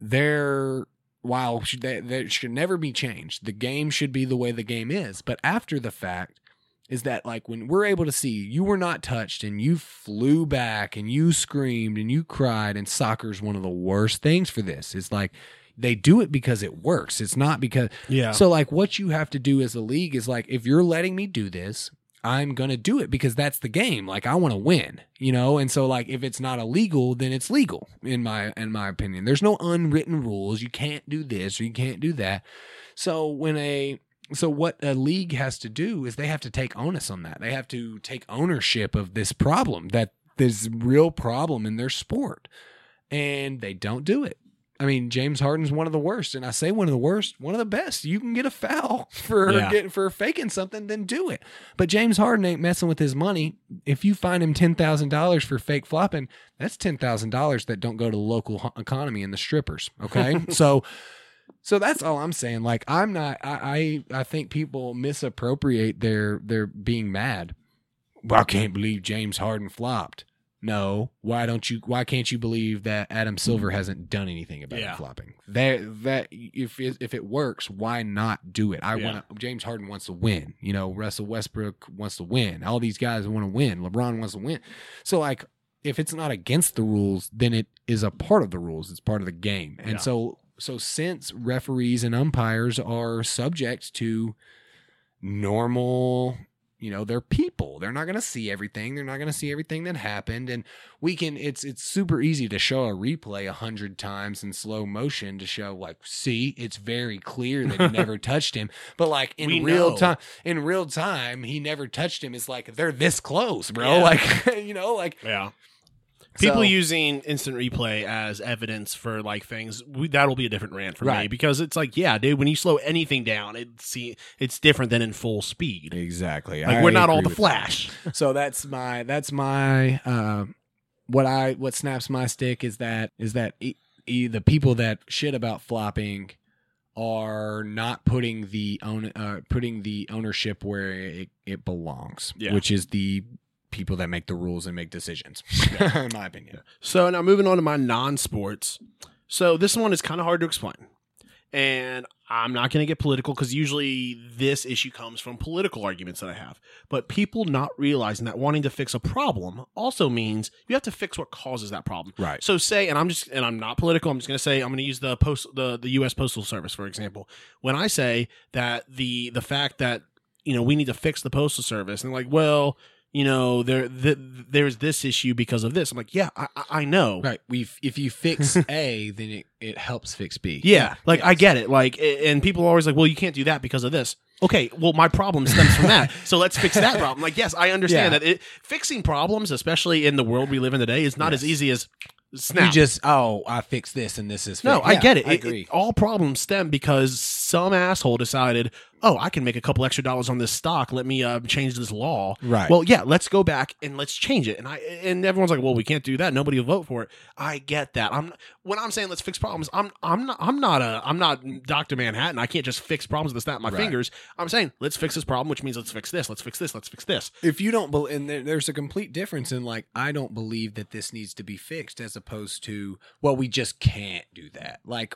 they're while should that, that should never be changed. The game should be the way the game is. But after the fact, is that like when we're able to see you were not touched and you flew back and you screamed and you cried and soccer's one of the worst things for this. It's like they do it because it works. It's not because Yeah. so like what you have to do as a league is like if you're letting me do this, I'm going to do it because that's the game. Like I want to win, you know? And so like if it's not illegal, then it's legal in my in my opinion. There's no unwritten rules. You can't do this or you can't do that. So when a so what a league has to do is they have to take onus on that. They have to take ownership of this problem that a real problem in their sport. And they don't do it. I mean, James Harden's one of the worst, and I say one of the worst, one of the best. You can get a foul for Yeah. get, for faking something, then do it. But James Harden ain't messing with his money. If you find him ten thousand dollars for fake flopping, that's ten thousand dollars that don't go to the local economy and the strippers. Okay, so so that's all I'm saying. Like I'm not. I I, I think people misappropriate their their being mad. Well, I can't believe James Harden flopped. No, why don't you? Why can't you believe that Adam hmm. Silver hasn't done anything about Yeah. flopping? That that if it, if it works, why not do it? I Yeah. want James Harden wants to win. You know, Russell Westbrook wants to win. All these guys want to win. LeBron wants to win. So like, if it's not against the rules, then it is a part of the rules. It's part of the game. And Yeah. so so since referees and umpires are subject to normal you know they're people they're not going to see everything they're not going to see everything that happened and we can it's it's super easy to show a replay a hundred times in slow motion to show like see it's very clear that he never touched him but like in We real know. time in real time he never touched him it's like they're this close bro Yeah. like you know like Yeah. People So- using instant replay as evidence for like things we, that'll be a different rant for me because it's like yeah, dude, when you slow anything down, it's see it's different than in full speed. exactly Like we're not all the Flash. so that's my that's my uh, what I what snaps my stick is that is that e- e- the people that shit about flopping are not putting the own uh, putting the ownership where it, it belongs, Yeah. which is the people that make the rules and make decisions. in my opinion, So now moving on to my non-sports. So this one is kind of hard to explain. And I'm not going to get political because usually this issue comes from political arguments that I have. But people not realizing that wanting to fix a problem also means you have to fix what causes that problem. right? So say, and I'm just, and I'm not political. I'm just going to say, I'm going to use the post, the the U.S. Postal Service for example. When I say that the the fact that you know we need to fix the postal service, and like, well, you know, there th- there's this issue because of this. I'm like, yeah, I, I- know. Right. We if you fix A, then it, it helps fix B. Yeah, like I get it. Like, and people are always like, well, you can't do that because of this. Okay, well, my problem stems from that. So let's fix that problem. Like, yes, I understand Yeah. that it, fixing problems, especially in the world we live in today, is not as easy as snap. You just oh I fixed this and this is No, fixed. I get it. I It- agree. it- all problems stem because some asshole decided, oh, I can make a couple extra dollars on this stock. Let me uh, change this law. Right. Well, yeah, let's go back and let's change it. And I and everyone's like, well, we can't do that. Nobody will vote for it. I get that. I'm when I'm saying let's fix problems. I'm I'm not I'm not a I'm not Doctor Manhattan. I can't just fix problems with a snap of my Right. fingers. I'm saying let's fix this problem, which means let's fix this. Let's fix this. Let's fix this. if you don't believe, and there, there's a complete difference in like, I don't believe that this needs to be fixed, as opposed to, well, we just can't do that. Like,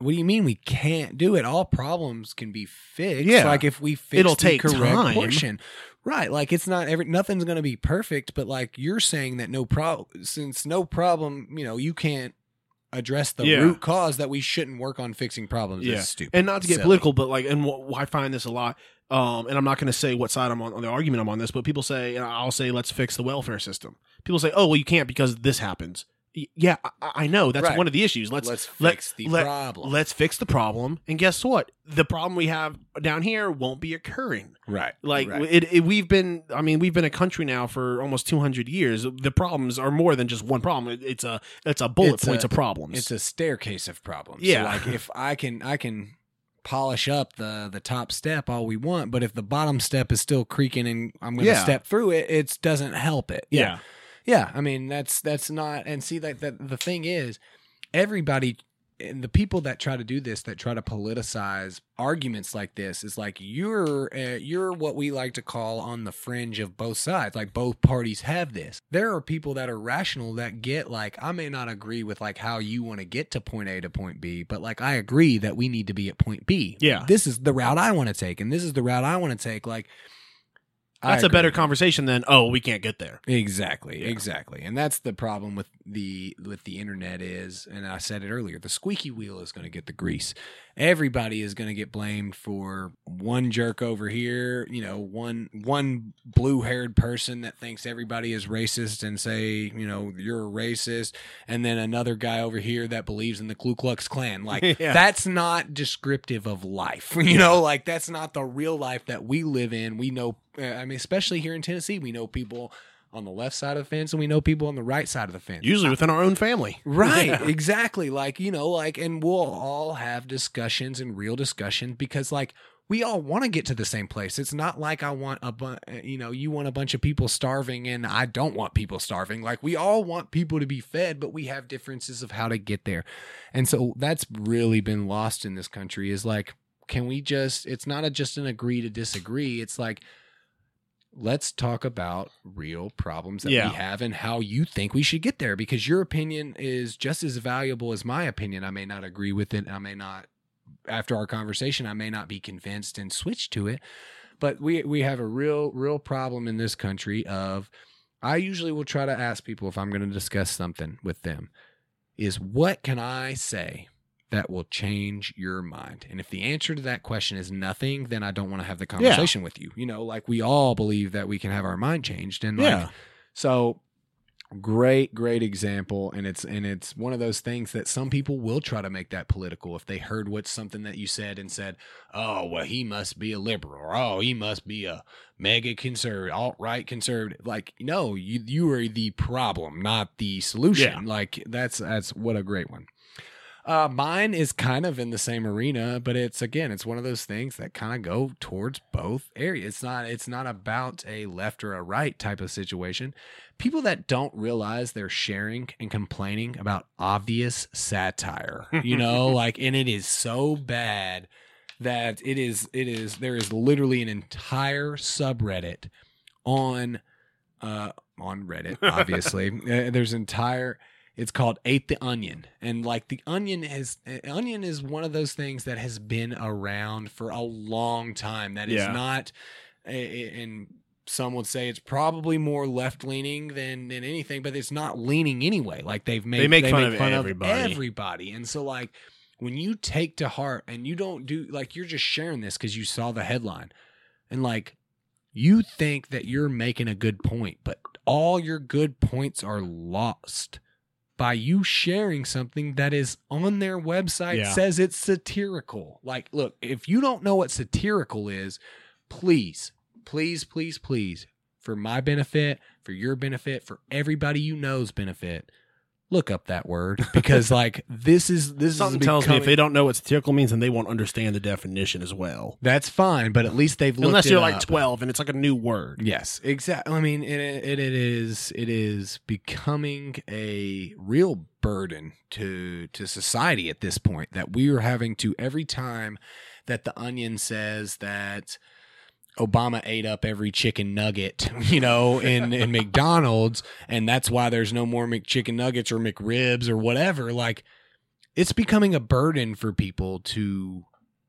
what do you mean we can't do it? All problems can be fixed. Yeah. like if we fix It'll the take correct time. portion, right? Like it's not every nothing's going to be perfect, but like you're saying that no problem, since no problem, you know, you can't address the Yeah. root cause that we shouldn't work on fixing problems. Yeah. is stupid. and not to get Silly. political, but like, and wh- I find this a lot. Um, and I'm not going to say what side I'm on, on the argument I'm on this, but people say, and I'll say, let's fix the welfare system. People say, oh, well, you can't because this happens. Yeah, I, I know that's Right. one of the issues. Let's Let's let- fix the let- problem. Let's fix the problem, and guess what? The problem we have down here won't be occurring. right. Like right. it, it, we've been. I mean, we've been a country now for almost 200 years. The problems are more than just one problem. It, it's a it's a bullet It's points a- of problems. It's a staircase of problems. Yeah. So like if I can I can polish up the the top step all we want, but if the bottom step is still creaking and I'm going to Yeah. step through it, it doesn't help it. Yeah. Yeah, I mean that's that's not and see that that the thing is everybody and the people that try to do this that try to politicize arguments like this is like you're uh, you're what we like to call on the fringe of both sides like both parties have this there are people that are rational that get like I may not agree with like how you want to get to point A to point B but like I agree that we need to be at point B Yeah. this is the route I want to take and this is the route I want to take like That's a better conversation than oh we can't get there. Exactly, exactly, and that's the problem with the with the internet is, and I said it earlier, the squeaky wheel is going to get the grease. Everybody is going to get blamed for one jerk over here, you know, one one blue haired person that thinks everybody is racist and say, you know, you're a racist, and then another guy over here that believes in the Ku Klux Klan. Like Yeah. that's not descriptive of life, you know, like that's not the real life that we live in. We know, uh, I mean, especially here in Tennessee, we know people on the left side of the fence and we know people on the right side of the fence. Usually within our own family. Right, Yeah. exactly. Like, you know, like, and we'll all have discussions and real discussion because, like, we all want to get to the same place. It's not like I want a bu- you know, you want a bunch of people starving and I don't want people starving. Like, we all want people to be fed, but we have differences of how to get there. And so that's really been lost in this country is like, can we just, it's not a, just an agree to disagree. It's like, let's talk about real problems that Yeah. we have and how you think we should get there because your opinion is just as valuable as my opinion. I may not agree with it. I may not after our conversation I may not be convinced and switch to it. But we we have a real real problem in this country of I usually will try to ask people if I'm going to discuss something with them is what can I say that will change your mind? And if the answer to that question is nothing, then I don't want to have the conversation with you. You know, like we all believe that we can have our mind changed and like Yeah. so great great example and it's and it's one of those things that some people will try to make that political if they heard what something that you said and said oh well he must be a liberal or oh he must be a mega conservative alt-right conservative like no you you are the problem not the solution like that's that's what a great one uh, mine is kind of in the same arena, but it's again, it's one of those things that kind of go towards both areas. It's not, it's not about a left or a right type of situation. People that don't realize they're sharing and complaining about obvious satire, you know, like, and it is so bad that it is, it is, there is literally an entire subreddit on, uh, on Reddit, obviously. uh, there's entire, it's called Ate the Onion. And like the onion has eh, onion is one of those things that has been around for a long time. That is Yeah. not a- a- and some would say it's probably more left leaning than than anything, but it's not leaning anyway. Like they've made They make fun of everybody. everybody. And so like when you take to heart and you don't do like you're just sharing this because you saw the headline and like you think that you're making a good point, but all your good points are lost by you sharing something that is on their website Yeah. says it's satirical. Like, look, if you don't know what satirical is, please, please, please, please, for my benefit, for your benefit, for everybody you know's benefit, look up that word because like this is this Something is tells me if they don't know what satirical means, then they won't understand the definition as well. that's fine, but at least they've looked Unless it you're like up. 12 and it's like a new word. Yes, exactly. I mean, it, it, it is it is becoming a real burden to to society at this point that we are having to every time that the Onion says that Obama ate up every chicken nugget, you know, in in McDonald's, and that's why there's no more McChicken nuggets or McRibs or whatever. Like, it's becoming a burden for people to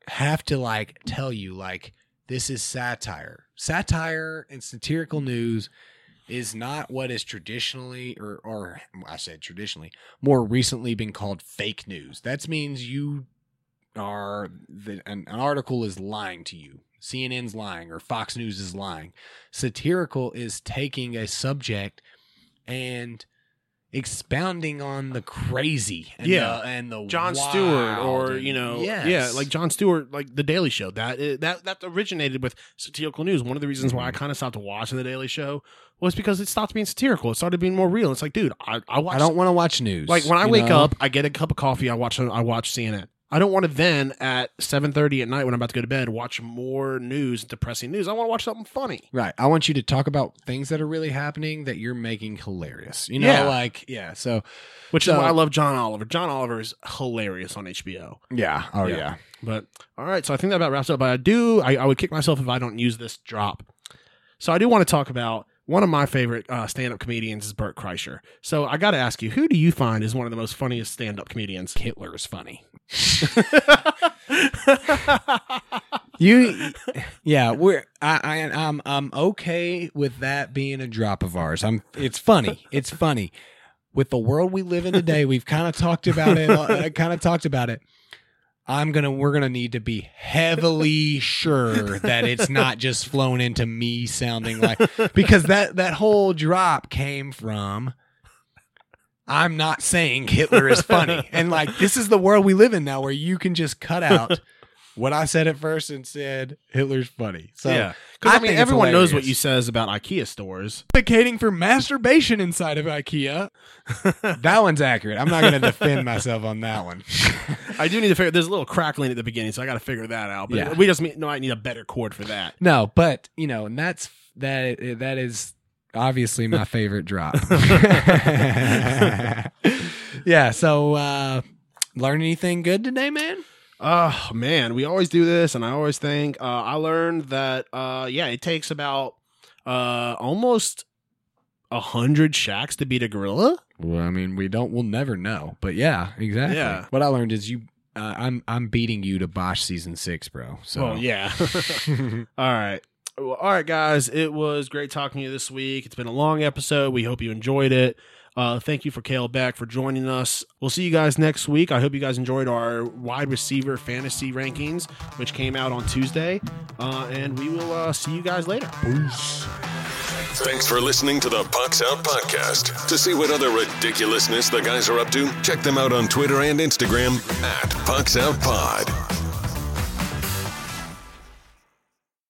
have to like tell you like this is satire. Satire and satirical news is not what is traditionally or or I said traditionally more recently been called fake news. That means you are the, an, an article is lying to you. CNN's lying or Fox News is lying. Satirical is taking a subject and expounding on the crazy and Yeah. the, and the Jon Stewart or you know Yes. yeah like Jon Stewart like the Daily Show that that that originated with satirical news one of the reasons why I mm-hmm. kind of stopped watching the Daily Show was because it stopped being satirical it started being more real it's like dude I, I watch I don't want to watch news. like when I wake know? up I get a cup of coffee I watch I watch CNN I don't want to then at 7:30 at night when I'm about to go to bed watch more news, depressing news. I want to watch something funny. Right. I want you to talk about things that are really happening that you're making hilarious. You know, Yeah. like yeah. So Which So- is why I love John Oliver. John Oliver is hilarious on HBO. yeah. Oh Yeah. yeah. But all right, so I think that about wraps up. But I do, I, I would kick myself if I don't use this drop. So I do want to talk about one of my favorite uh, stand-up comedians is Bert Kreischer. So I got to ask you, who do you find is one of the most funniest stand-up comedians? Hitler is funny. You, yeah, we're I, I I'm I'm okay with that being a drop of ours. I'm. It's funny. It's funny. With the world we live in today, we've kind of talked about it. uh, kind of talked about it. I'm gonna. We're gonna need to be heavily sure that it's not just flown into me sounding like because that that whole drop came from. I'm not saying Hitler is funny, and like this is the world we live in now, where you can just cut out what I said at first and said Hitler's funny. So yeah, because I, I mean everyone knows what you says about IKEA stores. advocating for masturbation inside of IKEA. that one's accurate. I'm not going to defend myself on that one. I do need to figure. There's a little crackling at the beginning, so I got to figure that out. But Yeah. we just need, no, I need a better cord for that. No, but you know, and that's that. That is obviously my favorite drop. yeah. So, uh, learn anything good today, man? Oh man, we always do this, and I always think uh, I learned that uh, yeah, it takes about uh, almost a hundred Shaqs to beat a gorilla. Well, I mean, we don't. We'll never know. But yeah, exactly. Yeah. What I learned is you. Uh, I'm I'm beating you to Bosch season six, bro. So Well, yeah. all right. Well, all right, guys. It was great talking to you this week. It's been a long episode. We hope you enjoyed it. Uh, thank you for Kalle Beck for joining us. We'll see you guys next week. I hope you guys enjoyed our wide receiver fantasy rankings, which came out on Tuesday. Uh, and we will uh, see you guys later. Thanks for listening to the Pucks Out Podcast. To see what other ridiculousness the guys are up to, check them out on Twitter and Instagram at Pucks Out Pod.